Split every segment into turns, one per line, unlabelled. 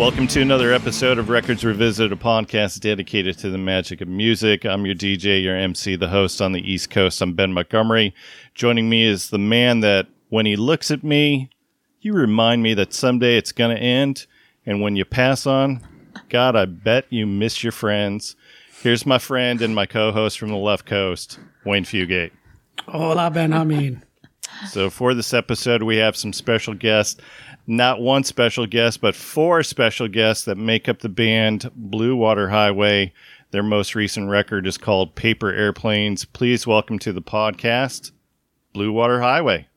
Welcome to another episode of Records Revisited, a podcast dedicated to the magic of music. I'm your DJ, your MC, the host on the East Coast. I'm Ben Montgomery. Joining me is the man that, when he looks at me, you remind me that someday it's going to end. And when you pass on, God, I bet you miss your friends. Here's my friend and my co host from the left coast, Wayne Fugate.
Hola, Ben Hameen.
So, for this episode, we have some special guests. Not one special guest, but four special guests that make up the band Blue Water Highway. Their most recent record is called Paper Airplanes. Please welcome to the podcast, Blue Water Highway.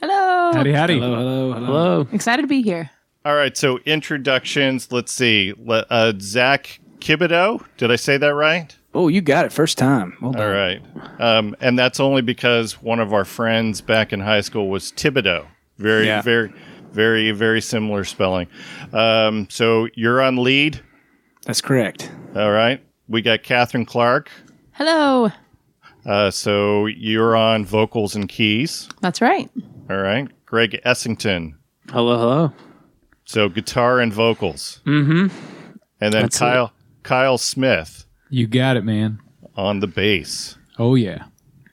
Hello.
Howdy, howdy.
Hello, hello, hello.
Hello. Excited to be here.
All right, so introductions. Let's see. Le- Uh, Zach Kibodeaux. Did I say that right?
Oh, you got it first time. Well done.
All right. Um, and that's only because one of our friends back in high school was Thibodeau. Very,
Yeah.
very, very, very similar spelling. Um, so you're on lead.
That's correct.
All right. We got Catherine Clark.
Hello.
Uh, so you're on vocals and keys.
That's right.
All right. Greg Essington.
Hello, hello.
So guitar and vocals. Mm-hmm. And then
That's
Kyle Kyle Smith
You got it, man.
on the bass.
Oh yeah.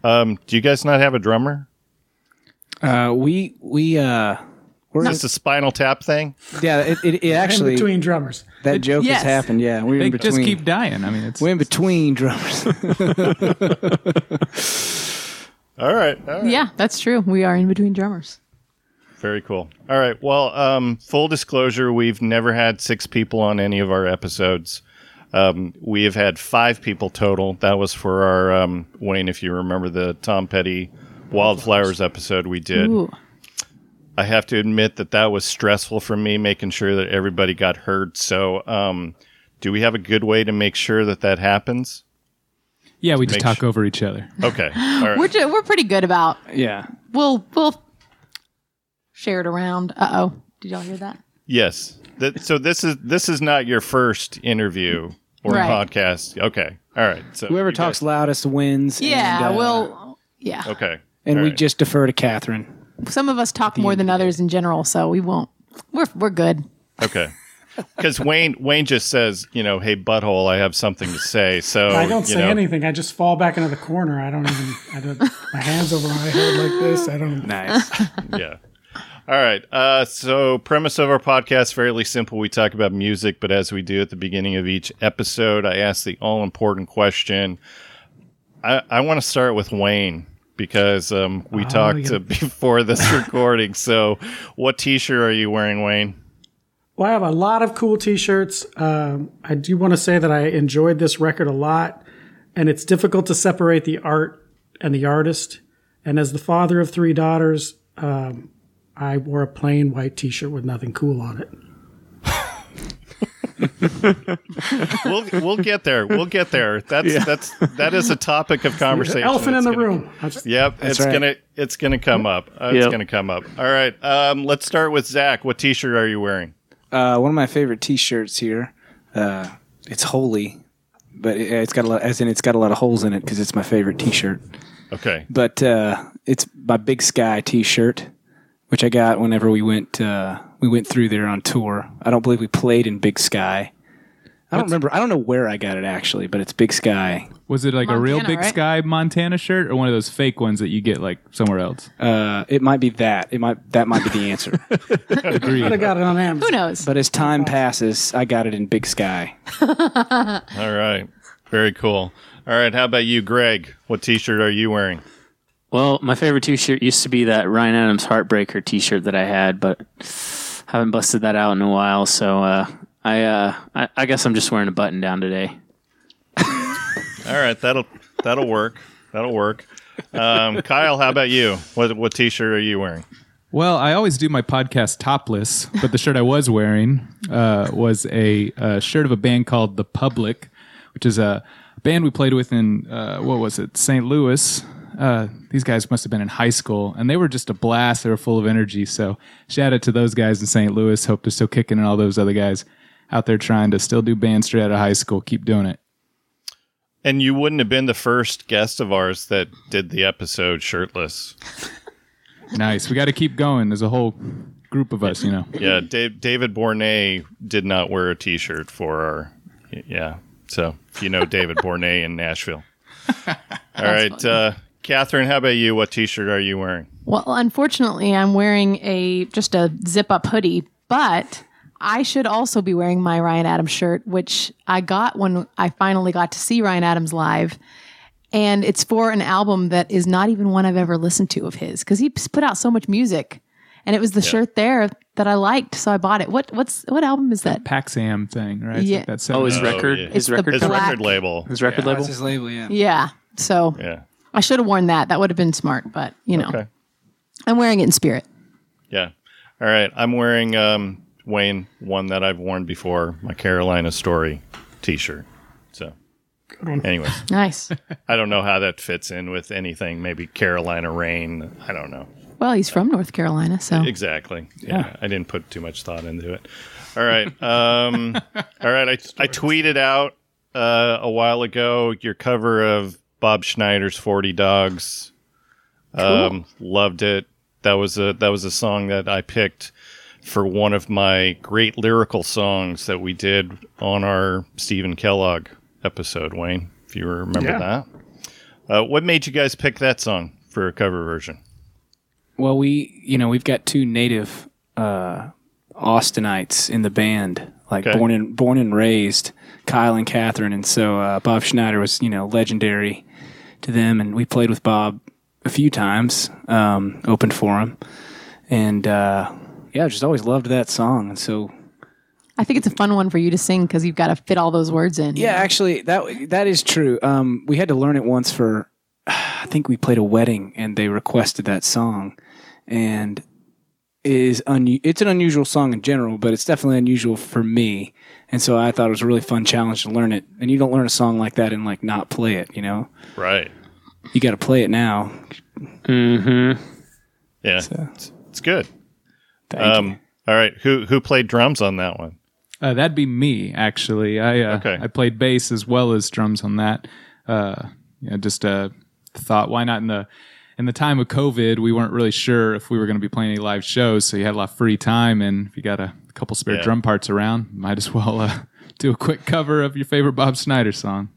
Um, do you guys not have a drummer?
Uh, we we uh, we're
Is this a Spinal Tap thing?
yeah. It, it, it actually
in between drummers.
that joke
Yes.
has happened. Yeah, we're
They
in between.
just keep dying. I mean, it's
we're in between drummers.
All right. All right.
Yeah, that's true. We are in between drummers.
Very cool. All right. Well, um, full disclosure, we've never had six people on any of our episodes. Um, we have had five people total. That was for our um, Wayne, if you remember the Tom Petty Wildflowers episode we did.
Ooh.
I have to admit that that was stressful for me, making sure that everybody got heard. So, um, do we have a good way to make sure that that happens?
yeah. We just talk
su-
over each other.
Okay. All right.
We're ju- we're pretty good about
yeah.
we'll we'll share it around. Uh oh. Did y'all hear that?
Yes. That, so this is this is not your first interview or
Right.
podcast. Okay. All right. So
Whoever talks
guys-
loudest wins.
Yeah.
and, uh,
well. Yeah.
Okay.
and
All
we
right.
just defer to Catherine.
Some of us talk more than others in general, so we won't. We're we're good.
okay. Because Wayne Wayne just says, you know, hey butthole, I have something to say. So
I don't
you
say
know,
anything. I just fall back into the corner. I don't even. I don't. My hands over my head like this. I don't.
Nice.
Yeah. All right. Uh, so premise of our podcast fairly simple. We talk about music, but as we do at the beginning of each episode, I ask the all important question. I, I want to start with Wayne because um, we talked
yeah.
before this recording. So, what T-shirt are you wearing, Wayne?
Well, I have a lot of cool T-shirts. Um, I do want to say that I enjoyed this record a lot, and it's difficult to separate the art and the artist. And as the father of three daughters, um, I wore a plain white T-shirt with nothing cool on it.
We'll we'll get there. We'll get there. That's that's that is a topic of conversation.
Elephant in the
gonna-
room. Just-
Yep, it's
right.
gonna it's gonna come up. Uh, It's gonna come up. All right. Um, let's start with Zach. What T-shirt are you wearing?
Uh, one of my favorite T-shirts here. Uh, it's holy, but it, it's got a lot. As in, it's got a lot of holes in it because it's my favorite T-shirt.
Okay.
But uh, it's my Big Sky T-shirt, which I got whenever we went uh, we went through there on tour. I don't believe we played in Big Sky. I don't remember. I don't know where I got it actually, but it's Big Sky.
Was it like a real
Montana,
Big
right?
Sky Montana shirt or one of those fake ones that you get like somewhere else?
Uh, it might be that. It might that might be the answer.
I'd got it on Amazon.
Who knows?
but as time passes, I got it in Big Sky.
All right. Very cool. All right. How about you, Greg? What T-shirt are you wearing?
Well, my favorite T-shirt used to be that Ryan Adams Heartbreaker T-shirt that I had, but haven't busted that out in a while. So uh, I, uh, I, I guess I'm just wearing a button down today.
All right. That'll that'll work. That'll work. Um, Kyle, how about you? What what T-shirt are you wearing?
Well, I always do my podcast topless, but the shirt I was wearing uh, was a, uh shirt of a band called The Public, which is a band we played with in uh, what was it, St. Louis. Uh, these guys must have been in high school, and they were just a blast. They were full of energy. So shout out to those guys in St. Louis. Hope they're still kicking, and all those other guys out there trying to still do band straight out of high school. Keep doing it.
And you wouldn't have been the first guest of ours that did the episode shirtless.
Nice. We got to keep going. There's a whole group of us, you know.
Yeah, Dave, David Bournay did not wear a T-shirt for our. Yeah, so if you know David Bournay in Nashville. All right,
funny.
uh, Catherine, how about you? What T-shirt are you wearing?
Well, unfortunately, I'm wearing a just a zip up hoodie, but I should also be wearing my Ryan Adams shirt, which I got when I finally got to see Ryan Adams live. And it's for an album that is not even one I've ever listened to of his because he put out so much music. And it was the shirt there that I liked, so I bought it. What what's what album is that?
PAX-AM thing, right? It's
Yeah.
like that
Oh, his
Oh,
record,
yeah.
his record,
His
Black-
record label.
his record label.
That's his label, yeah.
Yeah. So
Yeah.
I should have worn that. That would have been smart, but you know,
Okay.
I'm wearing it in spirit.
Yeah. All right. I'm wearing um, Wayne one that I've worn before, my Carolina Story T-shirt. So, anyways,
Nice.
I don't know how that fits in with anything. Maybe Carolina rain. I don't know.
well, he's from North Carolina, so
Exactly. Yeah. I didn't put too much thought into it. All right. Um, all right. I, I tweeted out uh, a while ago your cover of Bob Schneider's 40 Dogs. Um, loved it. That was a that was a song that I picked for one of my great lyrical songs that we did on our Stephen Kellogg episode, Wayne, if you remember
Yeah.
that. Uh, what made you guys pick that song for a cover version?
Well, we, you know, we've got two native uh, Austinites in the band, like
Okay.
born and born and raised, Kyle and Catherine, and so uh, Bob Schneider was, you know, legendary to them, and we played with Bob a few times, um, opened for him, and uh, yeah, I just always loved that song, and so
I think it's a fun one for you to sing because you've got to fit all those words in.
Yeah, actually, that that is true. Um, we had to learn it once for, I think we played a wedding, and they requested that song, and it is un- it's an unusual song in general, but it's definitely unusual for me, and so I thought it was a really fun challenge to learn it. And you don't learn a song like that and like not play it, you know.
Right.
You got to play it now.
Mm-hmm.
Yeah.
So,
It's, it's good.
Thank
Um,
you.
all right. Who who played drums on that one?
Uh, that'd be me, actually. I uh,
Okay.
I played bass as well as drums on that. Uh, yeah, just a thought, why not in the in the time of COVID, we weren't really sure if we were going to be playing any live shows, so you had a lot of free time, and if you got a couple spare
Yeah.
drum parts around, might as well uh, do a quick cover of your favorite Bob Schneider song.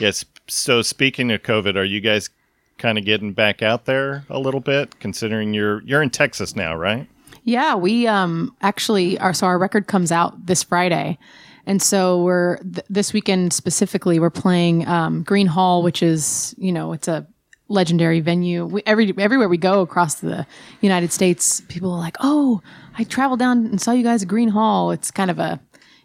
Yes. So speaking of COVID, are you guys kind of getting back out there a little bit? Considering you're you're in Texas now, right?
Yeah, we um actually our so our record comes out this Friday. And so we're th- this weekend specifically we're playing um, Gruene Hall, which is you know it's a legendary venue. We, every everywhere we go across the United States, people are like, "Oh, I traveled down and saw you guys at Gruene Hall." It's kind of a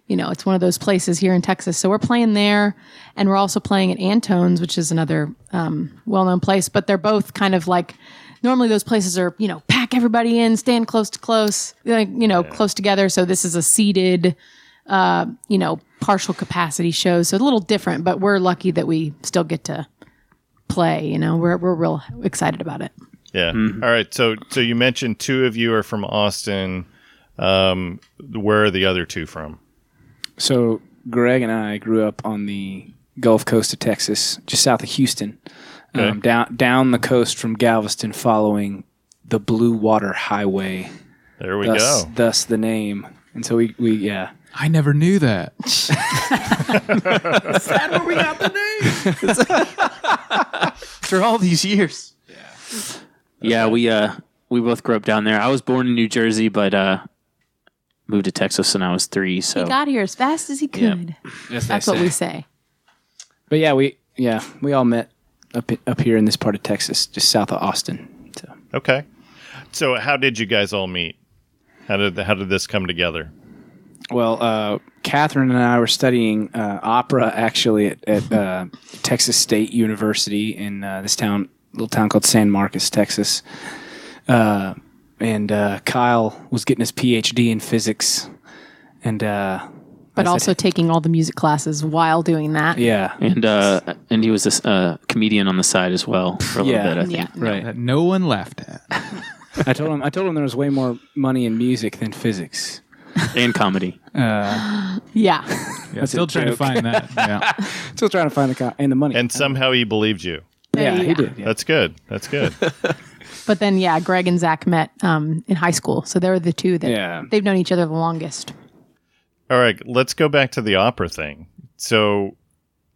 you know it's one of those places here in Texas. So we're playing there, and we're also playing at Antone's, which is another um, well-known place. But they're both kind of like normally those places are you know pack everybody in stand close to close like you know close together so this is a seated uh you know partial capacity show so a little different but we're lucky that we still get to play you know we're, we're real excited about it
Yeah. All right. So so you mentioned two of you are from Austin. Um, where are the other two from?
So Greg and I grew up on the Gulf Coast of Texas, just south of Houston,
Okay.
um, down down the coast from Galveston, following the Blue Water Highway.
There we
thus,
go.
thus the name. And so we, we yeah.
I never knew that.
where we got the name.
After all these years. Yeah. we uh we both grew up down there. I was born in New Jersey, but uh moved to Texas when I was three. So
he got here as fast as he could that's what we say
But yeah, we yeah we all met up up here in this part of Texas, just south of Austin. So
Okay. So how did you guys all meet? How did how did this come together?
well, uh, Catherine and I were studying uh, opera actually at, at uh, Texas State University in uh, this town, little town called San Marcos, Texas. Uh, and uh, Kyle was getting his PhD in physics, and uh,
but
I said-
also taking all the music classes while doing that
yeah,
and uh and he was a uh, comedian on the side as well for a little
Yeah.
bit, I think.
yeah
right.
That no one laughed at.
I told him I told him there was way more money in music than physics.
And comedy.
Uh,
yeah
Yeah, still
a
trying to find that. Yeah.
still trying to find the co- and the money.
And somehow he believed you.
yeah,
Yeah.
he did. Yeah.
That's good. That's good.
But then, yeah, Greg and Zach met um, in high school, so they're the two that
Yeah.
they've known each other the longest.
All right, let's go back to the opera thing. So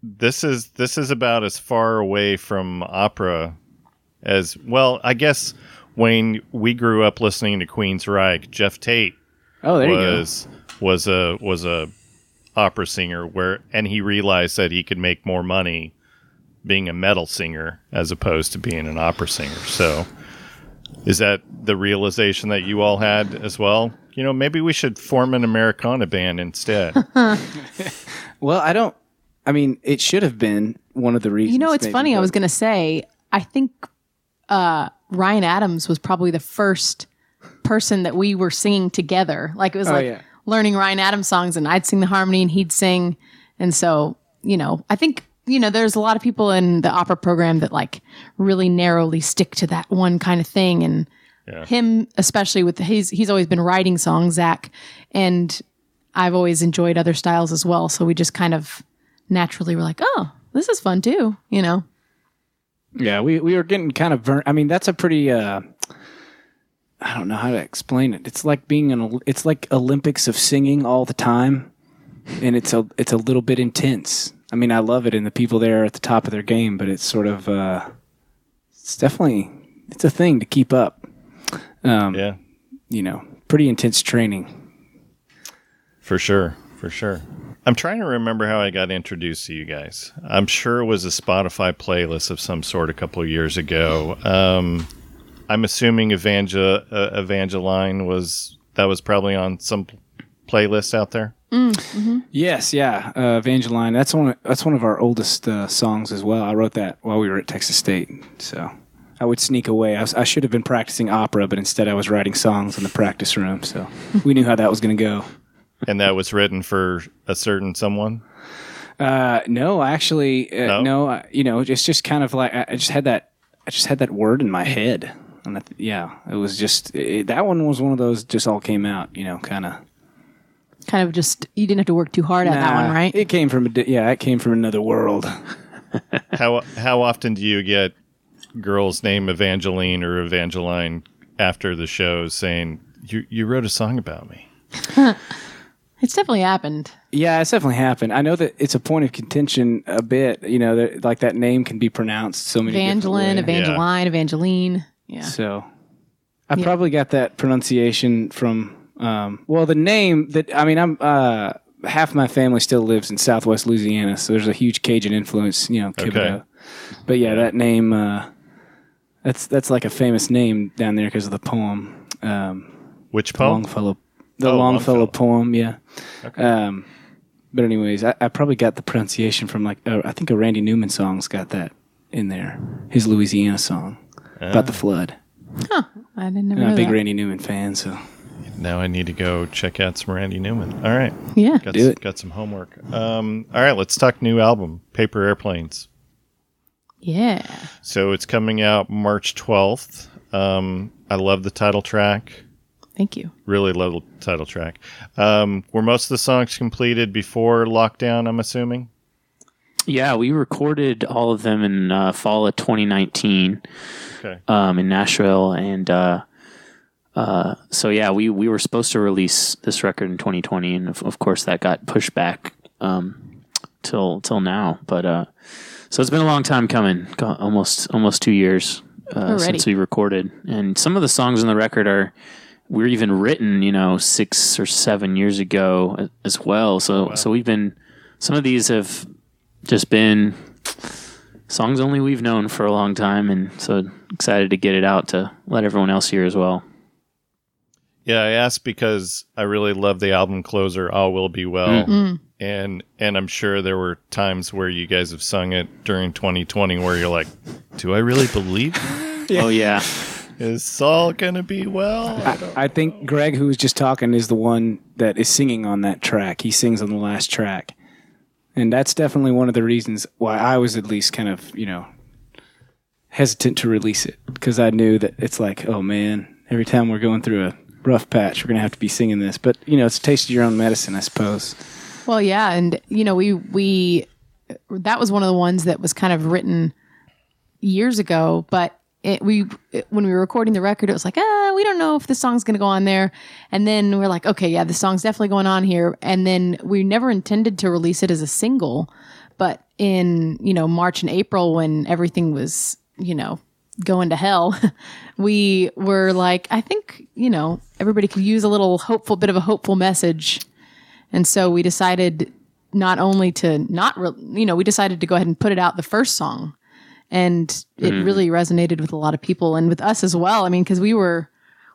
this is this is about as far away from opera as well. I guess when we grew up listening to Queen's Reich, Geoff Tate
Oh, there you go.
was was a was a opera singer where and he realized that he could make more money being a metal singer as opposed to being an opera singer. So is that the realization that you all had as well? You know, maybe we should form an Americana band instead.
Well, I don't. I mean, it should have been one of the reasons.
You know, it's
maybe,
funny. I was going to say, I think uh, Ryan Adams was probably the first person that we were singing together. Like it was
Oh,
like
yeah.
learning Ryan Adams songs, and I'd sing the harmony and he'd sing. And so, you know, I think you know, there's a lot of people in the opera program that like really narrowly stick to that one kind of thing, and him especially with his he's always been writing songs, Zach, and I've always enjoyed other styles as well. So we just kind of naturally were like, oh, this is fun too, you know.
Yeah, we we were getting kind of burnt. I mean, that's a pretty. uh I don't know how to explain it. It's like being an. It's like Olympics of singing all the time, and it's a it's a little bit intense. I mean, I love it, and the people there are at the top of their game, but it's sort of. uh It's definitely it's a thing to keep up. Um,
yeah,
You know, pretty intense training.
for sure. For sure. I'm trying to remember how I got introduced to you guys. I'm sure it was a Spotify playlist of some sort a couple of years ago. Um, I'm assuming Evangel- uh, Evangeline was that was probably on some playlist out there.
Yes, yeah, uh, Evangeline. That's one. Of, that's one of our oldest uh, songs as well. I wrote that while we were at Texas State. So I would sneak away. I, was, I should have been practicing opera, but instead I was writing songs in the practice room. So we knew how that was going to go.
And that was written for a certain someone.
Uh, no, actually, uh,
No?
no. I, you know, it's just kind of like I, I just had that. I just had that word in my head, and that, yeah, it was just it, that one was one of those just all came out. You know, kind of.
Kind of just you didn't have to work too hard at that one, right?
It came from a di- yeah, it came from another world.
How how often do you get girls named Evangeline or Evangeline after the show saying you you wrote a song about me?
It's definitely happened.
Yeah, it's definitely happened. I know that it's a point of contention a bit. You know, that, like that name can be pronounced so many
Evangeline,
different ways.
Evangeline, Evangeline. Yeah.
So, I probably got that pronunciation from. Um, well, the name that I mean, I'm uh, half my family still lives in Southwest Louisiana, so there's a huge Cajun influence. You know, Thibodeau. But yeah, that name. Uh, that's that's like a famous name down there because of the poem. Um,
Which poem?
Longfellow, the
Oh,
Longfellow,
Longfellow.
poem, yeah. Um, but anyways, I, I probably got the pronunciation from like uh, I think a Randy Newman song's got that in there. His Louisiana song about the flood.
I didn't never
I'm
know
a big
that.
Randy Newman fan, so
Now I need to go check out some Randy Newman. All right.
Yeah.
Got,
Do
s-
it.
got some homework. Um, all right, let's talk new album, Paper Airplanes.
Yeah.
So it's coming out March 12th. Um, I love the title track.
Thank you.
Really love the title track. Um, were most of the songs completed before lockdown, I'm assuming?
Yeah, we recorded all of them in uh, fall of 2019
Okay.
um, in Nashville, and uh, uh, so yeah, we we were supposed to release this record in 2020, and of, of course that got pushed back um, till till now. But uh, so it's been a long time coming, go- almost almost two years uh, since we recorded, and some of the songs on the record are were even written, you know, six or seven years ago as well. So so we've been some of these have just been songs only we've known for a long time, and so excited to get it out to let everyone else hear as well.
Yeah, I asked because I really love the album closer, All Will Be Well.
Mm.
And and I'm sure there were times where you guys have sung it during 2020 where you're like, Do I really believe it?
Oh yeah,
is all gonna be well?
I, I think Greg, who was just talking, is the one that is singing on that track. He sings on the last track, and that's definitely one of the reasons why I was at least kind of you know hesitant to release it because I knew that it's like, oh man, every time we're going through a rough patch, we're gonna have to be singing this. But you know, it's a taste of your own medicine, I suppose.
Well, yeah, and you know, we we that was one of the ones that was kind of written years ago, but it, we it- when we were recording the record, it was like, ah, we don't know if this song's going to go on there. And then we're like, okay, yeah, this song's definitely going on here. And then we never intended to release it as a single, but in you know March and April when everything was you know going to hell, we were like, I think you know everybody could use a little hopeful bit of a hopeful message. And so we decided not only to not, re- you know, we decided to go ahead and put it out the first song. And it mm. really resonated with a lot of people and with us as well. I mean, because we were,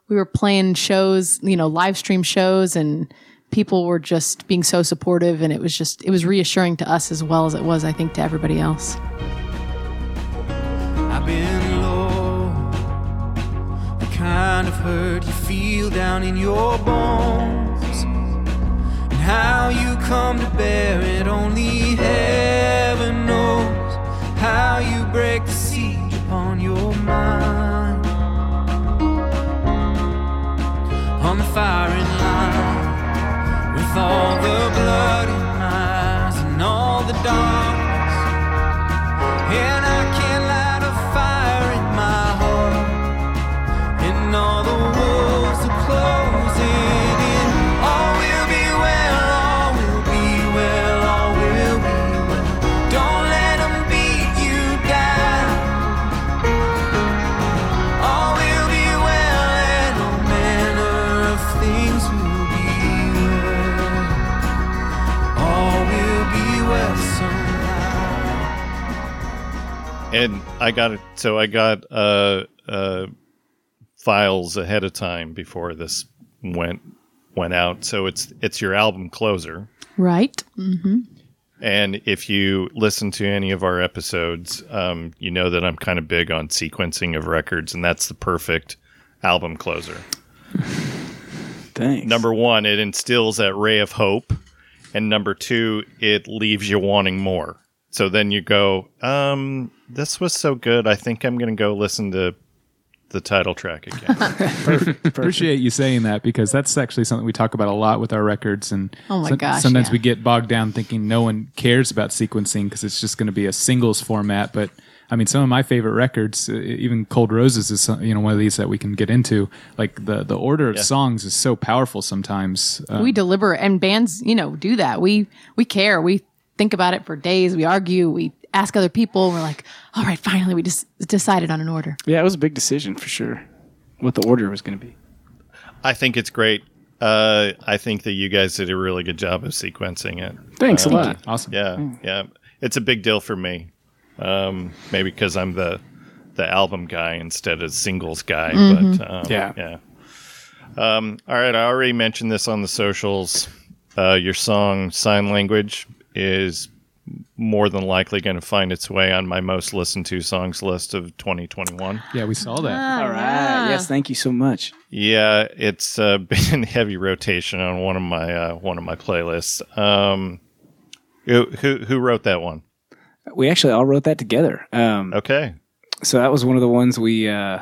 we were playing shows, you know, live stream shows and people were just being so supportive. And it was just, it was reassuring to us as well as it was, I think, to everybody else.
I've been low. The kind of hurt you feel down in your bones. How you come to bear it, only heaven knows. How you break the siege upon your mind. On the firing line. With all the blood in my eyes and all the darkness. And I And
I got it. So I got uh, uh, files ahead of time before this went went out. So it's it's your album closer.
Right.
And if you listen to any of our episodes, um, you know that I'm kind of big on sequencing of records, and that's the perfect album closer.
Thanks.
Number one, it instills that ray of hope, and number two, it leaves you wanting more. So then you go, um, this was so good. I think I'm going to go listen to the title track again.
Appreciate you saying that because that's actually something we talk about a lot with our records. And
Oh my gosh,
sometimes
yeah.
we get bogged down thinking no one cares about sequencing because it's just going to be a singles format. But I mean, some of my favorite records, uh, even Cold Roses, is you know one of these that we can get into. Like the the order of songs is so powerful sometimes. Uh,
we deliberate and bands you know do that we we care we think about it for days we argue we ask other people we're like all right finally we just decided on an order
Yeah, it was a big decision for sure. What the order was going to be.
I think it's great. Uh, I think that you guys did a really good job of sequencing it.
Thanks a lot.
awesome.
Yeah, yeah. It's a big deal for me. Um, maybe because I'm the the album guy instead of singles guy. But um,
Yeah.
yeah. Um, all right, I already mentioned this on the socials. Uh, your song "Sign Language" is more than likely going to find its way on my most listened to songs list of 2021.
Yeah, we saw that.
All right. Yes, thank you so much.
Yeah, it's uh, been in heavy rotation on one of my uh, one of my playlists. Um, who, who who wrote that one?
We actually all wrote that together. Um,
Okay,
so that was one of the ones we uh,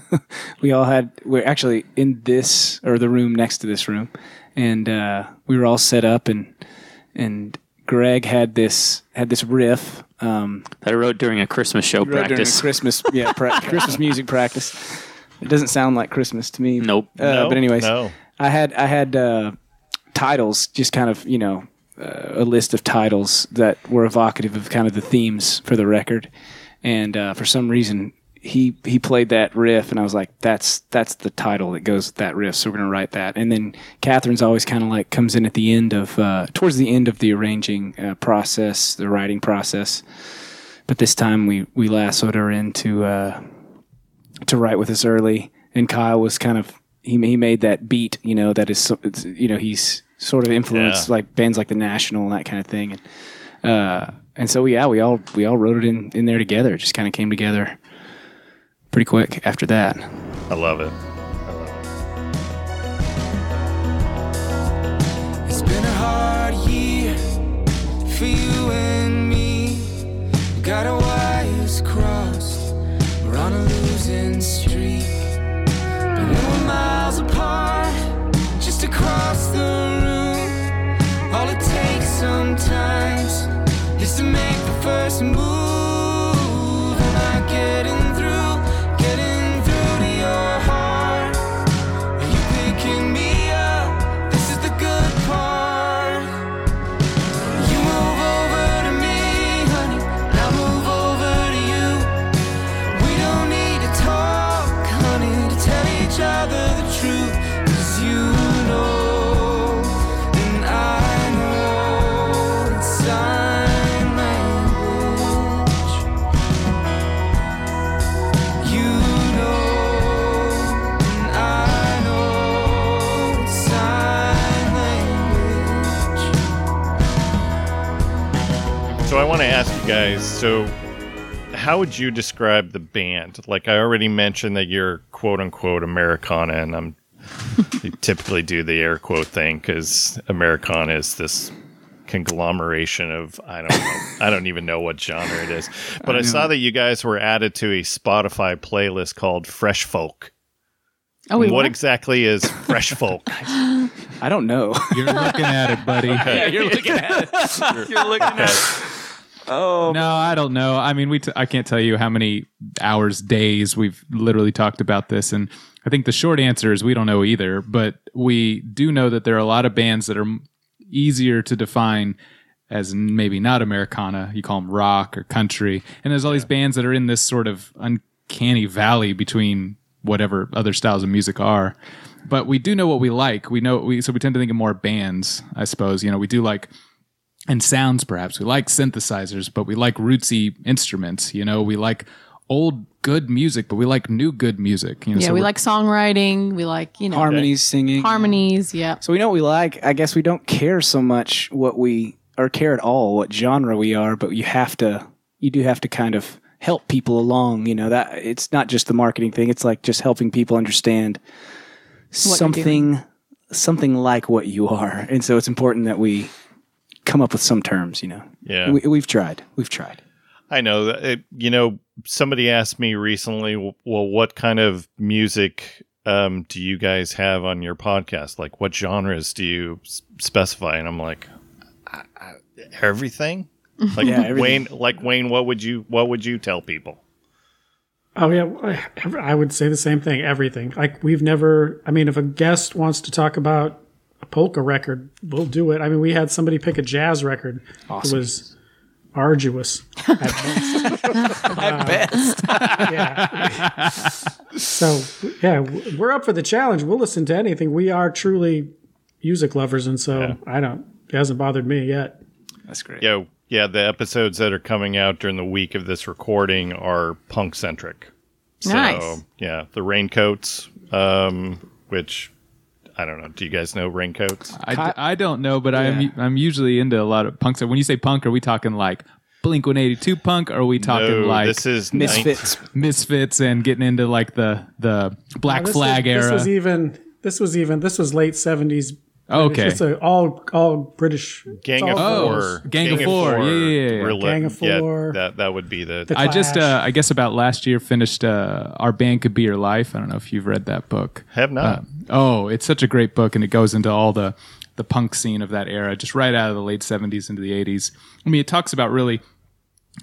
we all had. We're actually in this or the room next to this room, and uh, we were all set up and and Greg had this had this riff. Um,
that I wrote during a Christmas show
wrote during a
practice.
Christmas yeah pra- Christmas music practice. It doesn't sound like Christmas to me.
Nope.
Uh,
No,
but anyways,
no.
I had I had uh, titles, just kind of you know uh, a list of titles that were evocative of kind of the themes for the record, and uh, for some reason he he played that riff, and I was like, that's that's the title that goes with that riff, so we're gonna write that. And then Catherine's always kind of like comes in at the end of uh, towards the end of the arranging uh, process, the writing process. But this time we we lassoed her into. Uh, to write with us early, and Kyle was kind of he he made that beat, you know, that is so, it's, you know he's sort of influenced
Yeah.
like bands like the National and that kind of thing, and uh, and so yeah, we all we all wrote it in in there together. It just kind of came together pretty quick after that.
I love it.
It's been a hard year for you and me. Got our wires crossed. We're on a losing streak. But we we're miles apart, just across the room. All it takes sometimes is to make the first move. Am I getting through?
Guys. So, how would you describe the band? Like I already mentioned that you're quote unquote Americana, and I'm you typically do the air quote thing because Americana is this conglomeration of I don't know I don't even know what genre it is. But I, saw that you guys were added to a Spotify playlist called Fresh Folk.
Oh, we
what
were?
exactly is Fresh Folk?
I don't know.
You're looking at it, buddy.
yeah, you're looking at it. You're looking at it. Oh,
No, I don't know. I mean, we t- I can't tell you how many hours, days we've literally talked about this, and I think the short answer is we don't know either. But we do know that there are a lot of bands that are easier to define as maybe not Americana. You call them rock or country, and there's all these bands that are in this sort of uncanny valley between whatever other styles of music are. But we do know what we like. We know we so we tend to think of more bands, I suppose. You know, we do like and sounds perhaps we like synthesizers but we like rootsy instruments you know we like old good music but we like new good music you know,
Yeah,
so
we like songwriting. We like you know
harmonies, singing,
harmonies. Yeah.
So we know what we like. I guess we don't care so much what we or care at all what genre we are, but you have to you do have to kind of help people along, you know, that it's not just the marketing thing, it's like just helping people understand
you're
something something like what you are. And so it's important that we come up with some terms, you know.
Yeah.
We, we've tried. We've tried.
I know. It, you know, somebody asked me recently, well, what kind of music um, do you guys have on your podcast? Like, what genres do you s- specify? And I'm like, I, I, everything. Like
Yeah, everything.
Wayne, like Wayne, what would you what would you tell people?
Oh yeah, I would say the same thing. Everything. Like we've never. I mean, if a guest wants to talk about a polka record, we'll do it. I mean, we had somebody pick a jazz record. Awesome. It was arduous at best.
At best.
yeah. so yeah, we're up for the challenge. We'll listen to anything. We are truly music lovers, and so I don't. It hasn't bothered me yet.
That's great.
Yeah, yeah. The episodes that are coming out during the week of this recording are punk centric. So,
Nice.
Yeah, the raincoats, um, which I don't know. Do you guys know raincoats?
I, I don't know but i'm i'm usually into a lot of punk so when you say punk are we talking like blink 182 punk or are we talking
No,
like
this is
Misfits.
misfits and getting into like the the black
This
flag
was,
era
This was even. This was even. This was late seventies.
okay
It's a, all all British.
Gang
it's
of
four.
Oh,
Four.
Gang of Four. Yeah, yeah, yeah, yeah.
Rela-
Gang of four.
yeah, that that would be the.
The
I just, uh, I guess about last year finished uh, Our Band Could Be Your Life. I don't know if you've read that book.
have not.
Uh, oh, it's such a great book, and it goes into all the the punk scene of that era, just right out of the late '70s into the '80s. I mean, it talks about really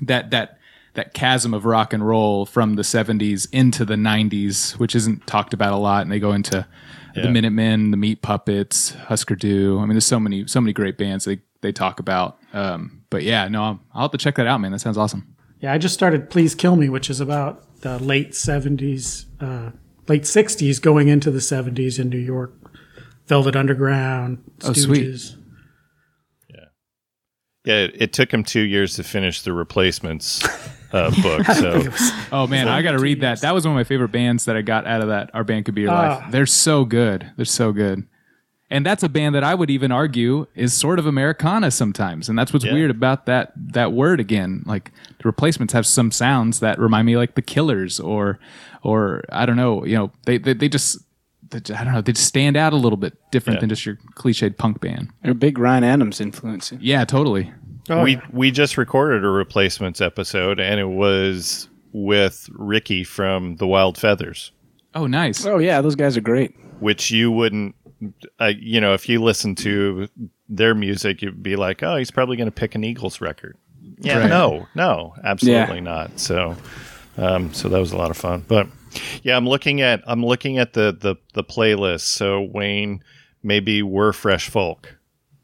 that that that chasm of rock and roll from the '70s into the '90s, which isn't talked about a lot, and they go into the Minutemen, the Meat Puppets, Husker Du. I mean, there's so many so many great bands they they talk about. Um, but yeah, no, I'll, I'll have to check that out, man. That sounds awesome.
Yeah, I just started Please Kill Me, which is about the late 70s, uh, late 60s going into the 70s in New York. Velvet Underground,
Oh, sweet.
Stooges.
yeah, it, it took him two years to finish the replacements uh, book. So
Oh man, I got to read that. That was one of my favorite bands that I got out of that. Our band could be your life. They're so good. They're so good. And that's a band that I would even argue is sort of Americana sometimes. And that's what's
Yeah.
weird about that that word again. Like the replacements have some sounds that remind me like the Killers or or I don't know, you know, they they, they just I don't know, they just stand out a little bit different
Yeah.
than just your cliched punk band.
They're a big Ryan Adams influence.
Yeah, totally.
Oh,
we
yeah.
we just recorded a replacements episode, and it was with Ricky from the Wild Feathers,
Oh, nice.
Oh yeah, those guys are great.
which you wouldn't. Uh, you know, if you listen to their music, you'd be like, "Oh, he's probably going to pick an Eagles record." Yeah,
Right.
no, no, absolutely not. So, um, so that was a lot of fun. But yeah, I'm looking at I'm looking at the the the playlist. So Wayne, maybe we're fresh folk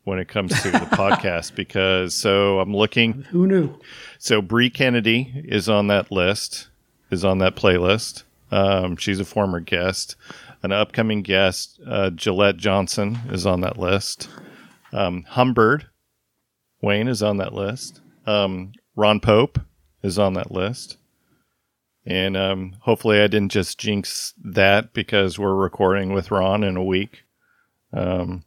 when it comes to the podcast because so I'm looking.
Who knew?
So Bre Kennedy is on that list, is on that playlist. Um, she's a former guest. An upcoming guest, uh, Jillette Johnson, is on that list. Um, Humbird Wayne is on that list. Um, Ron Pope is on that list. And um, hopefully, I didn't just jinx that because we're recording with Ron in a week. Um,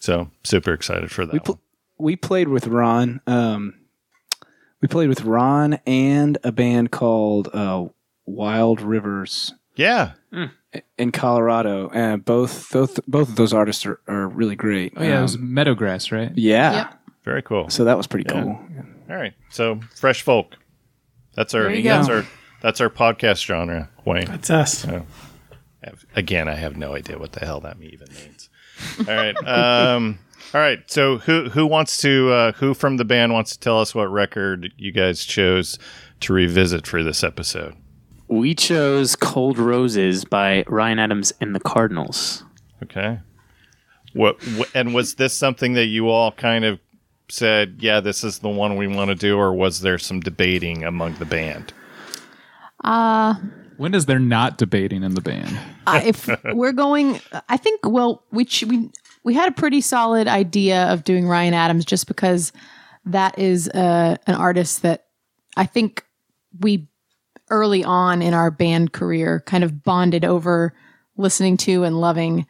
so super excited for that.
We
one.
pl- we played with Ron. Um, We played with Ron and a band called uh, Wild Rivers
Yeah.
in Colorado. Uh, both both both of those artists are, are really great.
Oh yeah, it was
Um,
Meadowgrass, right?
yeah.
Yep.
Very cool.
So that was pretty
Yeah.
cool.
All right. So fresh folk. That's our
There
that's
go.
our that's our podcast genre, Wayne.
That's us.
Have- Again, I have no idea what the hell that even means. All right. Um, all right. So who who wants to uh, who from the band wants to tell us what record you guys chose to revisit for this episode?
We chose Cold Roses by Ryan Adams and the Cardinals.
Okay. What wh- and was this something that you all kind of said, yeah, this is the one we want to do, or was there some debating among the band?
When is there not debating in the band?
uh, if we're going, I think well, we ch- we we had a pretty solid idea of doing Ryan Adams just because that is uh, an artist that I think we early on in our band career kind of bonded over listening to and loving.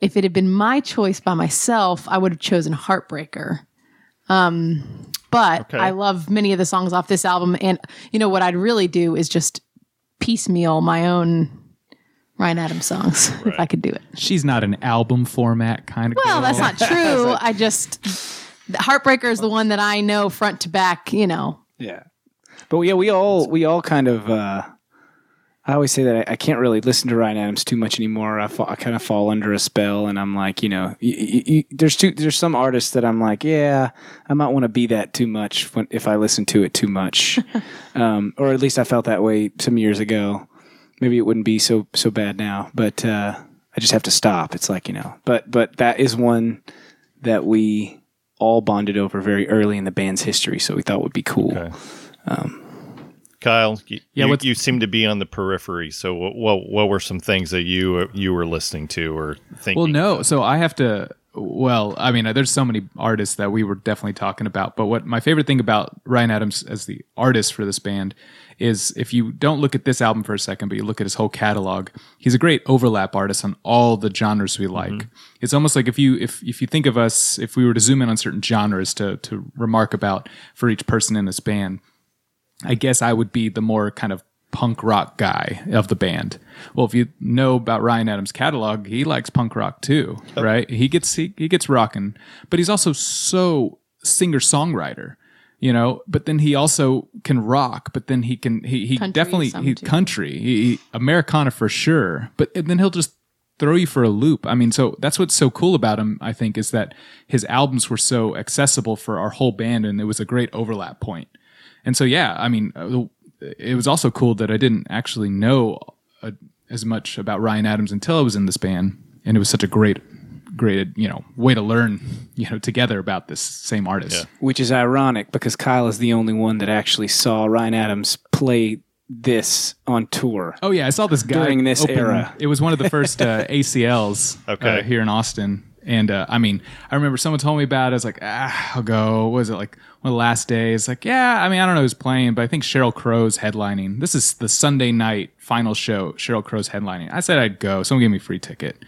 If it had been my choice by myself, I would have chosen Heartbreaker. Um, but
Okay.
I love many of the songs off this album, and you know what I'd really do is just piecemeal my own Ryan Adams songs if I could do it.
She's not an album format kind of.
Well,
girl.
that's not true. I just Heartbreaker is the one that I know front to back. You know,
Yeah. But yeah, we all we all kind of. Uh, I always say that I, I can't really listen to Ryan Adams too much anymore. I, fall, I kind of fall under a spell, and I'm like, you know, y y y there's two, there's some artists that I'm like, yeah, I might want to be that too much when, if I listen to it too much, um, or at least I felt that way some years ago. Maybe it wouldn't be so so bad now, but uh, I just have to stop. It's like you know, but but that is one that we all bonded over very early in the band's history, so we thought would be cool.
Okay. Kyle, you,
Yeah,
you, you seem to be on the periphery. So, what, what what were some things that you you were listening to or thinking?
Well, no. So I have to. Well, I mean, there's so many artists that we were definitely talking about. But what my favorite thing about Ryan Adams as the artist for this band is if you don't look at this album for a second, but you look at his whole catalog, he's a great overlap artist on all the genres we like. Mm-hmm. It's almost like if you if if you think of us, if we were to zoom in on certain genres to to remark about for each person in this band, I guess I would be the more kind of punk rock guy of the band. Well, if you know about Ryan Adams' catalog, he likes punk rock too, oh. right? He gets he, he gets rocking, but he's also so singer songwriter, you know. But then he also can rock. But then he can he he
Country
definitely
some
he
too.
country he, he- Americana for sure. But and then he'll just throw you for a loop. I mean, so that's what's so cool about him, I think, is that his albums were so accessible for our whole band and it was a great overlap point. And so, yeah, I mean, uh, it was also cool that I didn't actually know uh, as much about Ryan Adams until I was in this band. And it was such a great, great, you know, way to learn, you know, together about this same artist.
Yeah.
Which is ironic because Kyle is the only one that actually saw Ryan Adams play this on tour.
Oh yeah, I saw this guy
During this
open-
era.
It was one of the first uh, ACLs
Okay.
uh, here in Austin, and uh, I mean, I remember someone told me about. it. I was like, ah, I'll go. What was it like one of the last days? Like, yeah, I mean, I don't know who's playing, but I think Sheryl Crow's headlining. This is the Sunday night final show. Sheryl Crow's headlining. I said I'd go. Someone gave me a free ticket.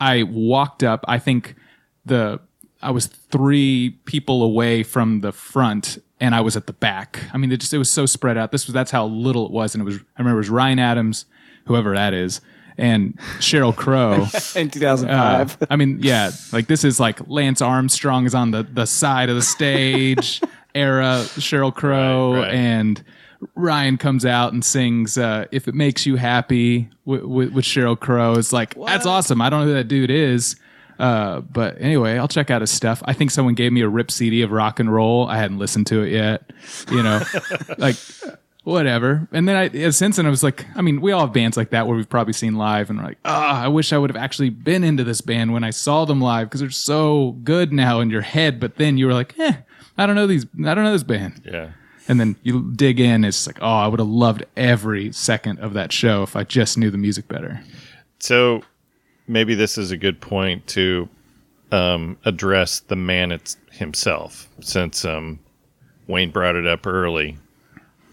I walked up. I think the I was three people away from the front, and I was at the back. I mean, it just it was so spread out. This was that's how little it was, and it was. I remember it was Ryan Adams, whoever that is, and Sheryl Crow.
In
Uh,
2005.
I mean, yeah, like this is like Lance Armstrong is on the the side of the stage era, Sheryl Crow,
Right, right.
and Ryan comes out and sings uh, "If It Makes You Happy" with, with, with Cheryl Crow. It's like that's awesome. I don't know who that dude is. Uh, but anyway, I'll check out his stuff. I think someone gave me a rip CD of rock and roll. I hadn't listened to it yet. You know, like whatever. And then I since then I was like, I mean, we all have bands like that where we've probably seen live, and we're like, ah, I wish I would have actually been into this band when I saw them live because they're so good now in your head. But then you were like, eh, I don't know these, I don't know this band.
Yeah.
And then you dig in, it's like, oh, I would have loved every second of that show if I just knew the music better.
So maybe this is a good point to um, address the man it's himself, since um, Wayne brought it up early.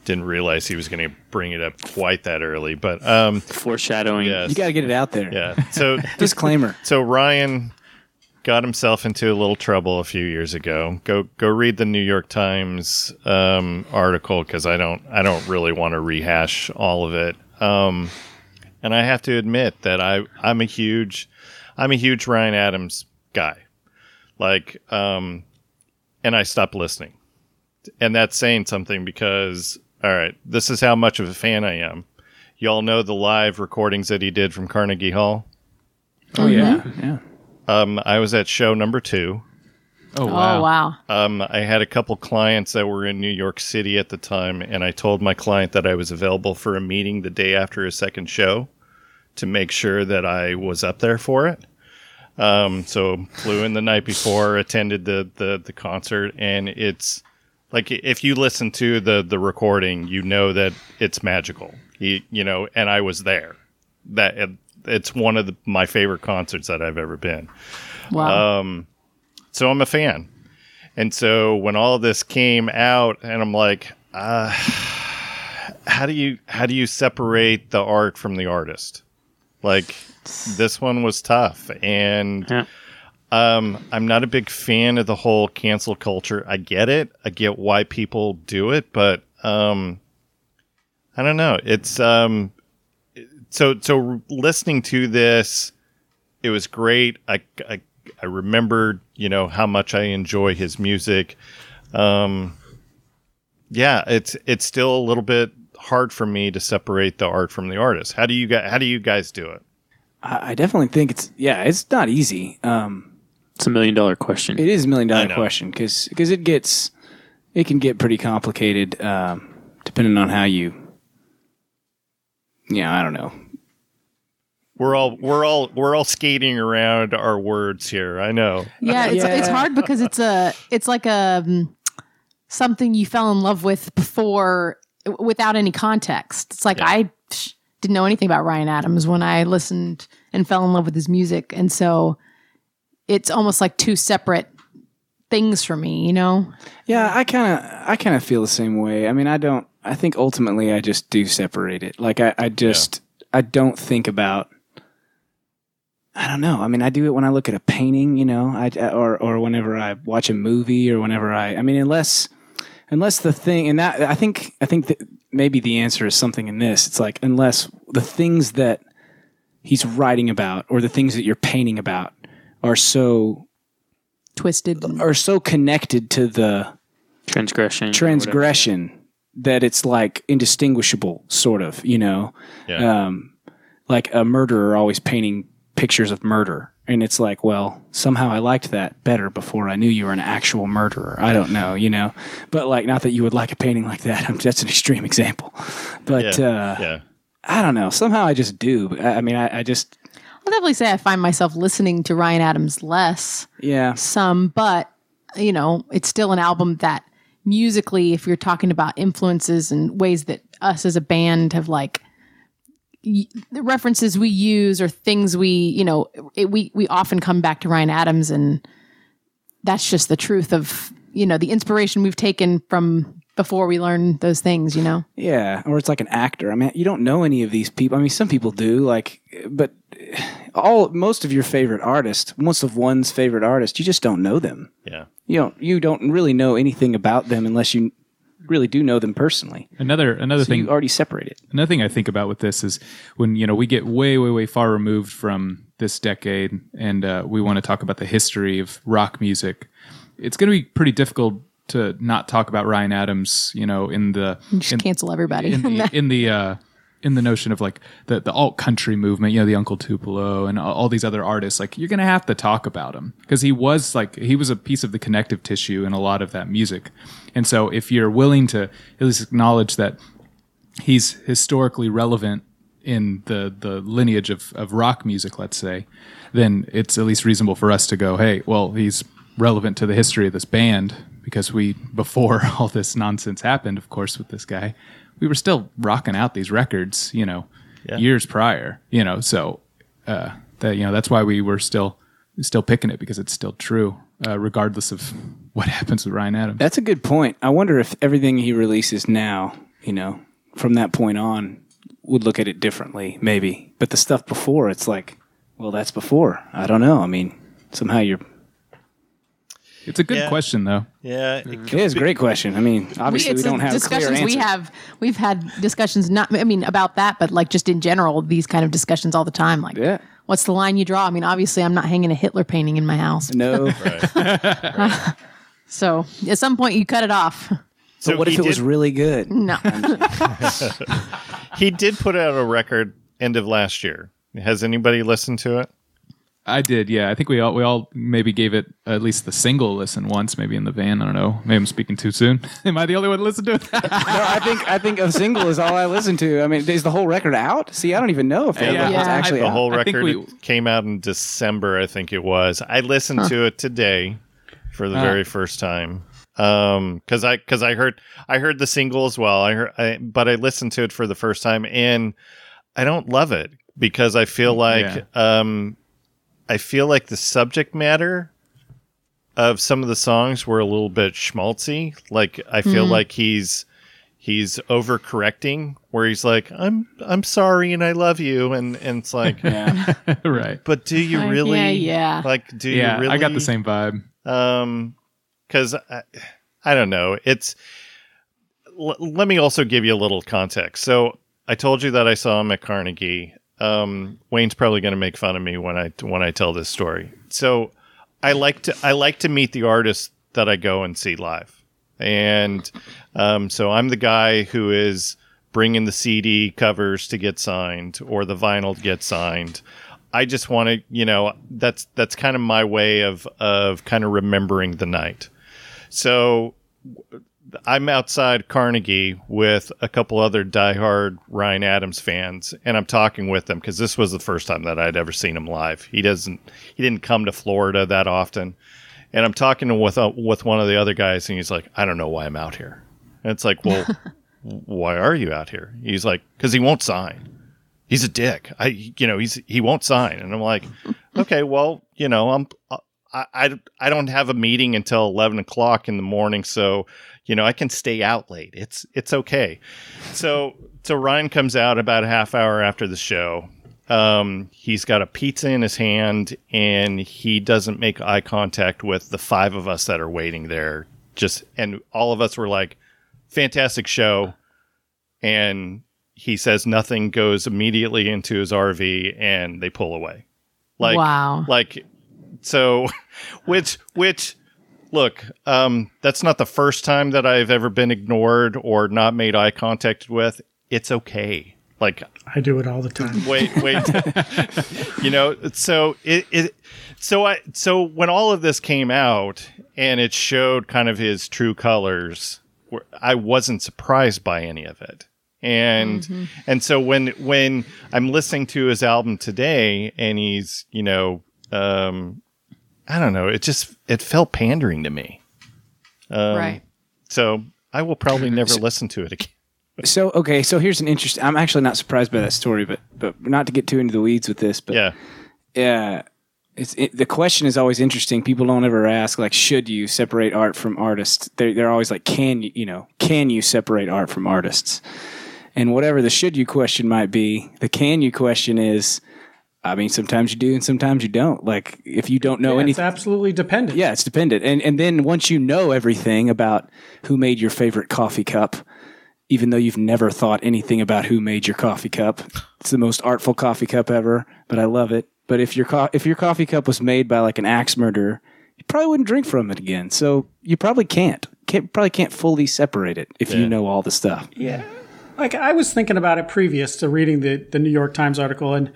Didn't realize he was going to bring it up quite that early, but um,
Foreshadowing.
yes,
you got to get it out there.
yeah. So
Disclaimer.
so Ryan got himself into a little trouble a few years ago. Go go read the New York Times um, article because I don't I don't really want to rehash all of it. Um, and I have to admit that I I'm a huge I'm a huge Ryan Adams guy. Like, um, and I stopped listening, and that's saying something because all right, this is how much of a fan I am. Y'all know the live recordings that he did from Carnegie Hall.
Oh yeah, yeah.
Um, I was at show number two.
Oh
Oh
wow.
wow.
Um, I had a couple clients that were in New York City at the time, and I told my client that I was available for a meeting the day after his second show to make sure that I was up there for it. Um, so flew in the night before, attended the, the, the concert, and it's like if you listen to the the recording, you know that it's magical. You, you know, and I was there. That it, it's one of the, my favorite concerts that I've ever been
Wow.
so I'm a fan. And so when all of this came out, and I'm like, uh, how do you how do you separate the art from the artist? Like this one was tough, and
Yeah.
Um, I'm not a big fan of the whole cancel culture. I get it. I get why people do it, but um, I don't know. It's um, so so listening to this, it was great. I I, I remembered you know how much I enjoy his music. Um, yeah, it's it's still a little bit hard for me to separate the art from the artist. How do you guys How do you guys do it?
I, definitely think it's yeah, it's not easy. Um,
It's a million dollar question.
it is a million dollar question because it gets it can get pretty complicated um, depending on how you. Yeah, I don't know.
We're all we're all we're all skating around our words here. I know.
yeah, it's it's hard because it's a it's like a um, something you fell in love with before without any context. It's like
Yeah.
I didn't know anything about Ryan Adams when I listened and fell in love with his music, and so it's almost like two separate things for me. You know?
Yeah, I kind of I kind of feel the same way. I mean, I don't. I think ultimately I just do separate it. Like I, I just I don't think about. I don't know. I mean, I do it when I look at a painting, you know, I or or whenever I watch a movie or whenever I. I mean, unless unless the thing and that I think I think that maybe the answer is something in this. It's like unless the things that he's writing about or the things that you're painting about are so
Twisted. and-
are so connected to the
transgression.
transgression that it's like indistinguishable, sort of, you know?
Yeah.
Um, like a murderer always painting pictures of murder. And it's like, well, somehow I liked that better before I knew you were an actual murderer. I don't know, you know? But like, not that you would like a painting like that. That's an extreme example. But
yeah.
uh,
yeah.
I don't know. Somehow I just do. I, I mean, I, I just,
I'll definitely say I find myself listening to Ryan Adams less.
yeah.
some, but you know, it's still an album that musically, if you're talking about influences and ways that us as a band have like y- the references we use or things we, you know, it, we we often come back to Ryan Adams, and that's just the truth of you know the inspiration we've taken from before we learn those things. You know,
Yeah, or it's like an actor. I mean, you don't know any of these people. I mean, some people do, like, but all most of your favorite artists, most of one's favorite artist, you just don't know them.
Yeah.
You don't you don't really know anything about them unless you really do know them personally.
Another another
So
thing
you already separate it.
Another thing I think about with this is when you know we get way, way, way far removed from this decade, and uh, we want to talk about the history of rock music. It's going to be pretty difficult to not talk about Ryan Adams. You know, in the
just
in,
cancel everybody.
in the in the uh, in the notion of like the the alt country movement. You know, the Uncle Tupelo and all, all these other artists. Like you're going to have to talk about him because he was like he was a piece of the connective tissue in a lot of that music. And so, if you're willing to at least acknowledge that he's historically relevant in the the lineage of, of rock music, let's say, then it's at least reasonable for us to go, hey, well, he's relevant to the history of this band because we before all this nonsense happened, of course, with this guy, we were still rocking out these records, you know,
Yeah.
years prior, you know, so uh, that you know that's why we were still still picking it because it's still true, uh, regardless of what happens with Ryan Adams.
That's a good point. I wonder if everything he releases now, you know, from that point on, would look at it differently, maybe. But the stuff before, it's like, well, that's before. I don't know. I mean, somehow you're
It's a good
Yeah.
question though.
Yeah,
It is a great question. I mean, obviously we,
it's
don't
a
have clear
discussions
answers.
we have we've had discussions not i mean about that but like just in general these kind of discussions all the time like
Yeah.
what's the line you draw i mean obviously i'm not hanging a hitler painting in my house
No,
so at some point you cut it off
So
but what if
he
it was really good?
no
he did put out a record end of last year. Has anybody listened to it?
I did, yeah. I think we all we all maybe gave it at least the single listen once, maybe in the van. I don't know. Maybe I'm speaking too soon. Am I the only one to listen to it?
No, I think I think a single is all I listen to. I mean, is the whole record out? See, I don't even know if the
Yeah.
record's
Yeah.
actually
The
out.
whole
I
record
we-
came out in December, I think it was. I listened to it today for the very first time. Um, cause I, cause I heard, I heard the single as well. I heard, I, but I listened to it for the first time and I don't love it because I feel like, um, I feel like the subject matter of some of the songs were a little bit schmaltzy. Like I feel like he's, he's overcorrecting where he's like, I'm, I'm sorry and I love you. And, and it's like,
Yeah.
right.
but do you
Like,
really?
yeah, yeah.
Like, do
Yeah,
you really?
I got the same vibe.
Um, because I, I don't know. It's. L- let me also give you a little context. So I told you that I saw him at Carnegie. Um, Wayne's probably going to make fun of me when I when I tell this story. So I like to I like to meet the artists that I go and see live, and um, so I'm the guy who is bringing the CD covers to get signed or the vinyl to get signed. I just want to, you know, that's that's kind of my way of of kind of remembering the night. So I'm outside Carnegie with a couple other diehard Ryan Adams fans, and I'm talking with them because this was the first time that I'd ever seen him live. He doesn't, he didn't come to Florida that often, and I'm talking with uh, with one of the other guys, and he's like, "I don't know why I'm out here." And it's like, "Well, why are you out here?" He's like, "Because he won't sign." He's a dick. I, you know, he's he won't sign, and I'm like, okay, well, you know, I'm. I, I, I don't have a meeting until 11 o'clock in the morning so you know i can stay out late. It's it's okay. So so ryan comes out about a half hour after the show. Um, he's got a pizza in his hand and he doesn't make eye contact with the five of us that are waiting there. Just and all of us were like fantastic show. And he says nothing goes immediately into his rv and they pull away. Like
Wow.
like so which which look um that's not the first time that i've ever been ignored or not made eye contact with. It's okay. Like
I do it all the time.
wait wait. You know so it, it so i so when all of this came out and it showed kind of his true colors i wasn't surprised by any of it. And and so when when i'm listening to his album today and he's you know um i don't know it just it felt pandering to me Um,
right
so i will probably never listen to it again
So okay, so here's an interesting. I'm actually not surprised by that story, but but not to get too into the weeds with this, but
yeah
yeah, it's it, the question is always interesting. People don't ever ask like, should you separate art from artists? They're they're always like, can you you know can you separate art from artists? And whatever the should you question might be, the can you question is, I mean, sometimes you do and sometimes you don't. Like if you don't know
Yeah, it's
anything.
absolutely dependent.
Yeah, it's dependent. And and then once you know everything about who made your favorite coffee cup, even though you've never thought anything about who made your coffee cup, it's the most artful coffee cup ever, but I love it. But if your co- if your coffee cup was made by like an axe murderer, you probably wouldn't drink from it again. So you probably can't. Can't probably can't fully separate it if
Yeah.
you know all the stuff.
Yeah. Like I was thinking about it previous to reading the the New York Times article and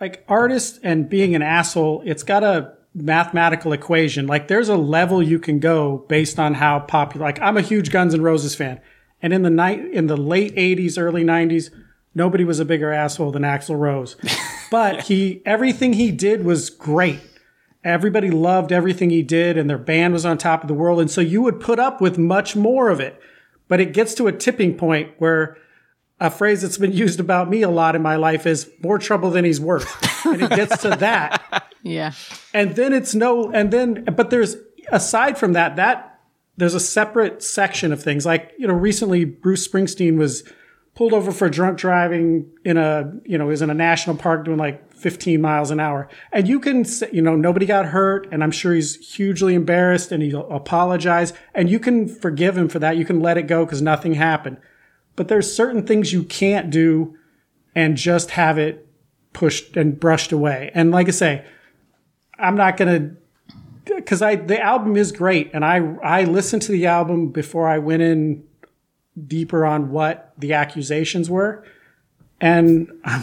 like artists and being an asshole, it's got a mathematical equation. Like there's a level you can go based on how popular like I'm a huge Guns N' Roses fan. And in the night in the late 80s, early 90s, nobody was a bigger asshole than Axl Rose. but he everything he did was great. Everybody loved everything he did and their band was on top of the world and so you would put up with much more of it. But it gets to a tipping point where a phrase that's been used about me a lot in my life is more trouble than he's worth. and it gets to that.
yeah
And then it's no, and then, but there's, aside from that, that there's a separate section of things. Like, you know, recently Bruce Springsteen was pulled over for drunk driving in a you know is in a national park doing like 15 miles an hour and you can say you know nobody got hurt and i'm sure he's hugely embarrassed and he'll apologize and you can forgive him for that you can let it go because nothing happened but there's certain things you can't do and just have it pushed and brushed away and like i say i'm not gonna because i the album is great and i i listened to the album before i went in deeper on what the accusations were. And um,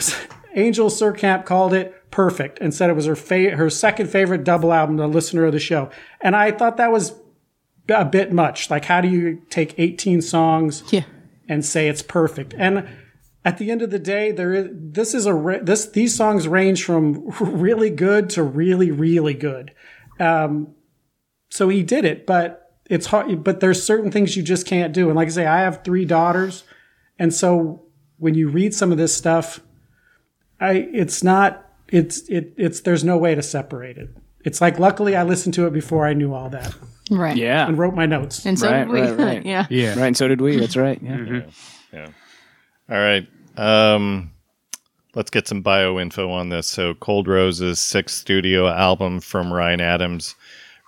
Angel Surkamp called it perfect and said it was her fa- her second favorite double album, the listener of the show. And I thought that was a bit much. Like, how do you take 18 songs
Yeah.
And say it's perfect? And at the end of the day, there is this is a this these songs range from really good to really really good. Um, so he did it, but it's hard. But there's certain things you just can't do. And like I say, I have three daughters, and so when you read some of this stuff, I it's not it's it it's there's no way to separate it. It's like luckily I listened to it before I knew all that
Right.
Yeah.
and wrote my notes.
And so
Right,
did we.
right, right.
yeah.
Yeah.
Right, and so did we. That's right. Yeah. Yeah.
All right. Um, let's get some bio info on this. So, Cold Roses sixth studio album from Ryan Adams,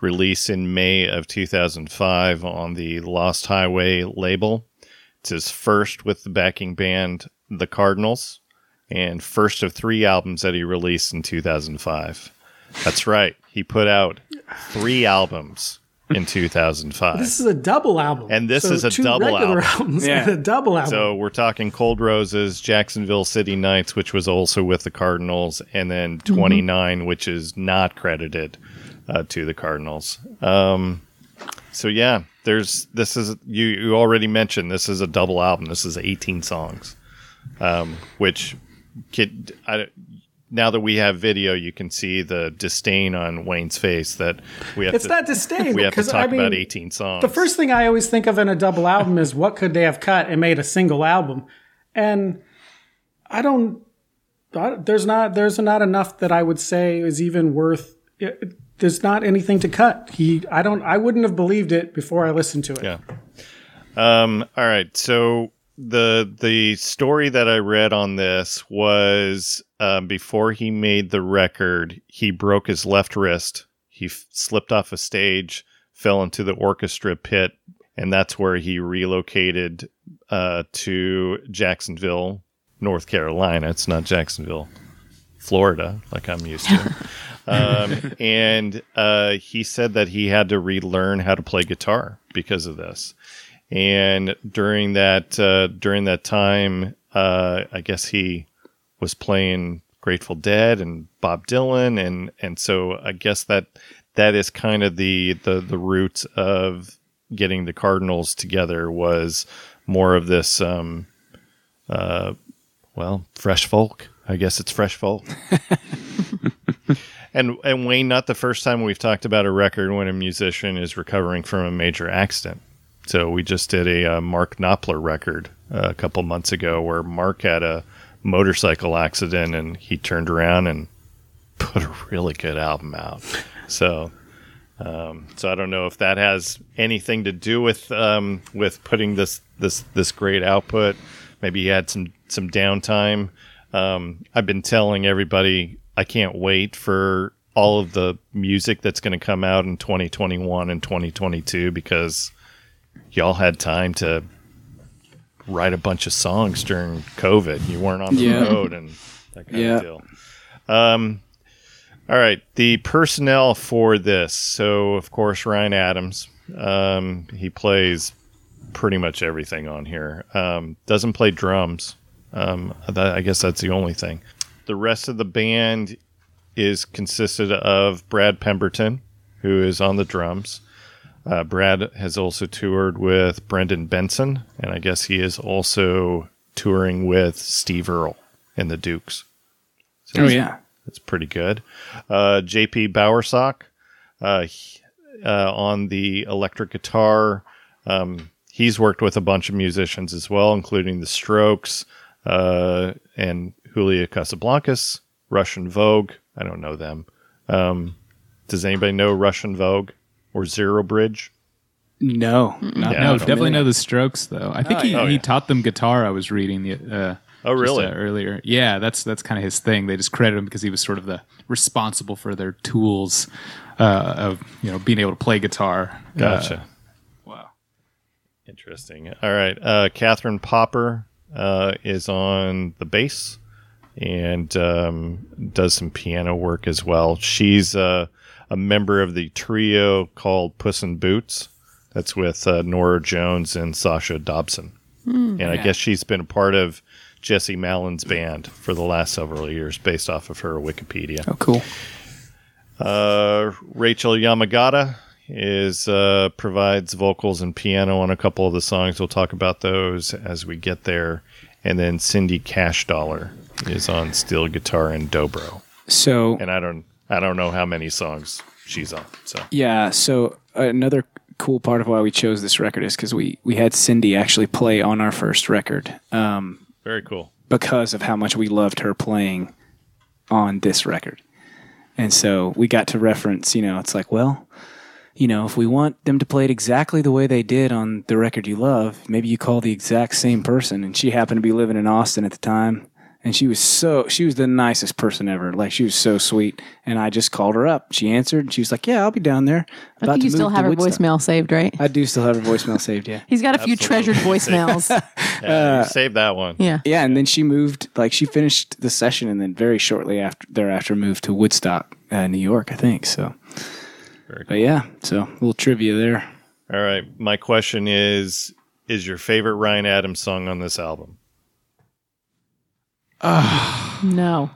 released in May of 2005 on the Lost Highway label. It's his first with the backing band The Cardinals, and first of three albums that he released in 2005. That's right. He put out three albums in 2005.
This is a double album,
And this is a
two
double
regular
album.
albums
Yeah.
and a double album.
So we're talking Cold Roses, Jacksonville City Nights, which was also with the Cardinals, and then 29, which is not credited uh, to the Cardinals. Um, so yeah, there's this is you you already mentioned this is a double album. This is 18 songs, um, which kid I, now that we have video, you can see the disdain on Wayne's face that we have
it's
to
not disdain
we have to
because
talk
I mean,
about 18 songs.
The first thing I always think of in a double album is what could they have cut and made a single album, and I don't. I, there's not there's not enough that I would say is even worth. It, there's not anything to cut. He I don't I wouldn't have believed it before I listened to it.
Yeah. Um, all right. So the the story that I read on this was uh, before he made the record, he broke his left wrist. He f- slipped off a stage, fell into the orchestra pit, and that's where he relocated uh, to Jacksonville, North Carolina. It's not Jacksonville, Florida, like I'm used to. um, and uh, he said that he had to relearn how to play guitar because of this. And during that uh, during that time, uh, I guess he was playing Grateful Dead and Bob Dylan, and and so I guess that that is kind of the the the roots of getting the Cardinals together was more of this, um, uh, well, fresh folk. I guess it's fresh folk. And and Wayne, not the first time we've talked about a record when a musician is recovering from a major accident. So we just did a uh, Mark Knopfler record uh, a couple months ago where Mark had a motorcycle accident and he turned around and put a really good album out. So um, so I don't know if that has anything to do with um, with putting this this this great output. Maybe he had some some downtime. Um, I've been telling everybody I can't wait for all of the music that's going to come out in 2021 and 2022 because y'all had time to write a bunch of songs during COVID. You weren't on the
Yeah.
road and that kind
Yeah.
of deal. Um, all right, the personnel for this. So, of course, Ryan Adams. Um, he plays pretty much everything on here. Um, doesn't play drums. Um, that, I guess that's the only thing. The rest of the band is consisted of Brad Pemberton, who is on the drums. Uh, Brad has also toured with Brendan Benson, and I guess he is also touring with Steve Earle and the Dukes. So
Oh yeah.
it's pretty good. Uh, JP Bowersock uh, uh, on the electric guitar. Um, he's worked with a bunch of musicians as well, including the Strokes uh, and Julian Casablancas, Russian Vogue. I don't know them. Um, does anybody know Russian Vogue or Zero Bridge?
No, not
Yeah,
No, definitely know the Strokes though. I think he,
yeah. Oh,
he
yeah.
taught them guitar. I was reading the. Uh,
Oh,
just,
really?
uh, earlier, yeah. That's that's kind of his thing. They just credit him because he was sort of the responsible for their tools uh, of you know being able to play guitar. Uh,
Gotcha.
wow.
Interesting. All right. Uh, Catherine Popper uh, is on the bass and um, does some piano work as well. She's uh, a member of the trio called Puss in Boots. That's with uh, Norah Jones and Sasha Dobson. and I guess she's been a part of Jesse Malin's band for the last several years based off of her Wikipedia.
Oh, cool.
Uh, Rachel Yamagata is uh, provides vocals and piano on a couple of the songs. We'll talk about those as we get there. And then Cindy Cashdollar is on steel guitar and dobro.
So
And I don't I don't know how many songs she's on. So
Yeah. So another cool part of why we chose this record is because we we had Cindy actually play on our first record um,
very cool.
because of how much we loved her playing on this record, and so we got to reference. You know, it's like, well, you know, if we want them to play it exactly the way they did on the record you love, maybe you call the exact same person. And she happened to be living in Austin at the time. And she was so, she was the nicest person ever. Like, she was so sweet. And I just called her up. She answered and she was like, Yeah, I'll be down there.
I think you still have her voicemail saved, right?
I do still have her voicemail saved, yeah.
He's got a few
Absolutely.
treasured voicemails.
Yeah, you save that one.
yeah.
Yeah, and then she moved, like, she finished the session and then very shortly after thereafter moved to Woodstock, uh, New York, I think. So,
Very
but yeah, so a little trivia there.
All right. My question is is your favorite Ryan Adams song on this album?
No.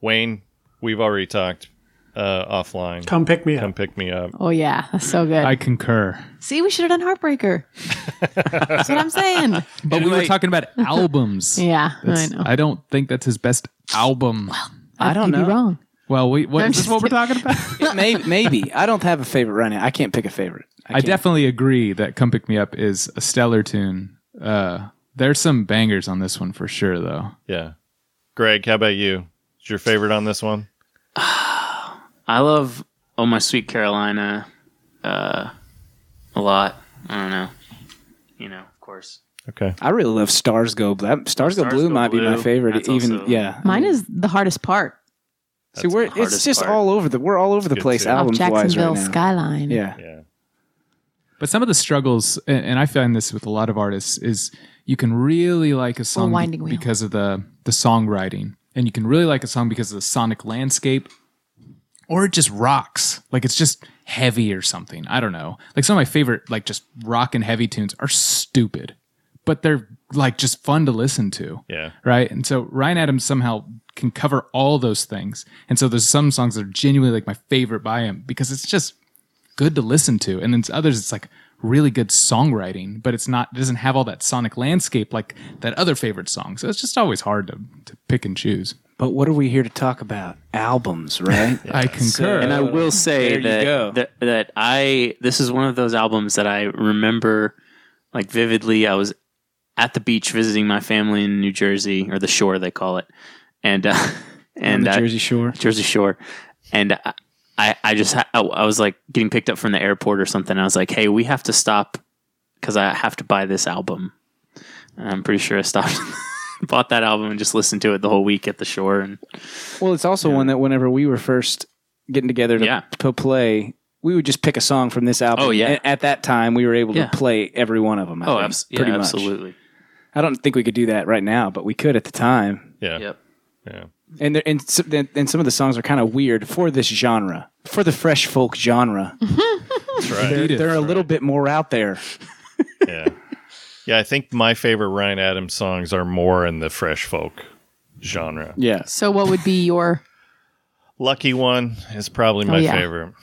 Wayne, we've already talked uh, offline.
Come pick me up.
Come
up.
pick me up.
Oh yeah, that's so good.
I concur.
See, we should have done Heartbreaker. that's what I'm saying.
But we were talking about albums.
Yeah, I know.
I don't think that's his best album.
I don't
could
know.
Be wrong.
Well, we, what
I'm
is this
just
what we're talking about?
maybe, maybe. I don't have a favorite right now. I can't pick a favorite.
I
can't.
definitely agree that "Come Pick Me Up" is a stellar tune. Uh, there's some bangers on this one for sure, though.
Yeah. Greg, how about you? Is your favorite on this one?
I love Oh My Sweet Carolina uh, a lot. I don't know. You know, of course.
Okay.
I really love Stars Go Blue. That- Stars Go Blue
Go
might be my favorite.
that's
Even
also-
yeah,
Mine is the hardest part
See, we're it's just
part.
all over the we're all over the place
too.
of
albums wise
Jacksonville
right now.
skyline.
Yeah,
Yeah.
But some of the struggles, and, and I find this with a lot of artists, is you can really like a song
Winding
be- because of the the songwriting, and you can really like a song because of the sonic landscape, or it just rocks. Like it's just heavy or something. I don't know. Like some of my favorite, like just rock and heavy tunes are stupid, but they're like just fun to listen to.
Yeah.
Right. And so Ryan Adams somehow can cover all those things. And so there's some songs that are genuinely like my favorite by him because it's just good to listen to. And then others it's like really good songwriting, but it's not it doesn't have all that sonic landscape like that other favorite song. So it's just always hard to, to pick and choose.
but what are we here to talk about? Albums, right?
I concur.
And I will say that, that that I this is one of those albums that I remember like vividly. I was at the beach visiting my family in New Jersey or the shore they call it, and uh, and
the Jersey Shore.
Jersey Shore, and I I, I just ha- I, I was like getting picked up from the airport or something. I was like, hey, we have to stop because I have to buy this album. And I'm pretty sure I stopped. Bought that album and just listened to it the whole week at the shore, and
Well, it's also one that whenever we were first getting together to,
Yeah.
to play, we would just pick a song from this album.
Oh, yeah.
And at that time, we were able
Yeah.
to play every one of them. I
oh,
think,
abs- yeah,
pretty much.
absolutely,
I don't think we could do that right now, but we could at the time.
Yeah.
yep.
Yeah.
And there, and, s- and some of the songs are kind of weird for this genre, for the fresh folk genre.
That's right.
They're, they're a little bit more out there.
yeah. Yeah, I think my favorite Ryan Adams songs are more in the fresh folk genre.
Yeah.
So, what would be your?
Lucky One is probably my
Oh, yeah.
favorite.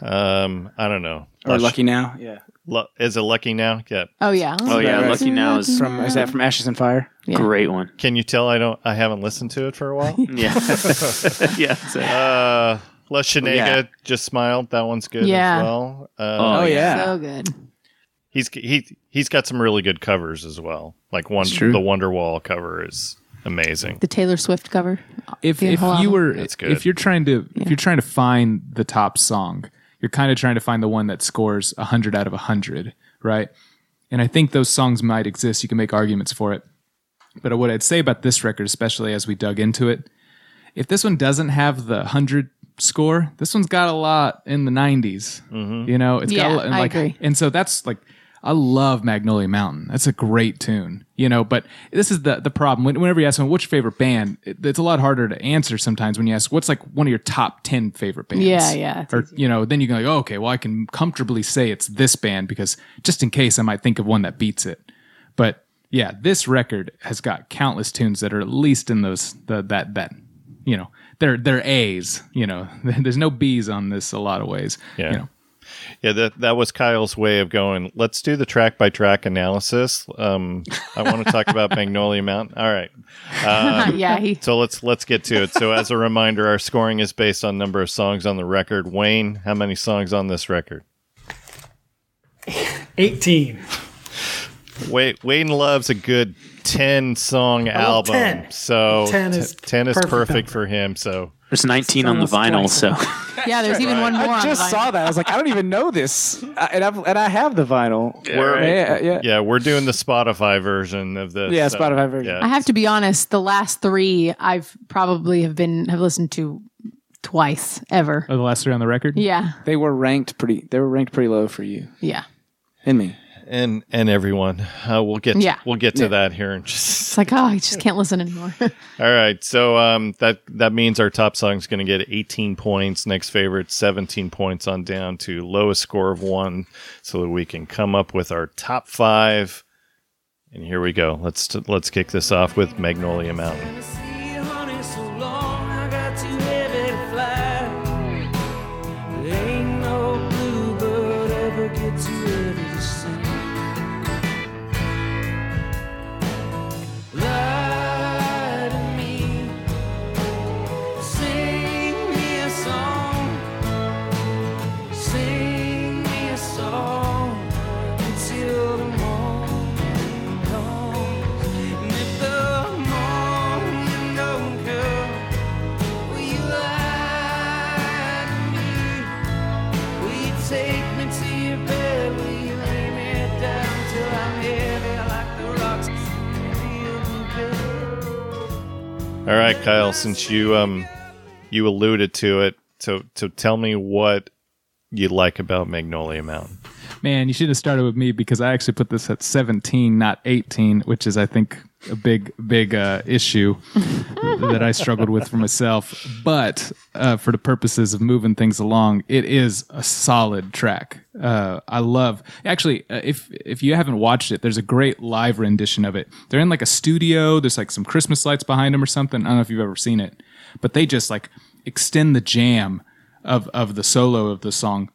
Um, I don't know.
Or
Lush-
Lucky Now. Yeah.
Lu- is it Lucky Now? Yeah.
Oh yeah.
Oh yeah,
right.
Lucky Now is
From is that from Ashes and Fire?
Yeah.
great one.
Can you tell I don't I haven't listened to it for a while?
Yeah, yeah. so-
uh La Cienega
Yeah.
just smiled. That one's good
Yeah.
as well. Uh,
Oh,
Oh yeah.
So good.
he's he he's got some really good covers as well. Like one
true.
the Wonderwall cover is amazing.
The Taylor Swift cover.
if
The
if
whole
you were
That's good.
if you're trying to
Yeah.
if you're trying to find the top song, you're kind of trying to find the one that scores 100 out of 100 right? And I think those songs might exist. You can make arguments for it. But what I'd say about this record, especially as we dug into it, if this one doesn't have the 100 score, this one's got a lot in the 90s. Mm-hmm. You know, it's got
Yeah,
a lot, and
I
like,
agree.
and so that's like, I love Magnolia Mountain. That's a great tune, you know. But this is the the problem. Whenever you ask someone what's your favorite band, it, it's a lot harder to answer sometimes when you ask what's like one of your top ten favorite bands.
Yeah, yeah, it's
Or you know, then you can like, oh, okay, well, I can comfortably say it's this band because just in case I might think of one that beats it. But yeah, this record has got countless tunes that are at least in those the, that that you know they're they're A's. You know, there's no B's on this a lot of ways.
Yeah.
You know,
Yeah, that that was Kyle's way of going. Let's do the track by track analysis. Um, I want to talk about Magnolia Mountain. All right.
yeah, he
So let's let's get to it. So as a reminder, our scoring is based on number of songs on the record. Wayne, how many songs on this record?
18.
Wayne, Wayne loves a good ten song album.
10.
So
10
t-
is
ten is
perfect
perfect for him. So
There's 19 on the vinyl,
twice.
so
yeah. There's even one more.
I
on
just
vinyl.
saw that. I was like, I don't even know this, I- and I've, and I have the vinyl.
We're-
yeah, yeah.
yeah, we're doing the Spotify version of this.
Yeah,
so,
Spotify version.
yeah.
I have to be honest. The last three I've probably have been have listened to twice ever.
oh, the last three on the record.
Yeah,
They were ranked pretty. They were ranked pretty low for you
yeah.
and me.
And and everyone. Uh, we'll get
Yeah.
we'll get to that here in just
It's like oh, I just can't listen anymore.
All right, so um, that that means our top song is going to get 18 points. Next favorite, 17 points on down to lowest score of one, so that we can come up with our top five. And here we go. Let's let's kick this off with Magnolia Mountain. All right, Kyle, since you um you alluded to it, so so tell me what you like about Magnolia Mountain.
Man, you should have started with me because I actually put this at 17, not 18, which is, I think, a big, big uh, issue that I struggled with for myself. But uh, for the purposes of moving things along, it is a solid track. Uh, I love. Actually, uh, if if you haven't watched it, there's a great live rendition of it. They're in like a studio. There's like some Christmas lights behind them or something. I don't know if you've ever seen it, but they just like extend the jam of of the solo of the song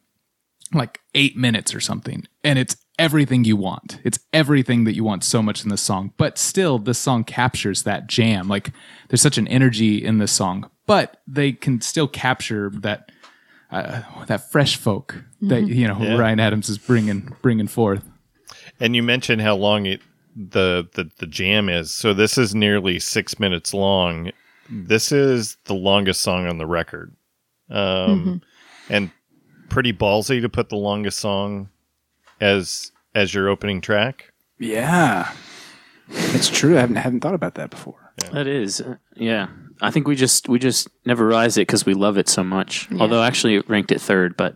like eight minutes or something. And it's everything you want. It's everything that you want so much in this song. But still, this song captures that jam. Like there's such an energy in this song, but they can still capture that uh, that fresh folk that you know
Yeah.
Ryan Adams is bringing bringing forth.
And you mentioned how long it the, the the jam is. So this is nearly six minutes long. This is the longest song on the record, um, and pretty ballsy to put the longest song as as your opening track.
Yeah, it's true. I haven't haven't thought about that before.
that is, uh, yeah. I think we just we just never realized it because we love it so much. Although actually it ranked it third, but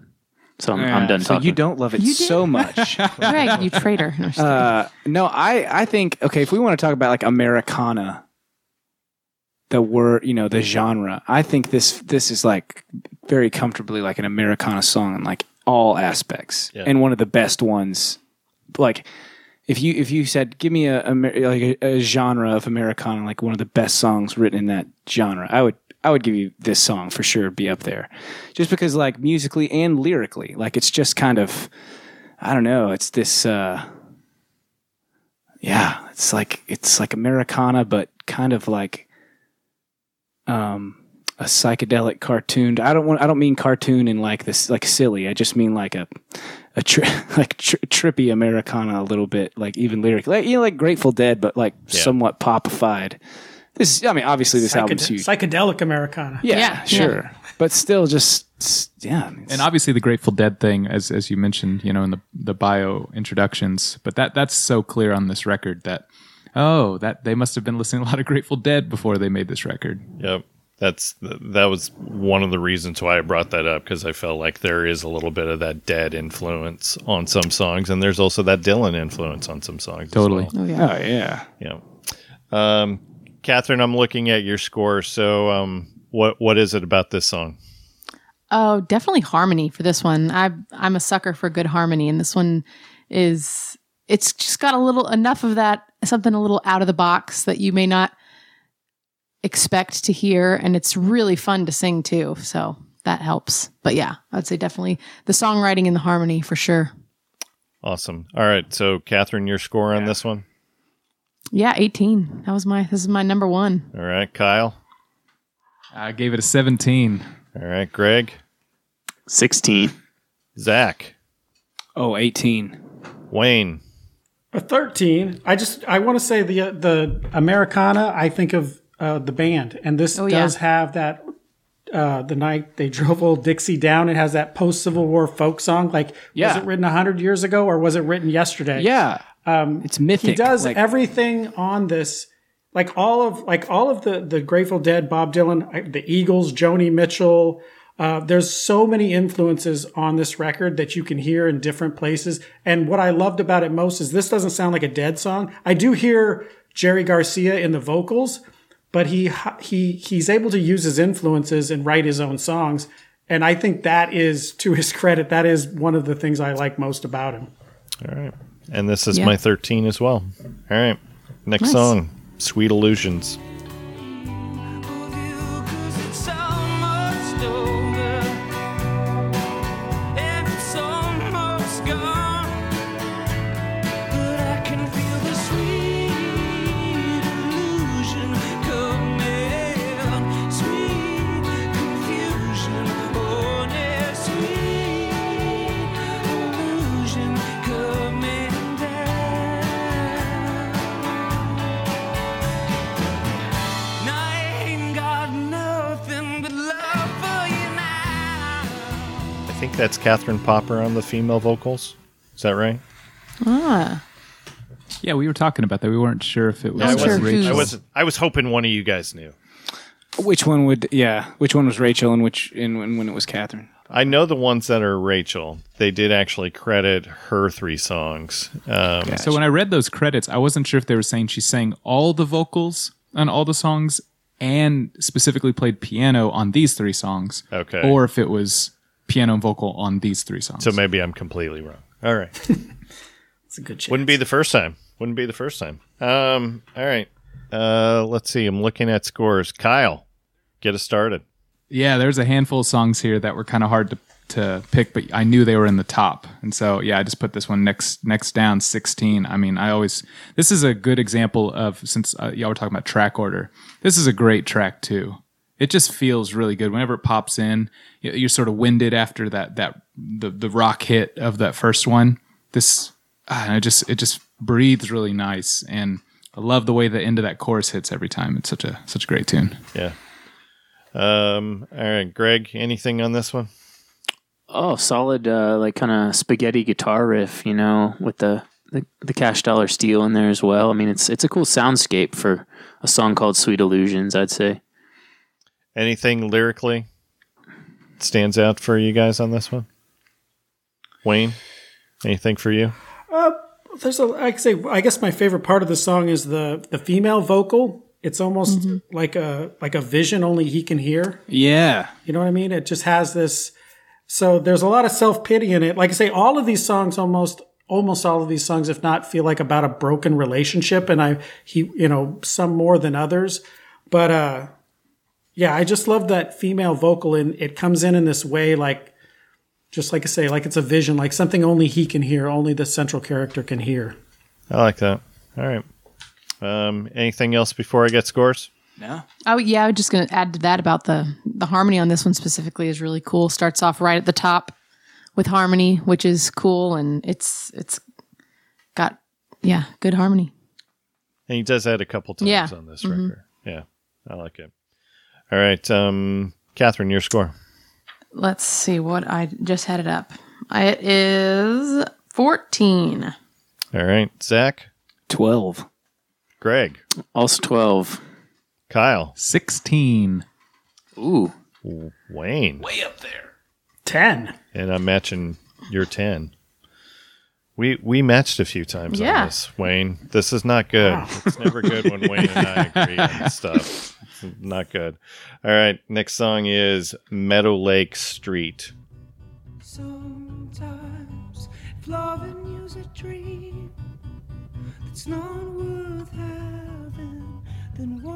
so I'm, I'm done
So
talking.
you don't love it so much.
Greg, you traitor. No.
Uh, no, I I think okay. If we want to talk about like Americana, the word you know the genre, I think this this is like very comfortably like an Americana song in like all aspects,
Yeah.
and one of the best ones. Like if you if you said give me a, Amer- like a, a genre of Americana, like one of the best songs written in that genre, I would I would give you this song for sure. Be up there, just because like musically and lyrically, like it's just kind of. I don't know. It's this. uh yeah, it's like it's like Americana, but kind of like um a psychedelic cartoon. I don't want. I don't mean cartoon in like this, like silly. I just mean like a a tri- like tri- trippy Americana a little bit, like even lyrically, like, you know, like Grateful Dead, but like
Yeah.
somewhat popified. This, I mean, obviously this album's huge.
psychedelic Americana.
yeah,
Yeah,
sure, but still, just yeah.
And obviously the Grateful Dead thing, as as you mentioned, you know, in the the bio introductions. But that that's so clear on this record that oh, that they must have been listening to a lot of Grateful Dead before they made this record.
Yep. That's that was one of the reasons why I brought that up because I felt like there is a little bit of that dead influence on some songs, and there's also that Dylan influence on some songs. as
Totally.
well.
Oh yeah.
oh yeah.
Yeah. Um, Catherine, I'm looking at your score. So, um, what what is it about this song?
Oh, definitely harmony for this one. I I'm a sucker for good harmony, and this one is it's just got a little enough of that something a little out of the box that you may not expect to hear, and it's really fun to sing too. So that helps. But yeah, I'd say definitely the songwriting and the harmony for sure.
Awesome. All right. So, Catherine, your score on this one.
Yeah, 18. That was my this is my number one.
All right, Kyle.
I gave it a 17.
All right, Greg.
16.
Zach.
Oh, 18.
Wayne.
A 13. I just I want to say the uh, the Americana. I think of uh, the band, and this
Oh, yeah.
does have that. Uh, the night they drove old Dixie down, it has that post Civil War folk song. Like, was it written hundred years ago or was it written yesterday?
Yeah. Um, it's mythic.
he does
Like,
everything on this like all of like all of the the grateful dead bob dylan the eagles joni mitchell uh, there's so many influences on this record that you can hear in different places and what i loved about it most is this doesn't sound like a dead song i do hear jerry garcia in the vocals but he he he's able to use his influences and write his own songs and i think that is to his credit that is one of the things i like most about him
All right. And this is
Yeah.
my 13 as well. All right. Next
Nice.
song Sweet Illusions. That's Catherine Popper on the female vocals. Is that right?
Ah.
Yeah, we were talking about that. We weren't sure if it was
I wasn't sure
Rachel.
I was I was hoping one of you guys knew.
which one would, yeah, which one was Rachel and which, and when, when it was Catherine?
I know the ones that are Rachel. They did actually credit her three songs. Um,
So when I read those credits, I wasn't sure if they were saying she sang all the vocals on all the songs and specifically played piano on these three songs.
Okay.
Or if it was piano and vocal on these three songs.
So maybe I'm completely wrong. All right.
it's a good chance
Wouldn't be the first time. Wouldn't be the first time. Um. All right. Uh. Let's see. I'm looking at scores. Kyle, get us started.
yeah, there's a handful of songs here that were kind of hard to to pick, but I knew they were in the top, and so yeah, I just put this one next next down, 16. I mean, I always this is a good example of since uh, y'all were talking about track order. This is a great track too. It just feels really good whenever it pops in. You're sort of winded after that that the the rock hit of that first one. This ah, it just it just breathes really nice, and I love the way the end of that chorus hits every time. It's such a such a great tune.
Yeah. Um. All right, Greg. Anything on this one?
Oh, solid, uh, like kind of spaghetti guitar riff, you know, with the, the the Cashdollar steel in there as well. I mean, it's it's a cool soundscape for a song called "Sweet Illusions." I'd say.
Anything lyrically stands out for you guys on this one? Wayne, anything for you?
there's a I can say I guess my favorite part of the song is the the female vocal. It's almost like a like a vision only he can hear.
Yeah.
You know what I mean? It just has this. So there's a lot of self pity in it. Like I say, all of these songs almost almost all of these songs, if not, feel like about a broken relationship, and I he you know some more than others, but uh, yeah, I just love that female vocal, and it comes in in this way like. Just like I say, like it's a vision, like something only he can hear, only the central character can hear.
I like that. All right. Um. Anything else before I get scores?
No.
Oh yeah, I was just going to add to that about the the harmony on this one specifically is really cool. Starts off right at the top with harmony, which is cool, and it's it's got yeah good harmony.
And he does that a couple times
Yeah.
on this record. Yeah, I like it. All right, um, Catherine, your score.
Let's see what I just had it up. It is 14.
All right, Zach,
12.
Greg,
Also 12.
Kyle,
16.
Ooh.
Wayne, Way up there.
10.
and I'm matching your ten. We we matched a few times
Yeah.
on this, Wayne. This is not good. It's never good when Wayne and I agree on stuff. Not good. All right, next song is Meadowlake Street.
Sometimes, if a dream that's not worth having, then do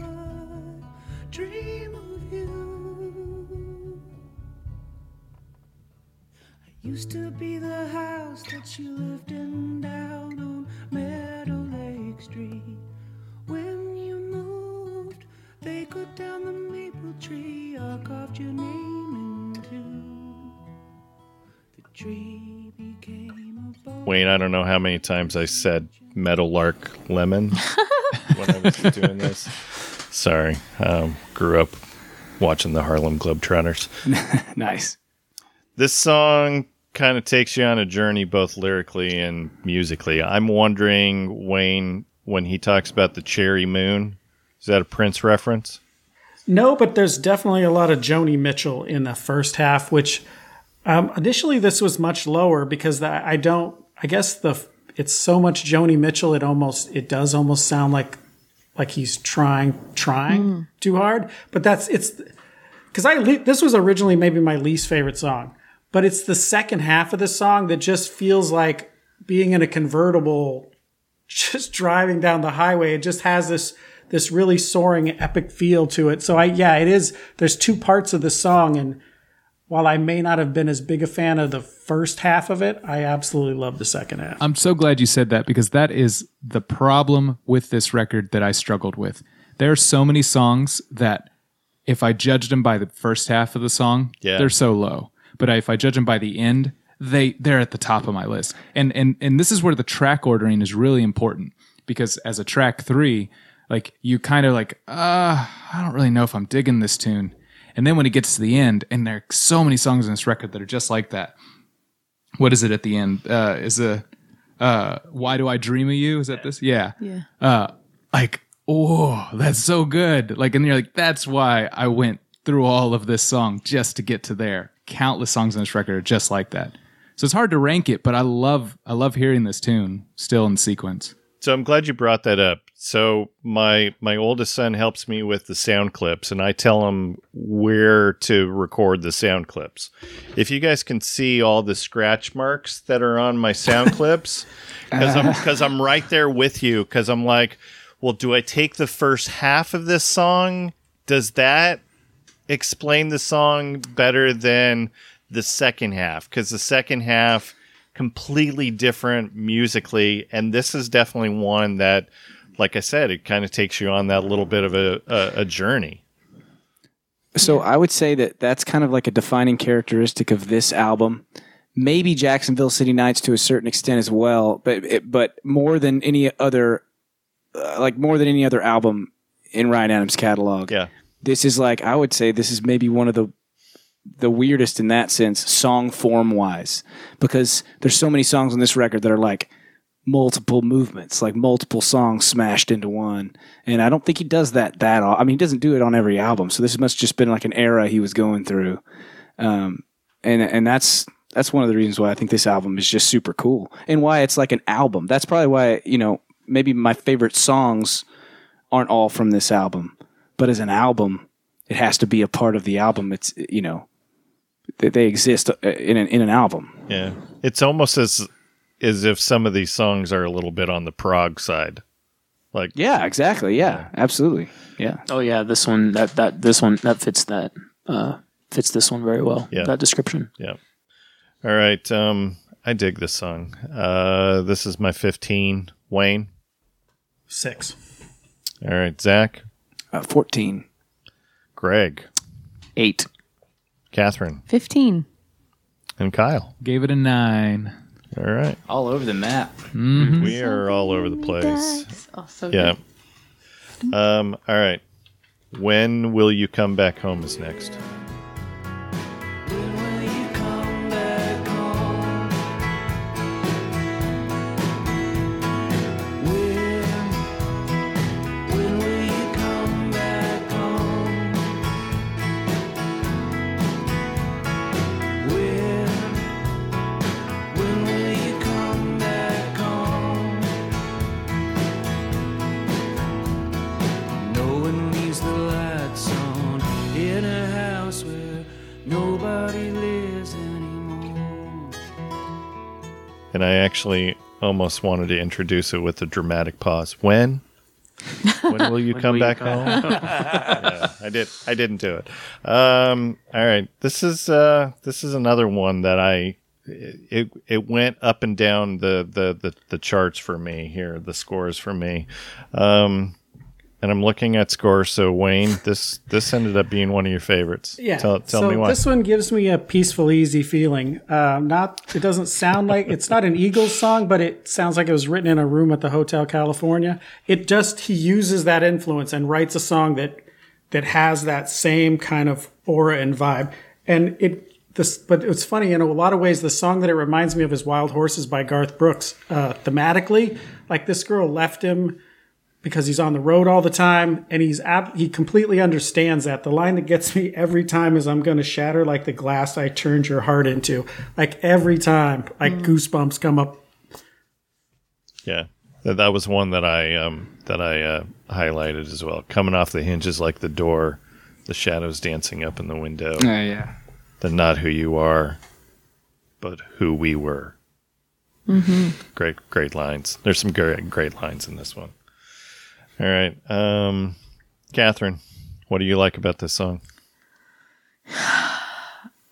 I dream of you? Used to be the house that you lived in down on Meadow Lake Street. Moved, they cut down the maple tree. I carved your name into the tree. Became a bowl.
Wayne, I don't know how many times I said Meadowlark Lemon when I was doing this. Sorry, um, grew up watching the Harlem Globetrotters.
Nice.
This song kind of takes you on a journey, both lyrically and musically. I'm wondering, Wayne, when he talks about the cherry moon, is that a Prince reference?
No, but there's definitely a lot of Joni Mitchell in the first half, which um, initially this was much lower because the, I don't. I guess the it's so much Joni Mitchell. It almost it does almost sound like like he's trying trying too hard. But that's it's because I this was originally maybe my least favorite song, but it's the second half of the song that just feels like being in a convertible, just driving down the highway. It just has this this really soaring epic feel to it. So I yeah, it is. There's two parts of the song, and while I may not have been as big a fan of the first half of it, I absolutely love the second half.
I'm so glad you said that because that is the problem with this record that I struggled with. There are so many songs that if I judged them by the first half of the song,
Yeah.
they're so low. But if I judge them by the end, they they're at the top of my list. And and and this is where the track ordering is really important because as a track 3, like you kind of like, uh, I don't really know if I'm digging this tune. And then when it gets to the end, and there are so many songs in this record that are just like that. What is it at the end? Uh, is the uh, why do I dream of you? Is that this? Yeah.
Yeah.
Uh, like, oh, that's so good. Like, and you're like, that's why I went through all of this song just to get to there. Countless songs on this record are just like that. So it's hard to rank it, but I love, I love hearing this tune still in sequence.
So I'm glad you brought that up. So my my oldest son helps me with the sound clips, and I tell him where to record the sound clips. If you guys can see all the scratch marks that are on my sound clips, because I'm uh. because I'm right there with you. Because I'm like, well, do I take the first half of this song? Does that explain the song better than the second half? Because the second half completely different musically and this is definitely one that like i said it kind of takes you on that little bit of a, a, a journey
So I would say that that's kind of like a defining characteristic of this album. Maybe Jacksonville City Nights to a certain extent as well, but it, but more than any other, uh, like more than any other album in Ryan Adams' catalog.
yeah
This is like I would say this is maybe one of the the weirdest in that sense, song form wise, because there's so many songs on this record that are like multiple movements, like multiple songs smashed into one. And I don't think he does that that. All, I mean, he doesn't do it on every album. So this must just been like an era he was going through, um, and and that's that's one of the reasons why I think this album is just super cool and why it's like an album. That's probably why you know maybe my favorite songs aren't all from this album, but as an album, it has to be a part of the album. It's you know they, they exist uh, in an in an album.
yeah it's almost as as if some of these songs are a little bit on the prog side like
Yeah, exactly. Yeah, absolutely. Yeah.
Oh yeah, this one that that this one that fits that uh fits this one very well.
Yeah.
That description.
yeah all right um i dig this song uh this is my 15 wayne
Six.
all right zach
Uh, Fourteen.
greg
Eight.
catherine
15.
and kyle
Gave it a nine.
All right
All over the map.
we are all over the place
Oh, so
Yeah.
good.
Um, all right. When will you come back home is next. And I actually almost wanted to introduce it with a dramatic pause. When? When will you come
will you
back home? yeah, I did. I didn't do it. Um, all right. This is uh, this is another one that I it it went up and down the the the, the charts for me here. The scores for me. Um, and I'm looking at scores. So Wayne, this this ended up being one of your favorites.
Yeah.
Tell, tell
so
me why.
this one gives me a peaceful, easy feeling. Uh, not. It doesn't sound like it's not an Eagles song, but it sounds like it was written in a room at the Hotel California. It just he uses that influence and writes a song that that has that same kind of aura and vibe. And it this, but it's funny in a lot of ways. The song that it reminds me of is "Wild Horses" by Garth Brooks. Uh, thematically, like this girl left him because he's on the road all the time and he's ab- he completely understands that the line that gets me every time is i'm going to shatter like the glass i turned your heart into like every time like goosebumps come up
Yeah, that, that was one that I um, that I uh, highlighted as well. Coming off the hinges like the door, the shadows dancing up in the window.
Uh, yeah.
The not who you are, but who we were. Mm-hmm. Great, great lines. There's some great, great lines in this one. All right, um, Catherine, what do you like about this song?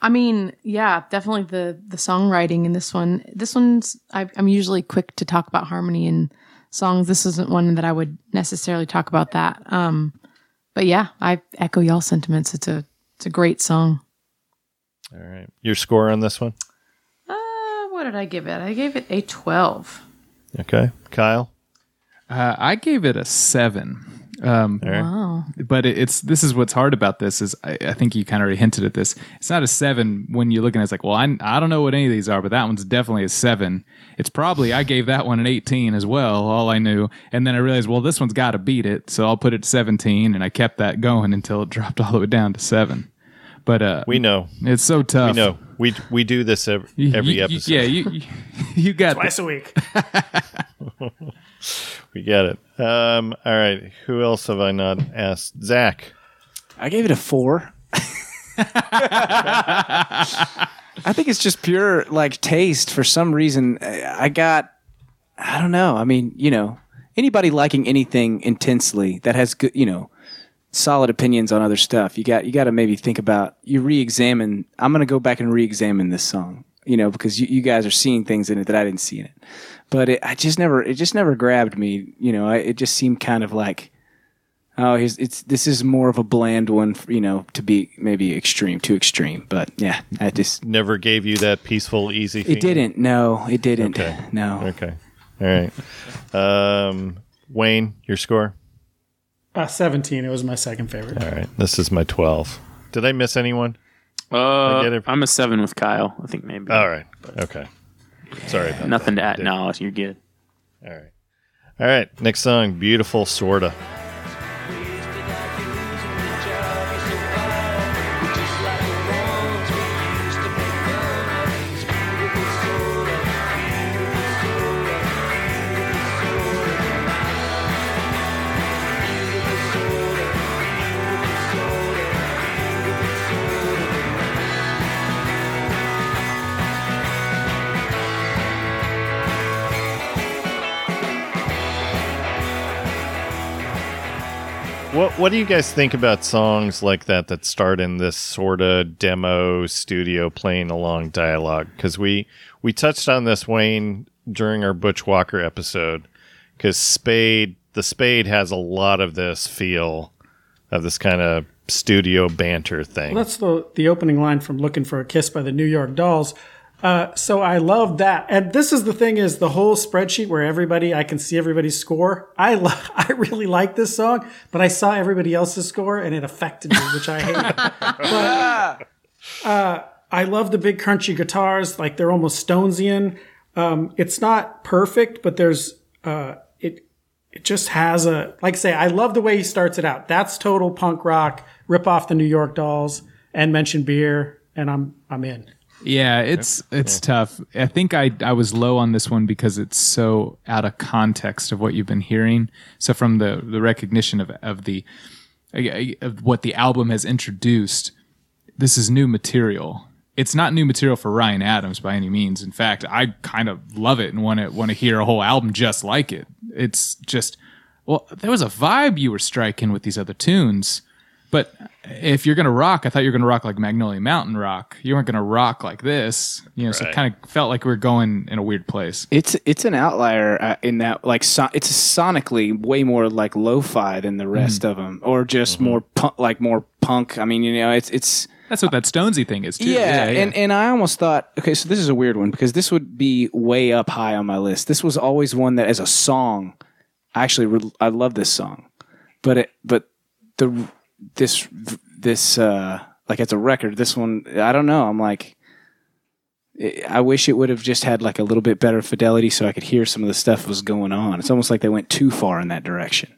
I mean, yeah, definitely the the songwriting in this one. This one's I, I'm usually quick to talk about harmony in songs. This isn't one that I would necessarily talk about that. Um, but yeah, I echo y'all sentiments. It's a it's a great song.
All right, your score on this one?
Uh, what did I give it? I gave it a twelve.
Okay, Kyle.
Uh, I gave it a seven. Um,
Wow.
but it, it's this is what's hard about this is I, I think you kind of already hinted at this. It's not a seven when you're looking at it, it's like, well, I, I don't know what any of these are, but that one's definitely a seven. It's probably I gave that one an 18 as well. All I knew, and then I realized, well, this one's got to beat it, so I'll put it 17, and I kept that going until it dropped all the way down to seven. But uh,
We know,
it's so tough.
we know. We we do this every, every
you- you-
episode.
yeah, you you, you got
twice a week
We get it. Um, all right. Who else have I not asked? Zach.
I gave it a four. I think it's just pure like taste. For some reason, I I got. I don't know. I mean, you know, anybody liking anything intensely that has good, you know, solid opinions on other stuff. You got you got to maybe think about you re-examine. I'm going to go back and re-examine this song, you know, because you, you guys are seeing things in it that I didn't see in it. But it, I just never, it just never grabbed me. You know, I, it just seemed kind of like, oh, it's this is more of a bland one, for, you know, to be maybe extreme, too extreme. But yeah, I just
Never gave you that peaceful, easy.
it didn't. No, it didn't.
Okay.
No.
Okay. All right. Um, Wayne, your score.
Uh, 17 it was my second favorite
All right. This is my twelve. Did I miss anyone?
Uh,
get it.
I'm a seven with Kyle. I think maybe.
All right. Okay. Sorry about
Nothing to add. No, you're good.
All right. All right. Next song, "Beautiful Sorta." What What do you guys think about songs like that that start in this sort of demo studio playing along dialogue? Because we we touched on this Wayne during our Butch Walker episode. Because Spade, the Spade has a lot of this feel of this kind of studio banter thing.
Well, that's the the opening line from "Looking for a Kiss" by the New York Dolls. Uh, so I love that. And this is the thing is the whole spreadsheet where everybody, I can see everybody's score. I love, I really like this song, but I saw everybody else's score and it affected me, which I hate. but, uh, I love the big crunchy guitars. Like they're almost Stonesian. Um, it's not perfect, but there's, uh, it, it just has a, like I say, I love the way he starts it out. That's total punk rock, rip off the New York dolls and mention beer. And I'm, I'm in.
Yeah, it's it's tough. I think I I was low on this one because it's so out of context of what you've been hearing. So from the the recognition of of the of what the album has introduced, this is new material. It's not new material for Ryan Adams by any means. In fact, I kind of love it and want to want to hear a whole album just like it. It's just well, there was a vibe you were striking with these other tunes. But if you're gonna rock, I thought you were gonna rock like Magnolia Mountain rock. You weren't gonna rock like this, you know. So it
Right.
kind of felt like we were going in a weird place.
It's it's an outlier uh, in that like so, it's sonically way more like lo-fi than the rest of them, or just more punk, like more punk. I mean, you know, it's it's
That's what that Stonesy thing is too.
yeah, and and I almost thought, okay, so this is a weird one because this would be way up high on my list. This was always one that, as a song, I actually re- I love this song, but it but the this this uh like as a record, this one I don't know. I'm like. I wish it would have just had like a little bit better fidelity so I could hear some of the stuff that was going on. It's almost like they went too far in that direction.